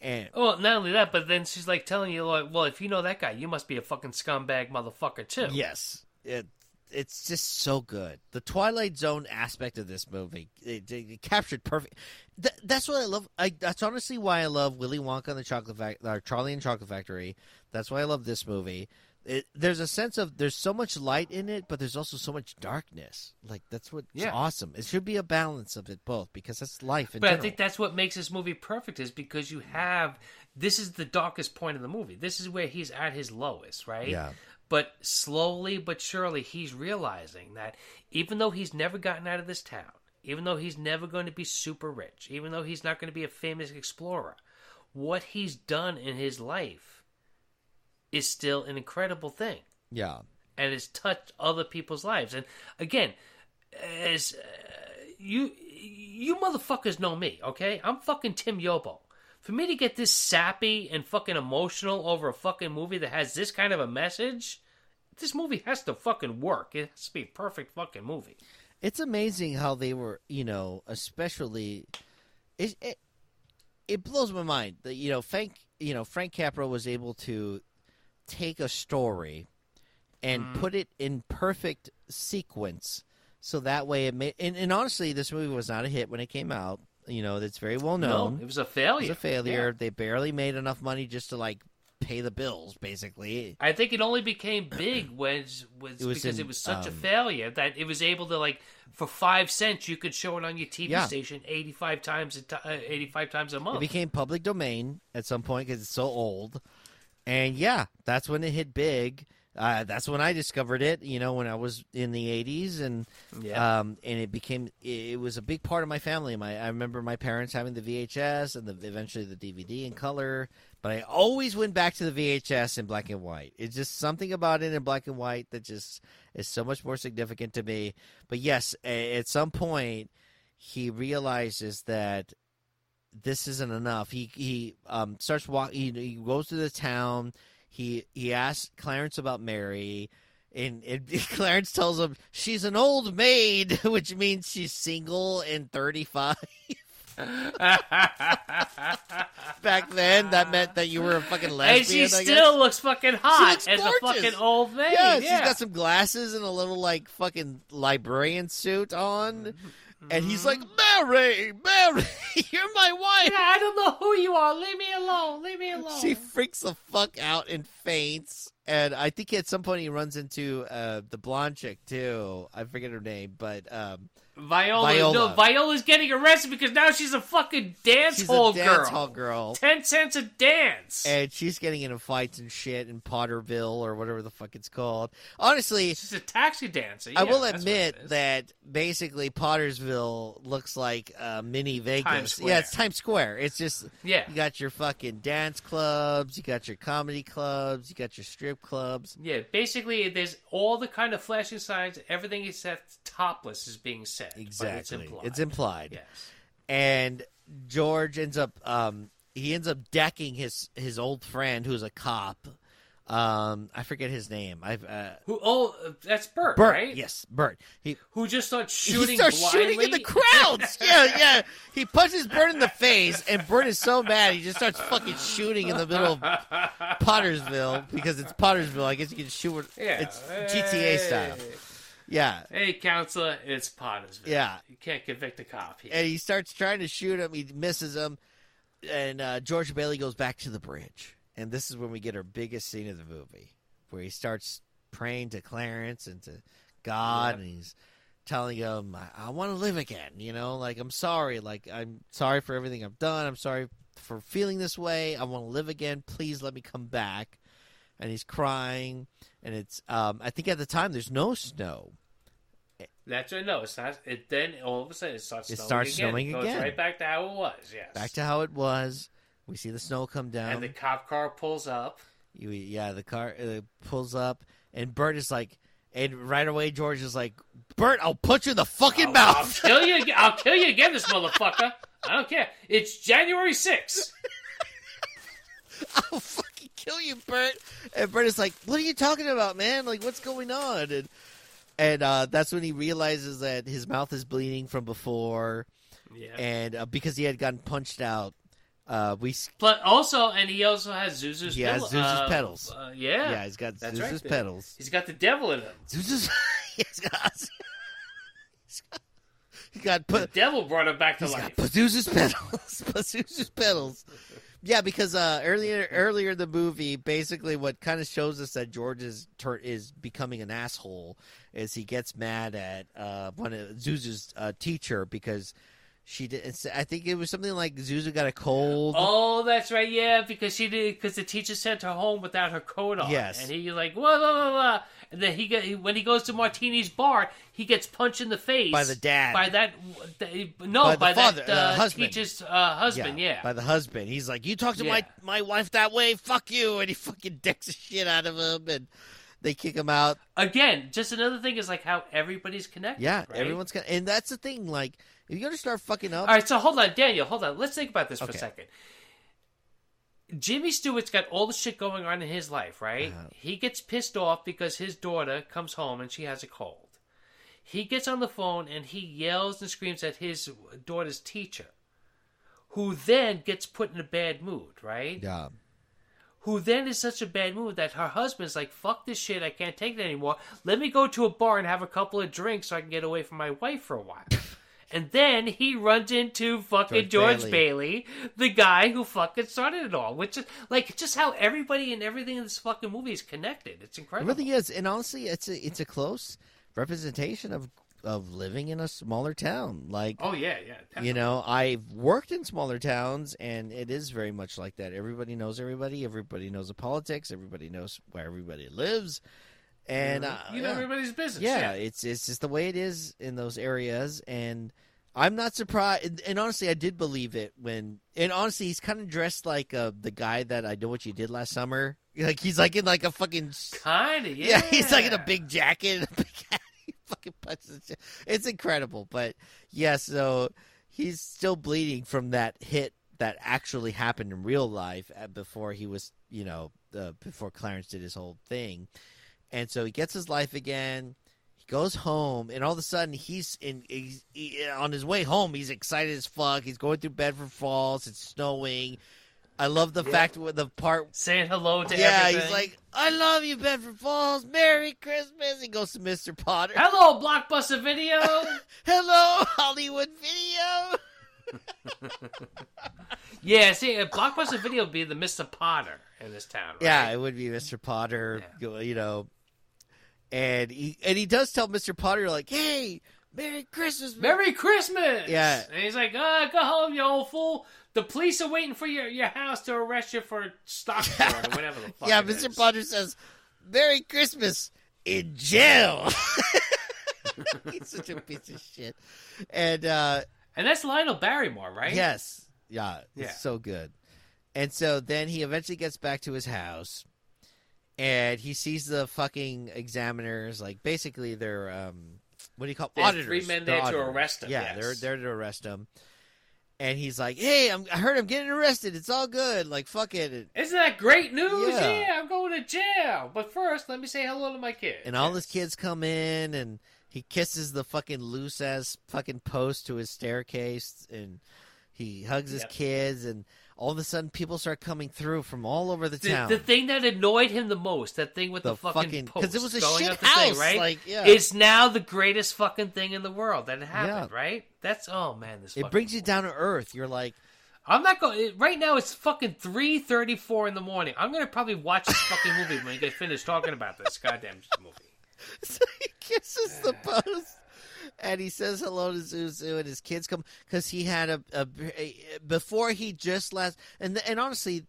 Speaker 2: And
Speaker 3: Well, not only that, but then she's like telling you, like, well, if you know that guy, you must be a fucking scumbag motherfucker too.
Speaker 2: yes, it it's just so good. The Twilight Zone aspect of this movie, it, it, it captured perfect. Th- that's what I love. I, that's honestly why I love Willy Wonka and the Chocolate Factory, uh, Charlie and Chocolate Factory. That's why I love this movie. It, there's a sense of there's so much light in it, but there's also so much darkness. Like that's what's
Speaker 3: Yeah.
Speaker 2: awesome. It should be a balance of it both because that's life.
Speaker 3: But I think that's what makes this movie perfect is because you have this is the darkest point of the movie. This is where he's at his lowest, right?
Speaker 2: Yeah.
Speaker 3: But slowly but surely he's realizing that even though he's never gotten out of this town, even though he's never going to be super rich, even though he's not going to be a famous explorer, what he's done in his life is still an incredible thing
Speaker 2: yeah,
Speaker 3: and it's touched other people's lives. And again, as uh, you you motherfuckers know me, okay? I'm fucking Tim Yobo. For me to get this sappy and fucking emotional over a fucking movie that has this kind of a message, this movie has to fucking work. It has to be a perfect fucking movie.
Speaker 2: it's amazing how they were. You know, especially it. it it blows my mind that you know Frank you know Frank Capra was able to take a story and
Speaker 3: Mm-hmm.
Speaker 2: put it in perfect sequence so that way it made and, and honestly this movie was not a hit when it came out you know that's very well known
Speaker 3: No, it was a failure.
Speaker 2: it was a failure
Speaker 3: Yeah.
Speaker 2: they barely made enough money just to like pay the bills basically
Speaker 3: I think it only became big when was,
Speaker 2: It was
Speaker 3: because
Speaker 2: in,
Speaker 3: it was such a
Speaker 2: um,
Speaker 3: failure that it was able to like for five cents you could show it on your TV
Speaker 2: Yeah.
Speaker 3: station eighty five times a uh, eighty five times a month.
Speaker 2: It became public domain at some point because it's so old. And yeah, that's when it hit big. Uh, that's when I discovered it. You know, when I was in the '80s, and
Speaker 3: Yeah.
Speaker 2: um, and it became it was a big part of my family. My I remember my parents having the VHS and the eventually the DVD in color. But I always went back to the VHS in black and white. It's just something about it in black and white that just is so much more significant to me. But yes, at some point he realizes that this isn't enough. He he um, starts walk. He, he goes to the town. He he asks Clarence about Mary, and, and Clarence tells him she's an old maid, which means she's single and thirty five. Back then, that meant that you were a fucking lesbian.
Speaker 3: and she still looks fucking hot
Speaker 2: looks
Speaker 3: as a fucking old maid.
Speaker 2: Yeah,
Speaker 3: Yeah,
Speaker 2: she's got some glasses and a little like fucking librarian suit on, mm-hmm. And he's like, "Mary, Mary, you're my wife."
Speaker 3: Yeah, I don't know who you are. Leave me alone. Leave me alone.
Speaker 2: She freaks the fuck out and faints. And I think at some point he runs into uh, the blonde chick too. I forget her name, but um,
Speaker 3: Viola,
Speaker 2: Viola.
Speaker 3: No, Viola's getting arrested because now she's a fucking dance
Speaker 2: she's
Speaker 3: hall
Speaker 2: a dance
Speaker 3: girl.
Speaker 2: hall girl,
Speaker 3: Ten cents a dance.
Speaker 2: and she's getting into fights and shit in Potterville or whatever the fuck it's called. Honestly,
Speaker 3: She's a taxi dancer.
Speaker 2: I
Speaker 3: Yeah,
Speaker 2: will admit that basically Pottersville looks like uh, mini Vegas. Yeah, it's Times Square. It's just
Speaker 3: Yeah.
Speaker 2: you got your fucking dance clubs, you got your comedy clubs, you got your strip clubs.
Speaker 3: Yeah, basically, there's all the kind of flashing signs. Everything except topless is being said.
Speaker 2: Exactly,
Speaker 3: it's implied.
Speaker 2: It's implied.
Speaker 3: Yes.
Speaker 2: and George ends up um he ends up decking his his old friend who's a cop. Um, I forget his name. I've uh,
Speaker 3: Who? Oh, that's Bert,
Speaker 2: Bert.
Speaker 3: right?
Speaker 2: Yes, Bert. He
Speaker 3: Who just starts shooting
Speaker 2: he starts
Speaker 3: blindly.
Speaker 2: shooting in the crowds. yeah, yeah. He punches Bert in the face, and Bert is so mad he just starts fucking shooting in the middle of Pottersville because it's Pottersville. I guess you can shoot. it-
Speaker 3: Yeah.
Speaker 2: It's GTA style. Yeah.
Speaker 3: Hey, counselor, it's Pottersville.
Speaker 2: Yeah.
Speaker 3: You can't convict a cop here.
Speaker 2: and he starts trying to shoot him. He misses him, and uh, George Bailey goes back to the bridge. And this is when we get our biggest scene of the movie, where he starts praying to Clarence and to God, and he's telling him, "I, I want to live again." You know, like I'm sorry, like I'm sorry for everything I've done. I'm sorry for feeling this way. I want to live again. Please let me come back. And he's crying, and it's um, I think at the time there's no snow.
Speaker 3: That's right. No, it's not. It then all of a sudden it starts.
Speaker 2: It
Speaker 3: snowing
Speaker 2: starts
Speaker 3: again.
Speaker 2: snowing
Speaker 3: it goes
Speaker 2: again.
Speaker 3: Right back to how it was. Yes.
Speaker 2: Back to how it was. We see the snow come down.
Speaker 3: and the cop car pulls up.
Speaker 2: You, yeah, the car uh, pulls up, and Bert is like, and right away George is like, Bert, I'll punch you in the fucking
Speaker 3: I'll
Speaker 2: mouth.
Speaker 3: kill you. again. I'll kill you again, this motherfucker. I don't care. It's January 6th.
Speaker 2: I'll kill you, Bert. And Bert is like, what are you talking about, man? Like, what's going on? And and uh, that's when he realizes that his mouth is bleeding from before,
Speaker 3: Yeah.
Speaker 2: and uh, because he had gotten punched out, uh, we
Speaker 3: But also, and he also has Zuzu's.
Speaker 2: He has Zuzu's
Speaker 3: uh,
Speaker 2: petals.
Speaker 3: Uh, yeah.
Speaker 2: yeah, he's got
Speaker 3: That's
Speaker 2: Zeus's
Speaker 3: right.
Speaker 2: petals.
Speaker 3: He's got the devil in him.
Speaker 2: Zeus's, he's got, he's got, he got
Speaker 3: The
Speaker 2: put.
Speaker 3: devil brought him back to
Speaker 2: He's
Speaker 3: life.
Speaker 2: got Pazuzu's petals. Pazuzu's petals. Yeah, because uh, earlier earlier in the movie, basically what kind of shows us that George is tur- is becoming an asshole is he gets mad at uh, one of Zuzu's uh, teacher because she did. I think it was something like Zuzu got a cold.
Speaker 3: Oh, that's right. Yeah, because she did. Because the teacher sent her home without her coat on.
Speaker 2: Yes.
Speaker 3: and he like blah blah blah blah. And then he get when he goes to Martini's bar, he gets punched in the face
Speaker 2: By the dad.
Speaker 3: By that no,
Speaker 2: By
Speaker 3: by,
Speaker 2: father,
Speaker 3: that uh,
Speaker 2: husband.
Speaker 3: teacher's uh, husband. Yeah,
Speaker 2: by the husband. He's like, "You talk to my
Speaker 3: Yeah.
Speaker 2: my wife that way, fuck you," and he fucking decks the shit out of him, and they kick him out.
Speaker 3: Again, just another thing is like how everybody's connected.
Speaker 2: Yeah,
Speaker 3: right?
Speaker 2: everyone's gonna, and that's the thing. Like, if you're gonna start fucking up,
Speaker 3: All right, so hold on, Daniel. Hold on. Let's think about this for a second. Jimmy Stewart's got all the shit going on in his life, right?
Speaker 2: Uh-huh.
Speaker 3: He gets pissed off because his daughter comes home and she has a cold. He gets on the phone and he yells and screams at his daughter's teacher, who then gets put in a bad mood, right?
Speaker 2: yeah.
Speaker 3: Who then is such a bad mood that her husband's like, fuck this shit, I can't take it anymore. Let me go to a bar and have a couple of drinks so I can get away from my wife for a while. And then he runs into fucking
Speaker 2: George
Speaker 3: George,
Speaker 2: Bailey.
Speaker 3: Bailey. the guy who fucking started it all. Which is like just how everybody and everything in this fucking movie is connected. It's
Speaker 2: It
Speaker 3: incredible.
Speaker 2: really is, and honestly, it's a it's a close representation of of living in a smaller town. Like,
Speaker 3: Oh yeah, yeah.
Speaker 2: you know, I've worked in smaller towns, and it is very much like that. Everybody knows everybody. Everybody knows the politics. Everybody knows where everybody lives, and uh,
Speaker 3: you know
Speaker 2: yeah.
Speaker 3: everybody's business.
Speaker 2: yeah, it's it's just the way it is in those areas, and I'm not surprised. And, honestly, I did believe it when. And honestly, he's kind of dressed like uh, the guy that I know what you did last summer. Like he's like in like a fucking
Speaker 3: kind of.
Speaker 2: yeah.
Speaker 3: Yeah.
Speaker 2: he's like in a big jacket and a big. He fucking punches. the. It's incredible, but yeah. So he's still bleeding from that hit that actually happened in real life uh, before he was, you know, uh, before Clarence did his whole thing, and so he gets his life again. He goes home, and all of a sudden he's in. He's, he, on his way home. He's excited as fuck. He's going through Bedford Falls. It's snowing. I love the fact with the part
Speaker 3: saying hello to
Speaker 2: yeah,
Speaker 3: everything.
Speaker 2: he's like, I love you, Bedford Falls. Merry Christmas. He goes to Mr. Potter.
Speaker 3: hello, Blockbuster Video.
Speaker 2: Hello, Hollywood Video.
Speaker 3: yeah, see, a Blockbuster Video would be the Mr. Potter in this town. Right?
Speaker 2: Yeah, it would be Mr. Potter. You know, and he and he does tell Mr. Potter like, "Hey, Merry Christmas, man."
Speaker 3: Merry Christmas.
Speaker 2: Yeah.
Speaker 3: And he's like, uh, go home, you old fool. The police are waiting for your, your house to arrest you for stock fraud or whatever the fuck.
Speaker 2: yeah, Mr.
Speaker 3: is.
Speaker 2: Potter says, "Merry Christmas in jail." He's such a piece of shit. And uh
Speaker 3: And that's Lionel Barrymore, right?
Speaker 2: Yes. Yeah. It's
Speaker 3: Yeah.
Speaker 2: so good. And so then he eventually gets back to his house and he sees the fucking examiners, like basically they're um what do you call
Speaker 3: There's
Speaker 2: auditors?
Speaker 3: three men
Speaker 2: They're
Speaker 3: there to arrest him,
Speaker 2: Yeah,
Speaker 3: yes.
Speaker 2: they're they're to arrest him. And he's like, "Hey, I'm, I heard I'm getting arrested. It's all good. Like, fuck it."
Speaker 3: Isn't that great news?
Speaker 2: Yeah.
Speaker 3: Yeah. I'm going to jail. But first, let me say hello to my kid.
Speaker 2: and all
Speaker 3: Yes.
Speaker 2: his kids come in, and he kisses the fucking loose ass fucking post to his staircase, and he hugs his
Speaker 3: Yep.
Speaker 2: kids, and all of a sudden people start coming through from all over the
Speaker 3: The,
Speaker 2: town.
Speaker 3: the thing that annoyed him the most, that thing with the,
Speaker 2: The
Speaker 3: fucking,
Speaker 2: fucking-
Speaker 3: post
Speaker 2: 'cause it was a
Speaker 3: going
Speaker 2: shit
Speaker 3: up the thing,
Speaker 2: house,
Speaker 3: right?
Speaker 2: like, yeah.
Speaker 3: It's now the greatest fucking thing in the world that happened,
Speaker 2: Yeah.
Speaker 3: right? That's oh man, this
Speaker 2: it brings you down to earth. You're like,
Speaker 3: I'm not going. Right now, it's fucking three thirty-four in the morning. I'm gonna probably watch this fucking movie when we get finished talking about this goddamn movie.
Speaker 2: so he kisses the post. And he says hello to Zuzu, and his kids come because he had a, a, a- before he just last and and honestly,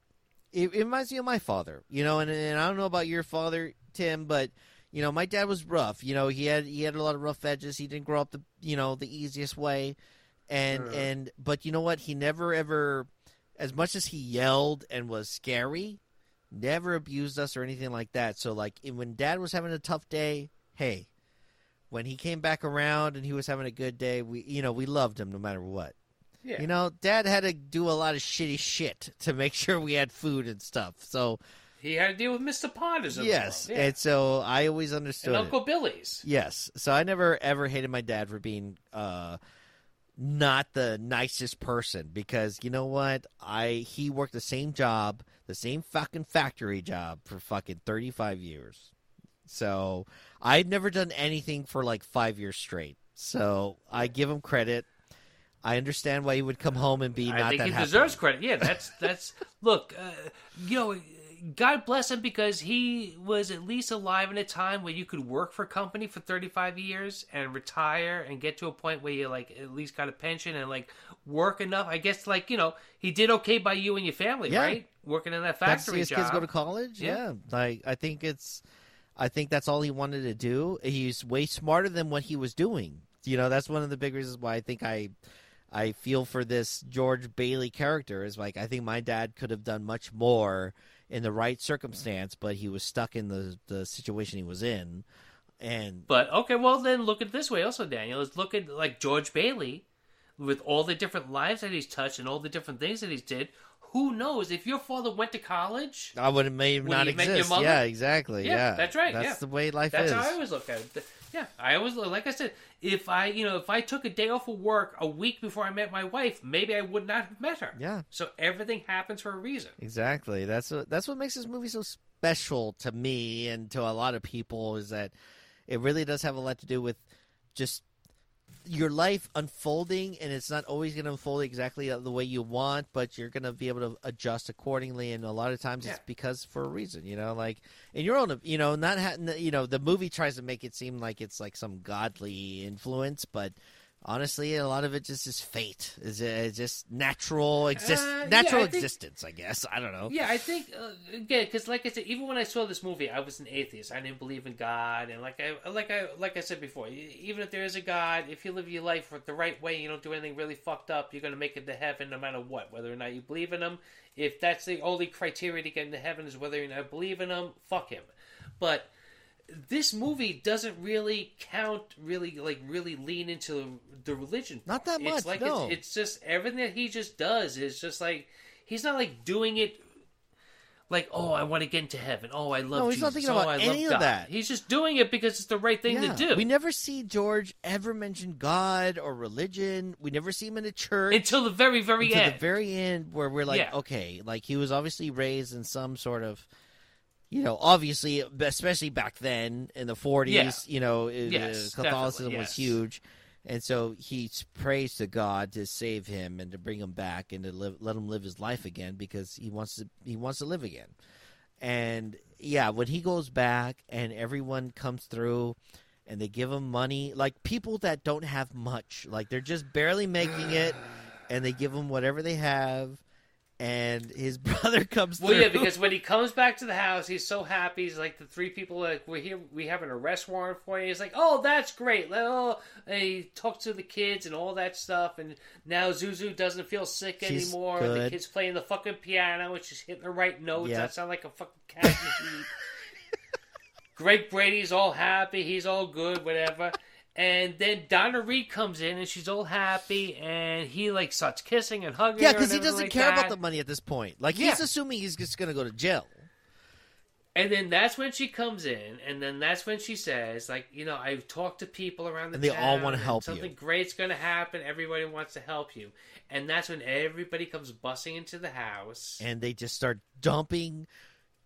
Speaker 2: it, it reminds me of my father, you know. And, and I don't know about your father, Tim, but you know, my dad was rough. You know, he had he had a lot of rough edges. He didn't grow up the you know the easiest way, and
Speaker 3: Sure.
Speaker 2: and but you know what? He never ever, as much as he yelled and was scary, never abused us or anything like that. So like when Dad was having a tough day, hey, when he came back around and he was having a good day, we you know we loved him no matter what.
Speaker 3: Yeah,
Speaker 2: You know, Dad had to do a lot of shitty shit to make sure we had food and stuff. So,
Speaker 3: He had to deal with Mr. Potters.
Speaker 2: yes,
Speaker 3: yeah.
Speaker 2: and so I always understood
Speaker 3: and
Speaker 2: it.
Speaker 3: Uncle Billy's.
Speaker 2: Yes. So I never ever hated my dad for being uh not the nicest person because you know what? I he worked the same job, the same fucking factory job for fucking 35 years. So, I've never done anything for like 5 years straight. So, I give him credit. I understand why he would come home and be not
Speaker 3: I think he
Speaker 2: happy.
Speaker 3: deserves credit. Yeah, that's that's look, uh, you know, God bless him because he was at least alive in a time where you could work for a company for 35 years and retire and get to a point where you like at least got a pension and like work enough. I guess like, you know, he did okay by you and your family,
Speaker 2: Yeah.
Speaker 3: right? Working in that factory.
Speaker 2: That's his
Speaker 3: job.
Speaker 2: kids go to college.
Speaker 3: Yeah.
Speaker 2: Yeah. like I think it's, I think that's all he wanted to do. He's way smarter than what he was doing. You know, that's one of the big reasons why I think I, I feel for this George Bailey character is like I think my dad could have done much more in the right circumstance, but he was stuck in the the situation he was in, and
Speaker 3: But okay, well then look at this way also, Daniel. Is look at like George Bailey with all the different lives that he's touched and all the different things that he's did. Who knows if your father went to college?
Speaker 2: I would have made not
Speaker 3: you met your
Speaker 2: exist. Yeah, exactly.
Speaker 3: Yeah,
Speaker 2: Yeah,
Speaker 3: that's right,
Speaker 2: That's
Speaker 3: yeah.
Speaker 2: the way life
Speaker 3: That's
Speaker 2: is.
Speaker 3: how I always look at it. Yeah, I always like I said, if I you know if I took a day off of work a week before I met my wife, maybe I would not have met her.
Speaker 2: Yeah.
Speaker 3: So everything happens for a reason.
Speaker 2: Exactly. That's what that's what makes this movie so special to me and to a lot of people is that it really does have a lot to do with just your life unfolding and it's not always going to unfold exactly the way you want but you're going to be able to adjust accordingly and a lot of times it's because for a reason you know like in your own you know not ha- you know the movie tries to make it seem like it's like some godly influence but honestly a lot of it just is fate is it's just natural exist
Speaker 3: Uh, yeah,
Speaker 2: natural
Speaker 3: I think-
Speaker 2: existence i guess i don't know
Speaker 3: Yeah, I think uh, again because, like I said, even when I saw this movie, I was an atheist. I didn't believe in God, and like I like I like I said before, even if there is a God, if you live your life the right way, you don't do anything really fucked up, you're gonna make it to heaven no matter what, whether or not you believe in Him. If that's the only criteria to get into heaven is whether or not you believe in Him, fuck Him. But this movie doesn't really count, really like really lean into the religion.
Speaker 2: Not that much.
Speaker 3: It's like
Speaker 2: no.
Speaker 3: it's, it's just everything that he just does is just like he's not like doing it like oh I want to get into heaven. Oh I love
Speaker 2: No, he's
Speaker 3: Jesus.
Speaker 2: not thinking
Speaker 3: oh,
Speaker 2: about
Speaker 3: I love
Speaker 2: any of
Speaker 3: God.
Speaker 2: that.
Speaker 3: He's just doing it because it's the right thing
Speaker 2: Yeah.
Speaker 3: to do.
Speaker 2: We never see George ever mention God or religion. We never see him in a church
Speaker 3: until the very very
Speaker 2: until
Speaker 3: end.
Speaker 2: the very end, where we're like,
Speaker 3: Yeah.
Speaker 2: okay, like he was obviously raised in some sort of, you know, obviously, especially back then in the forties,
Speaker 3: Yeah.
Speaker 2: you know, uh,
Speaker 3: Yes,
Speaker 2: Catholicism
Speaker 3: definitely,
Speaker 2: was huge, and so he prays to God to save him and to bring him back and to live, let him live his life again because he wants to, he wants to live again. And yeah, when he goes back and everyone comes through and they give him money, like people that don't have much, like they're just barely making it, and they give him whatever they have, and his brother comes
Speaker 3: Well,
Speaker 2: through.
Speaker 3: yeah, because when he comes back to the house, he's so happy. He's like the three people are like we're here. We have an arrest warrant for you. He's like, oh, that's great. Oh, and he talks to the kids and all that stuff. And now Zuzu doesn't feel sick
Speaker 2: She's
Speaker 3: anymore. The kid's playing the fucking piano, and she's hitting the right notes.
Speaker 2: Yep.
Speaker 3: That sound like a fucking cat in the heat. Greg Brady's all happy. He's all good. Whatever. And then Donna Reed comes in and she's all happy, and he like starts kissing and hugging.
Speaker 2: yeah, because he doesn't
Speaker 3: like
Speaker 2: care about the money at this point. Like
Speaker 3: Yeah.
Speaker 2: he's assuming he's just gonna go to jail.
Speaker 3: And then that's when she comes in, and then that's when she says, like, you know, I've talked to people around the
Speaker 2: And they all wanna help
Speaker 3: Something
Speaker 2: you.
Speaker 3: great's going to happen. Everybody wants to help you. And that's when everybody comes busting into the house.
Speaker 2: and they just start dumping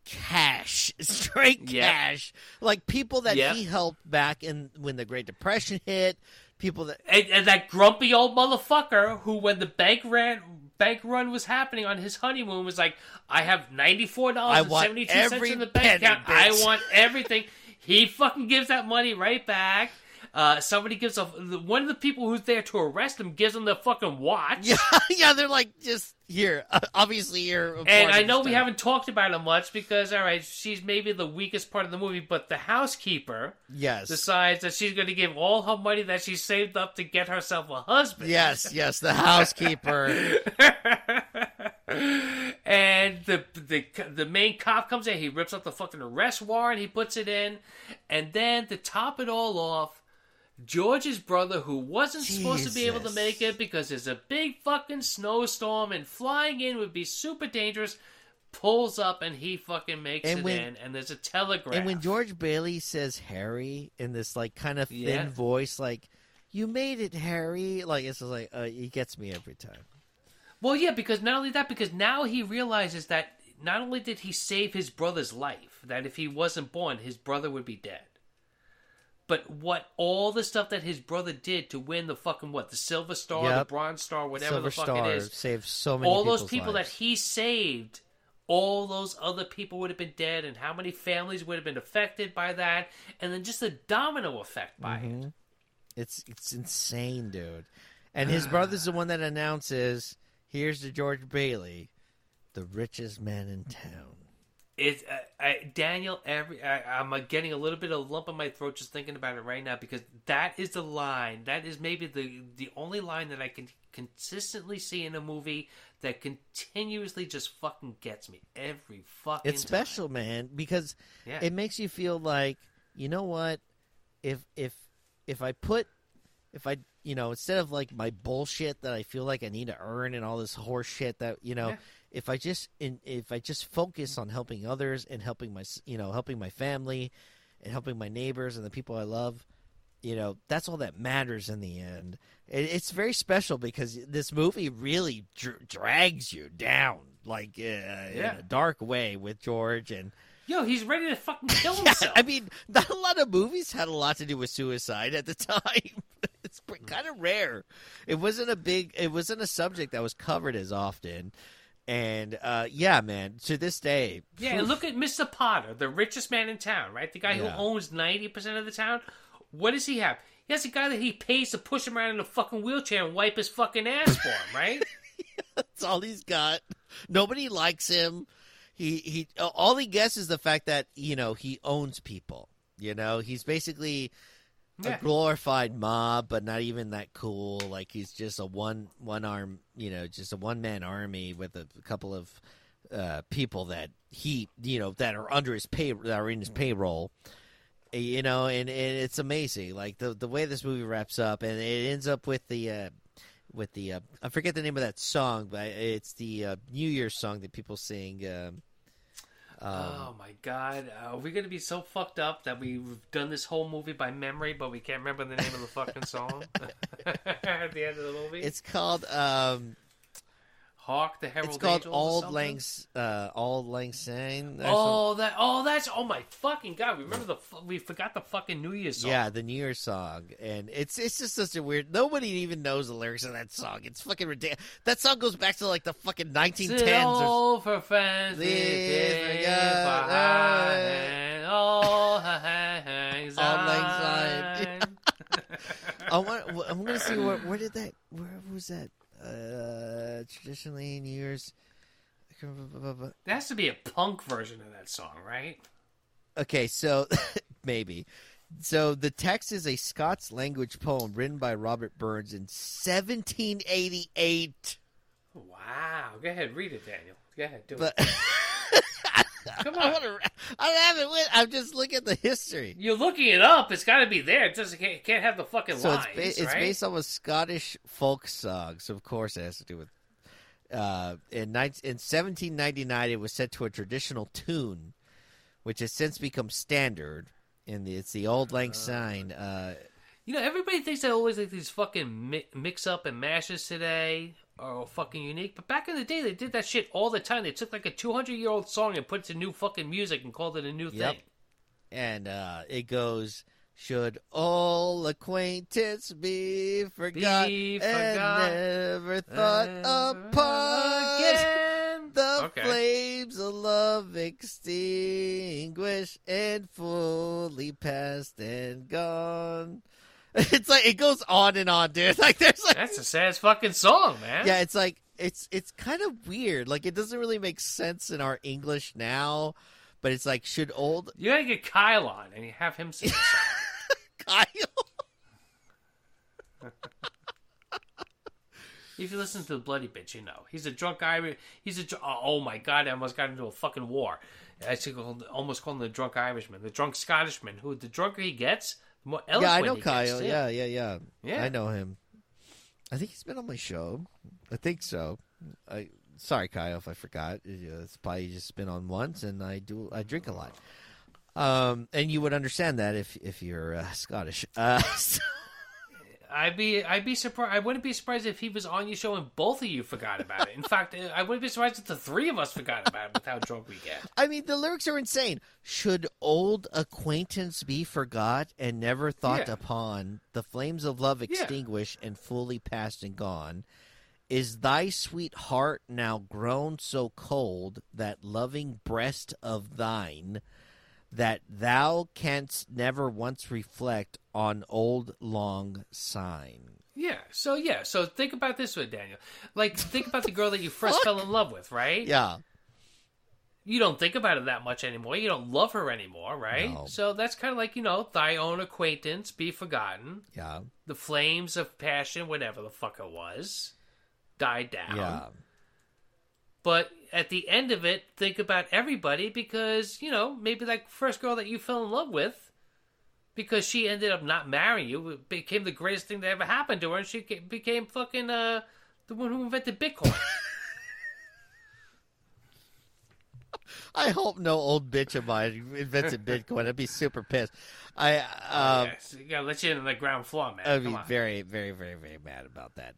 Speaker 2: cash, straight
Speaker 3: Yep.
Speaker 2: cash, like people that
Speaker 3: Yep.
Speaker 2: he helped back in when the Great Depression hit. People that
Speaker 3: And, and that grumpy old motherfucker who, when the bank ran, bank run was happening on his honeymoon, was like, "I have ninety four dollars seventy two cents in the bank account. I want everything." he fucking gives that money right back. Uh, somebody gives a one of the people who's there to arrest him gives him the fucking watch.
Speaker 2: yeah, yeah, they're like just here. Obviously, here.
Speaker 3: And I know we haven't talked about it much because, all right, she's maybe the weakest part of the movie, but the housekeeper
Speaker 2: Yes.
Speaker 3: decides that she's going to give all her money that she saved up to get herself a husband.
Speaker 2: Yes, yes, the housekeeper.
Speaker 3: and the, the the main cop comes in. He rips up the fucking arrest warrant. He puts it in, and then to top it all off, George's brother, who wasn't supposed to be able to make it because there's a big fucking snowstorm and flying in would be super dangerous, pulls up and he fucking makes
Speaker 2: And
Speaker 3: it
Speaker 2: when-
Speaker 3: in, and there's a telegram.
Speaker 2: And when George Bailey says Harry in this like kind of thin
Speaker 3: Yeah.
Speaker 2: voice, like "You made it, Harry," like it's like uh, he gets me every time.
Speaker 3: Well, yeah, because not only that, because now he realizes that not only did he save his brother's life, that if he wasn't born, his brother would be dead. But what all the stuff that his brother did to win the fucking what the silver star,
Speaker 2: Yep.
Speaker 3: the bronze star, whatever
Speaker 2: Silver
Speaker 3: the fuck
Speaker 2: Star
Speaker 3: it is,
Speaker 2: saved so many.
Speaker 3: all those people
Speaker 2: lives.
Speaker 3: that he saved, all those other people would have been dead, and how many families would have been affected by that, and then just the domino effect by
Speaker 2: Mm-hmm.
Speaker 3: it.
Speaker 2: It's it's insane, dude. And his brother's the one that announces, "Here's to George Bailey, the richest man in town."
Speaker 3: It's uh, I, Daniel. Every I, I'm uh, getting a little bit of a lump in my throat just thinking about it right now because that is the line. That is maybe the the only line that I can consistently see in a movie that continuously just fucking gets me every fucking.
Speaker 2: It's
Speaker 3: time.
Speaker 2: special, man, because
Speaker 3: Yeah.
Speaker 2: it makes you feel like you know what? If if if I put if I you know instead of like my bullshit that I feel like I need to earn and all this horse shit that you know
Speaker 3: Yeah.
Speaker 2: If I just in, if I just focus on helping others and helping my you know helping my family and helping my neighbors and the people I love you know that's all that matters in the end it, it's very special because this movie really dr- drags you down like uh, in a dark way with George and
Speaker 3: Yo, he's ready to fucking kill
Speaker 2: yeah,
Speaker 3: himself.
Speaker 2: I mean, not a lot of movies had a lot to do with suicide at the time. it's kind of rare. It wasn't a big. It wasn't a subject that was covered as often. And uh, yeah, man, to this day,
Speaker 3: Yeah, look at Mr. Potter, the richest man in town, right? The guy
Speaker 2: Yeah.
Speaker 3: who owns 90% of the town. What does he have? He has a guy that he pays to push him around in a fucking wheelchair and wipe his fucking ass for him, right?
Speaker 2: that's all he's got. Nobody likes him. He he. All he gets is the fact that you know he owns people. You know, he's basically
Speaker 3: Yeah.
Speaker 2: a glorified mob, but not even that cool. Like he's just a one one arm, you know, just a one man army with a couple of uh, people that he, you know, that are under his pay that are in his payroll. Uh, You know, and, and it's amazing, like the the way this movie wraps up, and it ends up with the uh, with the uh, I forget the name of that song, but it's the uh, New Year's song that people sing. Um,
Speaker 3: oh my god. Uh, are we going to be so fucked up that we've done this whole movie by memory, but we can't remember the name of the fucking song at the end of the movie?
Speaker 2: it's called um,
Speaker 3: Hark the Herald
Speaker 2: it's called
Speaker 3: Angels or
Speaker 2: Auld? Lang uh, Auld Lang Syne. or
Speaker 3: Oh, that! Oh, that's! Oh my fucking god! We remember the? We forgot the fucking New Year's song.
Speaker 2: Yeah, the New Year's song, and it's it's just such a weird. Nobody even knows the lyrics of that song. It's fucking ridiculous. That song goes back to like the fucking 1910s. Or...
Speaker 3: All for friends,
Speaker 2: Leave
Speaker 3: behind all hangs
Speaker 2: All
Speaker 3: on.
Speaker 2: lang I want, I'm gonna see where, where did that? Where was that? Uh, traditionally New Year's.
Speaker 3: There has to be a punk version of that song, right?
Speaker 2: Okay, so maybe. So the text is a Scots language poem written by Robert Burns in 1788.
Speaker 3: Wow. Go ahead, read it, Daniel. Go ahead, do
Speaker 2: But
Speaker 3: it. Come
Speaker 2: I
Speaker 3: on.
Speaker 2: I have it with. I'm just looking at the history.
Speaker 3: You're looking it up. It's got to be there. It just can't, can't have the fucking
Speaker 2: So
Speaker 3: lines,
Speaker 2: it's ba- it's based on a Scottish folk song. So of course it has to do with. Uh, in, 19, in 1799, it was set to a traditional tune, which has since become standard. And it's the Auld Lang Syne. Uh,
Speaker 3: You know, everybody thinks I always like these fucking mi- mix up and mashes today are fucking unique. But back in the day, they did that shit all the time. They took like a 200 year old song and put it to new fucking music and called it a new
Speaker 2: Yep.
Speaker 3: thing.
Speaker 2: and uh, it goes. Should all acquaintance be forgot,
Speaker 3: Be
Speaker 2: and never thought
Speaker 3: Ever
Speaker 2: apart?
Speaker 3: again.
Speaker 2: The
Speaker 3: Okay.
Speaker 2: flames of love extinguished and fully past and gone. It's like it goes on and on, dude. Like there's like
Speaker 3: That's a sad fucking song, man.
Speaker 2: yeah, it's like it's it's kind of weird. Like it doesn't really make sense in our English now, but it's like should old
Speaker 3: You gotta get Kyle on and you have him sing the song.
Speaker 2: Kyle
Speaker 3: if you listen to the Bloodybits, you know. He's a drunk Irish. He's a. dr- oh, oh my god, I almost got into a fucking war. I called, almost called him the drunk Irishman. The drunk Scottishman, who the drunker he gets, the more eloquent
Speaker 2: Yeah, I know Kyle. Yeah, yeah, yeah.
Speaker 3: Yeah.
Speaker 2: I know him. I think he's been on my show. I think so. I sorry, Kyle, if I forgot. Uh, It's probably just been on once, and I do I drink a lot. Um, and you would understand that if if you're uh, Scottish. Uh, so-
Speaker 3: I'd be I'd be surprised. I wouldn't be surprised if he was on your show and both of you forgot about it. In fact, uh, I wouldn't be surprised if the three of us forgot about it with how drunk we get.
Speaker 2: I mean, the lyrics are insane. Should old acquaintance be forgot and never thought
Speaker 3: Yeah.
Speaker 2: upon? The flames of love extinguished and fully past and gone. Is thy sweet heart now grown so cold that loving breast of thine that thou canst never once reflect on auld lang syne?
Speaker 3: Yeah. So yeah. So think about this way, Daniel. Like think about the girl that you first fell in love with, right?
Speaker 2: Yeah.
Speaker 3: You don't think about it that much anymore. You don't love her anymore, right?
Speaker 2: No.
Speaker 3: So that's kind of like you know, thy own acquaintance be forgotten.
Speaker 2: Yeah.
Speaker 3: The flames of passion, whatever the fuck it was, died down.
Speaker 2: Yeah.
Speaker 3: But at the end of it, think about everybody because, you know, maybe that first girl that you fell in love with, because she ended up not marrying you, became the greatest thing that ever happened to her, and she became fucking uh, the one who invented Bitcoin.
Speaker 2: I hope no old bitch of mine invented Bitcoin. I'd be super pissed. I um,
Speaker 3: yes, you gotta let you in on the ground floor, man.
Speaker 2: I'd be
Speaker 3: on.
Speaker 2: very, very, very, very mad about that.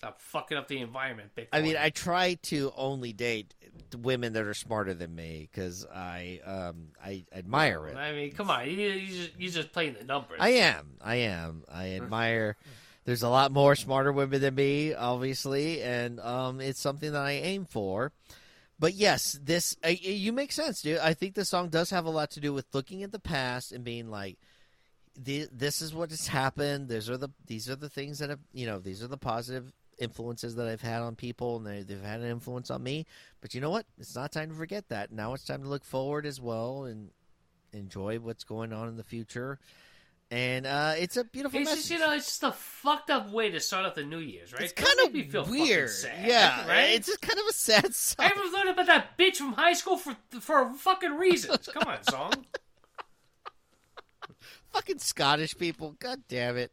Speaker 3: Stop fucking up the environment, Bitcoin.
Speaker 2: I mean, I try to only date women that are smarter than me because I um I admire it.
Speaker 3: I mean, come on, you, you just you just playing the numbers.
Speaker 2: I am, I am, I admire. There's a lot more smarter women than me, obviously, and um, it's something that I aim for. But yes, this I, you make sense, dude. I think the song does have a lot to do with looking at the past and being like, the, "This is what has happened. These are the these are the things that have you know these are the positive influences that I've had on people, and they, they've had an influence on me. But you know what? It's not time to forget that. Now it's time to look forward as well and enjoy what's going on in the future. And uh, it's a beautiful
Speaker 3: It's
Speaker 2: message.
Speaker 3: just you know, it's just a fucked up way to start off the New Year's, right?
Speaker 2: it's kind of
Speaker 3: me feel
Speaker 2: weird.
Speaker 3: sad,
Speaker 2: yeah,
Speaker 3: right?
Speaker 2: It's just kind of a sad song.
Speaker 3: I ever learned about that bitch from high school for for fucking reasons. Come on, song.
Speaker 2: fucking Scottish people. God damn it.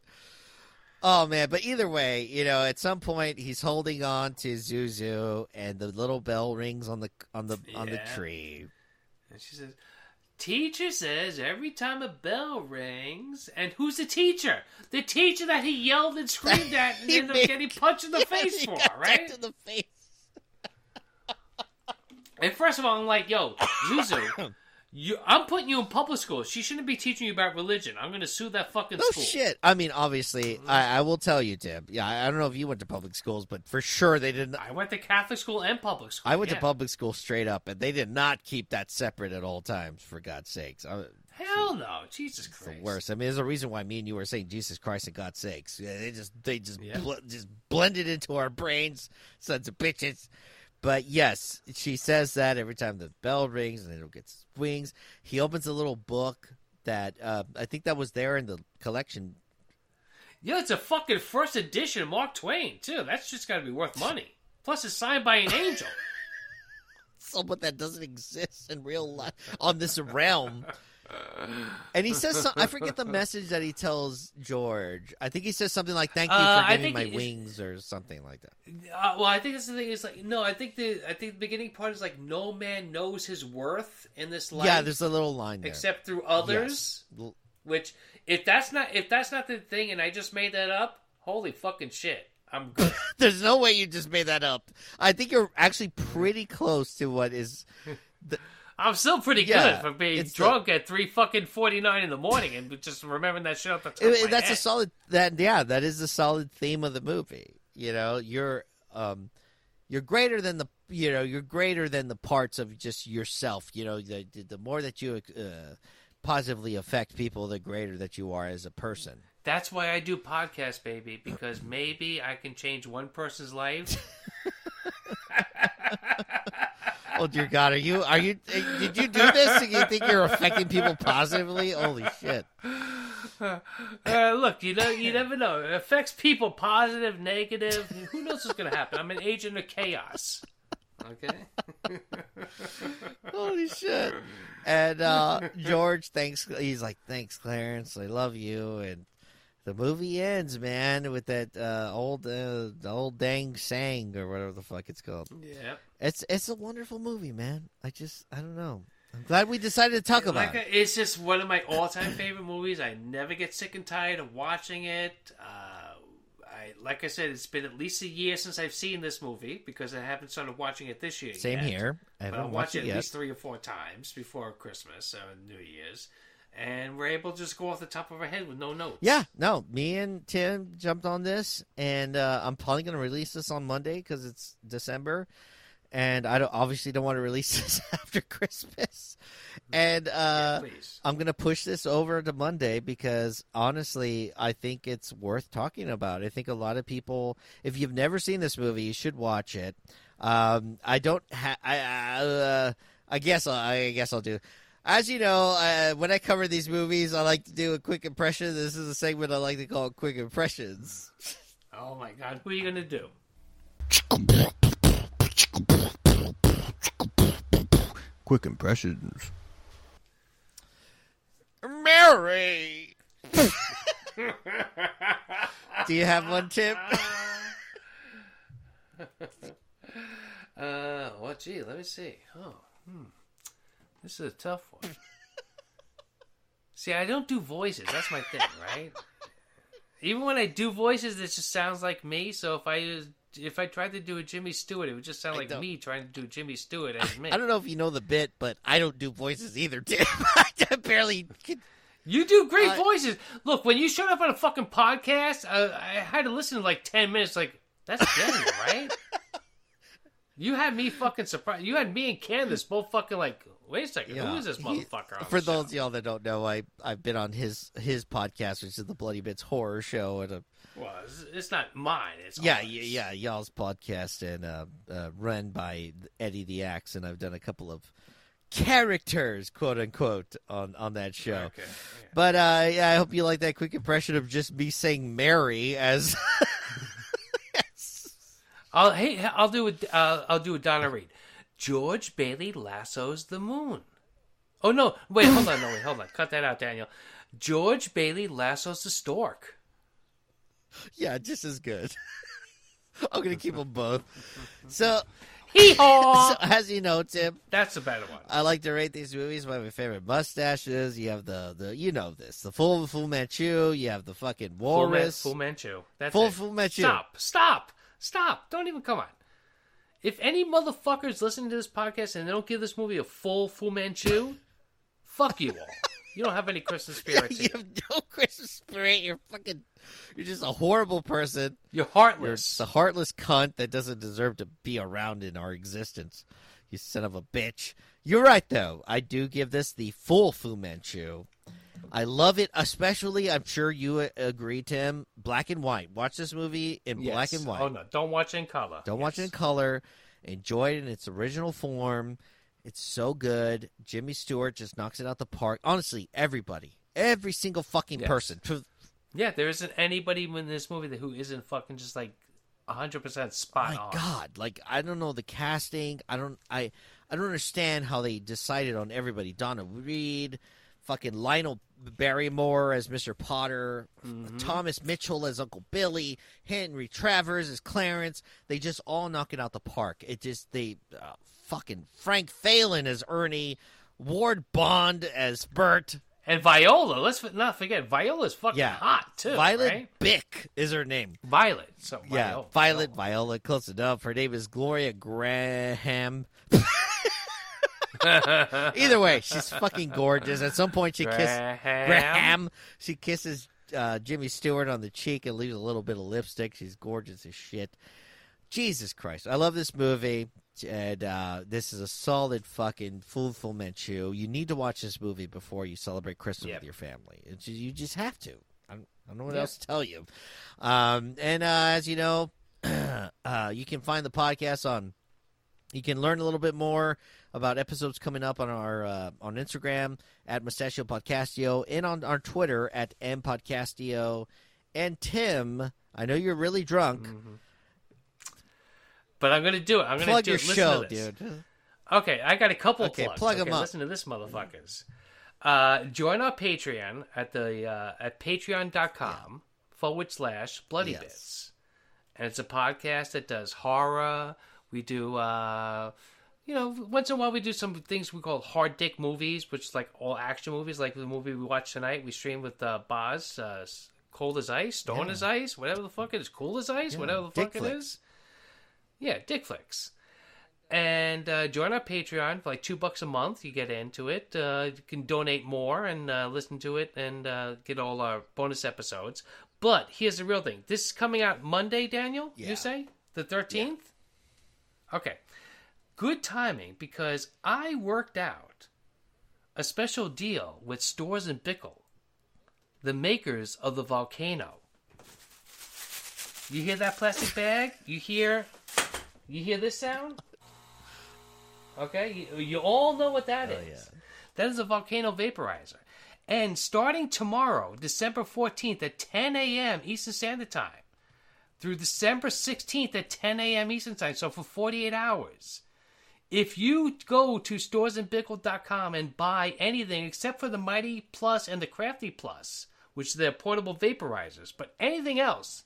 Speaker 2: Oh man, but either way, you know, at some point he's holding on to Zuzu, and the little bell rings on the on the on the tree.
Speaker 3: And she says, "Teacher says every time a bell rings, and who's the teacher? The teacher that he yelled and screamed at and ended up getting punched in the face for, right?
Speaker 2: in the face.
Speaker 3: And first of all, I'm like, yo, Zuzu." You, I'm putting you in public school. She shouldn't be teaching you about religion. I'm going to sue that fucking
Speaker 2: No
Speaker 3: school.
Speaker 2: shit. I mean, obviously, I, I will tell you, Tim. Yeah, I I don't know if you went to public schools, but for sure they didn't.
Speaker 3: I went to Catholic school and public school.
Speaker 2: I went
Speaker 3: yeah.
Speaker 2: to public school straight up, and they did not keep that separate at all times. For God's sakes, I,
Speaker 3: Hell no, Jesus Christ!
Speaker 2: the worst. I mean, there's a reason why me and you were saying Jesus Christ and God's sakes. Yeah, They just they just
Speaker 3: Yeah.
Speaker 2: bl- just blended into our brains, sons of bitches. But yes, she says that every time the bell rings and it gets wings. He opens a little book that uh, I think that was there in the collection.
Speaker 3: Yeah, it's a fucking first edition of Mark Twain too. That's just got to be worth money. Plus, it's signed by an angel.
Speaker 2: Someone that doesn't exist in real life on this realm. And he says, some, I forget the message that he tells George. I think he says something like, "Thank you
Speaker 3: Uh,
Speaker 2: for giving my wings" or something like that.
Speaker 3: Uh, well, I think that's the thing. Is like no, I think the I think the beginning part is like no man knows his worth in this life.
Speaker 2: yeah, there's a little line there.
Speaker 3: except through others.
Speaker 2: Yes.
Speaker 3: Which if that's not if that's not the thing, and I just made that up, holy fucking shit, I'm good.
Speaker 2: There's no way you just made that up. I think you're actually pretty close to what is.
Speaker 3: I'm still pretty
Speaker 2: Yeah,
Speaker 3: good for being
Speaker 2: it's the-
Speaker 3: drunk at three fucking forty nine in the morning and just remembering that shit off the top
Speaker 2: I mean,
Speaker 3: of my
Speaker 2: that's a solid. That yeah, that is a solid theme of the movie. You know, you're um, you're greater than the you know you're greater than the parts of just yourself. You know, the the more that you uh, positively affect people, the greater that you are as a person.
Speaker 3: That's why I do podcasts, baby, because maybe I can change one person's life.
Speaker 2: Oh dear God, are you are you did you do this? and you think you're affecting people positively? Holy shit!
Speaker 3: Uh, look, you know, you never know. It affects people, positive, negative. Who knows what's going to happen? I'm an agent of chaos. Okay.
Speaker 2: Holy shit! And uh, George thanks. He's like, "Thanks, Clarence. I love you." And the movie ends, man, with that uh, old uh, old dang sang or whatever the fuck it's called.
Speaker 3: Yeah.
Speaker 2: It's it's a wonderful movie, man. I just I don't know. I'm glad we decided to talk about
Speaker 3: Like,
Speaker 2: it.
Speaker 3: it's just one of my all-time favorite movies. I never get sick and tired of watching it. Uh, I like I said, it's been at least a year since I've seen this movie because I haven't started watching it this year.
Speaker 2: Same
Speaker 3: yet.
Speaker 2: here. I
Speaker 3: But I'll
Speaker 2: haven't
Speaker 3: watch
Speaker 2: watched
Speaker 3: it at
Speaker 2: yet.
Speaker 3: least three or four times before Christmas or New Year's, and we're able to just go off the top of our head with no notes.
Speaker 2: Yeah, no, me and Tim jumped on this, and uh, I'm probably going to release this on Monday because it's December, and I don't, obviously don't want to release this after Christmas. And uh,
Speaker 3: please.
Speaker 2: I'm going to push this over to Monday because honestly, I think it's worth talking about. I think a lot of people, if you've never seen this movie, you should watch it. Um, I don't. Ha- I. Uh, I guess. I guess I'll do. As you know, uh, when I cover these movies, I like to do a quick impression. This is a segment I like to call "Quick Impressions."
Speaker 3: Oh my God, who are you gonna do?
Speaker 2: Quick impressions. Mary. do you have one, tip?
Speaker 3: Uh, well, gee, let me see. Oh, hmm. This is a tough one. see, I don't do voices. That's my thing, right? Even when I do voices, it just sounds like me. So if I if I tried to do a Jimmy Stewart, it would just sound
Speaker 2: I
Speaker 3: like
Speaker 2: don't-
Speaker 3: me trying to do Jimmy Stewart as me.
Speaker 2: I don't know if you know the bit, but I don't do voices either, Tim. I barely. Can...
Speaker 3: You do great
Speaker 2: I-
Speaker 3: voices. Look, when you showed up on a fucking podcast, uh, I had to listen to like ten minutes. Like that's Daniel, right? You had me fucking surprised. You had me and Candace both fucking like, wait a second, who is this
Speaker 2: he-
Speaker 3: motherfucker? on
Speaker 2: for those of y'all that don't know, I I've been on his his podcast, which is the Bloodybits Horror Show, and a
Speaker 3: well, it's, it's not mine. It's
Speaker 2: yeah,
Speaker 3: ours.
Speaker 2: yeah, yeah, y'all's podcast, and uh, uh, run by Eddie the Axe, and I've done a couple of characters, quote unquote, on on that show.
Speaker 3: Okay. yeah.
Speaker 2: But uh, yeah, I hope you like that quick impression of just me saying Mary as
Speaker 3: I'll hey, I'll do a uh, I'll do a Donna Reed. George Bailey lassos the moon. Oh no! Wait, hold on, no wait, hold on. Cut that out, Daniel. George Bailey lassos the stork.
Speaker 2: yeah, just as good. I'm gonna keep them both. So,
Speaker 3: Hee
Speaker 2: so as you know, Tim,
Speaker 3: That's a better one.
Speaker 2: I like to rate these movies by my favorite mustaches. You have the, the you know this, the full Fu Manchu. You have the fucking
Speaker 3: Full, Man-
Speaker 2: walrus.
Speaker 3: Manchu. That's
Speaker 2: Full
Speaker 3: it.
Speaker 2: Fu Manchu.
Speaker 3: Stop! Stop! Stop! Don't even come on. If any motherfuckers listening to this podcast and they don't give this movie a full Fu Manchu, fuck you all. You don't have any Christmas spirit. to
Speaker 2: you have no Christmas spirit. You're fucking. You're just a horrible person.
Speaker 3: You're
Speaker 2: You're
Speaker 3: heartless.
Speaker 2: a heartless cunt that doesn't deserve to be around in our existence. You son of a bitch. You're right though. I do give this the full Fu Manchu. I love it, especially. I'm sure you uh, agree, Tim. Black and white. Watch this movie in
Speaker 3: Yes.
Speaker 2: black and white.
Speaker 3: Oh no! Don't watch it in color.
Speaker 2: Don't watch it in color. Enjoy it in its original form. It's so good. Jimmy Stewart just knocks it out the park. Honestly, everybody, every single fucking
Speaker 3: Yes.
Speaker 2: person.
Speaker 3: Yeah, there isn't anybody in this movie that who isn't fucking just like hundred percent spot
Speaker 2: My
Speaker 3: on.
Speaker 2: God, like I don't know the casting. I don't. I I don't understand how they decided on everybody. Donna Reed, fucking Lionel Barrymore as Mr. Potter, Thomas Mitchell as Uncle Billy, Henry Travers as Clarence. They just all knock it out the park. It just they uh, fucking Frank Faylen as Ernie, Ward Bond as Bert.
Speaker 3: And Viola, let's not forget, Viola's fucking
Speaker 2: Yeah,
Speaker 3: hot too.
Speaker 2: Violet
Speaker 3: right?
Speaker 2: Bick is her name.
Speaker 3: Violet. So
Speaker 2: Yeah,
Speaker 3: Viola.
Speaker 2: Violet, Viola, close enough. Her name is Gloria Grahame. Either way, she's fucking gorgeous. At some point, she kisses
Speaker 3: Graham.
Speaker 2: She kisses uh, Jimmy Stewart on the cheek and leaves a little bit of lipstick. She's gorgeous as shit. Jesus Christ, I love this movie, and uh, this is a solid fucking full full Manchu. You need to watch this movie before you celebrate Christmas
Speaker 3: Yep.
Speaker 2: with your family. It's you just have to. I don't, I don't know what
Speaker 3: Yep.
Speaker 2: else to tell you. Um, and uh, as you know, uh, you can find the podcast on. You can learn a little bit more about episodes coming up on our uh, on Instagram at Mustachio Podcastio and on our Twitter at M Podcastio. And Tim, I know you're really drunk.
Speaker 3: But I'm gonna do it. I'm gonna
Speaker 2: Plug
Speaker 3: do
Speaker 2: your
Speaker 3: it. Listen
Speaker 2: show,
Speaker 3: to this.
Speaker 2: dude.
Speaker 3: Okay, I got a couple
Speaker 2: Okay,
Speaker 3: plugs.
Speaker 2: plug 'em
Speaker 3: okay,
Speaker 2: up.
Speaker 3: Listen to this, motherfuckers. Uh, join our Patreon at the uh, at patreon.com forward slash bloody
Speaker 2: Yes.
Speaker 3: bits. And it's a podcast that does horror. We do, uh, you know, once in a while we do some things we call hard dick movies, which is like all action movies, like the movie we watched tonight. We streamed with uh, Boz, uh, Cold as Ice, Stone
Speaker 2: Yeah.
Speaker 3: as Ice, whatever the fuck it is, Cool as Ice,
Speaker 2: Yeah,
Speaker 3: whatever the fuck it
Speaker 2: flicks.
Speaker 3: is. Yeah, dick flicks. And uh, join our Patreon for like two bucks a month. You get into it. Uh, you can donate more and uh, listen to it and uh, get all our bonus episodes. But here's the real thing: this is coming out Monday, Daniel.
Speaker 2: Yeah.
Speaker 3: You say the thirteenth? Okay, good timing because I worked out a special deal with Storz and Bickel, the makers of the volcano. You hear that plastic bag? You hear you hear this sound? Okay, you, you all know what that oh, is.
Speaker 2: yeah.
Speaker 3: That is a volcano vaporizer. And starting tomorrow, December 14th at 10 a.m. Eastern Standard Time, through December 16th at 10 a.m. Eastern Time, so for 48 hours, if you go to storzandbickel.com and buy anything except for the Mighty Plus and the Crafty Plus, which are their portable vaporizers, but anything else,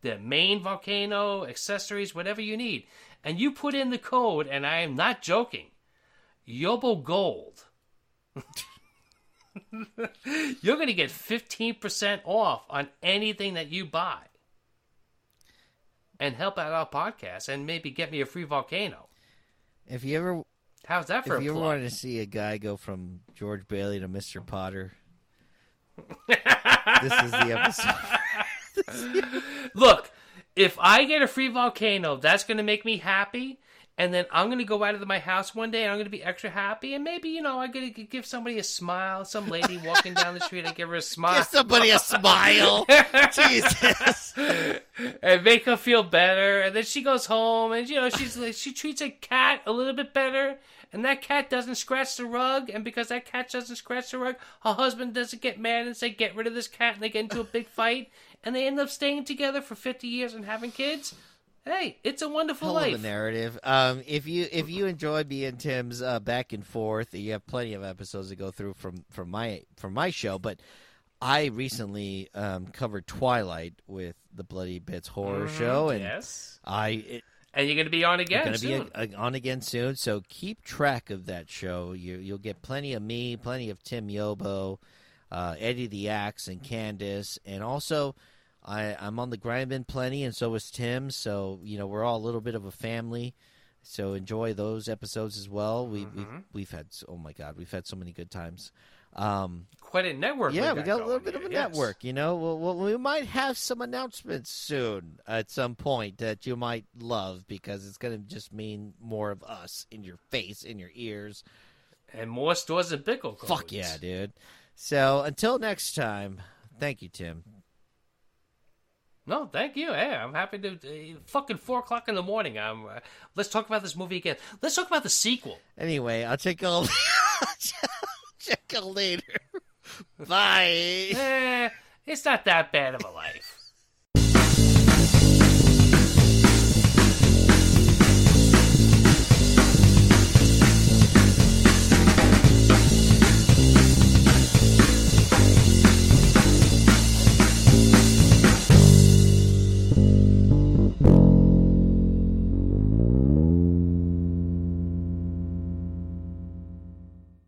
Speaker 3: the main volcano, accessories, whatever you need, and you put in the code, and I am not joking, Yobo Gold. You're going to get 15% off on anything that you buy. And help out our podcast and maybe get me a free volcano.
Speaker 2: If you ever
Speaker 3: How's that for
Speaker 2: if you
Speaker 3: plug?
Speaker 2: wanted to see a guy go from George Bailey to Mr. Potter, this is the episode.
Speaker 3: Look, if I get a free volcano, that's going to make me happy. And then I'm going to go out of my house one day and I'm going to be extra happy. And maybe, you know, I'm to give somebody a smile. Some lady walking down the street, I give her a smile.
Speaker 2: Give somebody a smile. Jesus.
Speaker 3: and make her feel better. And then she goes home, and you know she's like, she treats a cat a little bit better. And that cat doesn't scratch the rug, and because that cat doesn't scratch the rug, her husband doesn't get mad and say, "Get rid of this cat," and they get into a big fight, and they end up staying together for fifty years and having kids. Hey, it's a wonderful
Speaker 2: Hell
Speaker 3: life.
Speaker 2: of a narrative. Um, if you if you enjoy me and Tim's uh, back and forth, you have plenty of episodes to go through from from my from my show. But I recently um, covered Twilight with the Bloodybits horror show, and
Speaker 3: yes,
Speaker 2: I it,
Speaker 3: and you're going to be on again
Speaker 2: going to be
Speaker 3: soon.
Speaker 2: uh, on again soon. So keep track of that show. You you'll get plenty of me, plenty of Tim Yobo, uh, Eddie the Axe, and Candace, and also. I, I'm on the grind bin plenty, and so is Tim. So you know we're all a little bit of a family. So enjoy those episodes as well. We we've, we've had so- oh my god, we've had so many good times. Um,
Speaker 3: Quite a network.
Speaker 2: yeah, we got a little bit of a
Speaker 3: yes.
Speaker 2: network. You know, well, well, we might have some announcements soon at some point that you might love because it's going to just mean more of us in your face, in your ears.
Speaker 3: and more Storz and Bickel. Codes.
Speaker 2: Fuck yeah, dude. So until next time, thank you, Tim.
Speaker 3: No, thank you. Hey, I'm happy to. Uh, fucking four o'clock in the morning. I'm. Uh, let's talk about this movie again. Let's talk about the sequel.
Speaker 2: Anyway, I'll check y'all. check y'all later. Bye.
Speaker 3: Eh, it's not that bad of a life.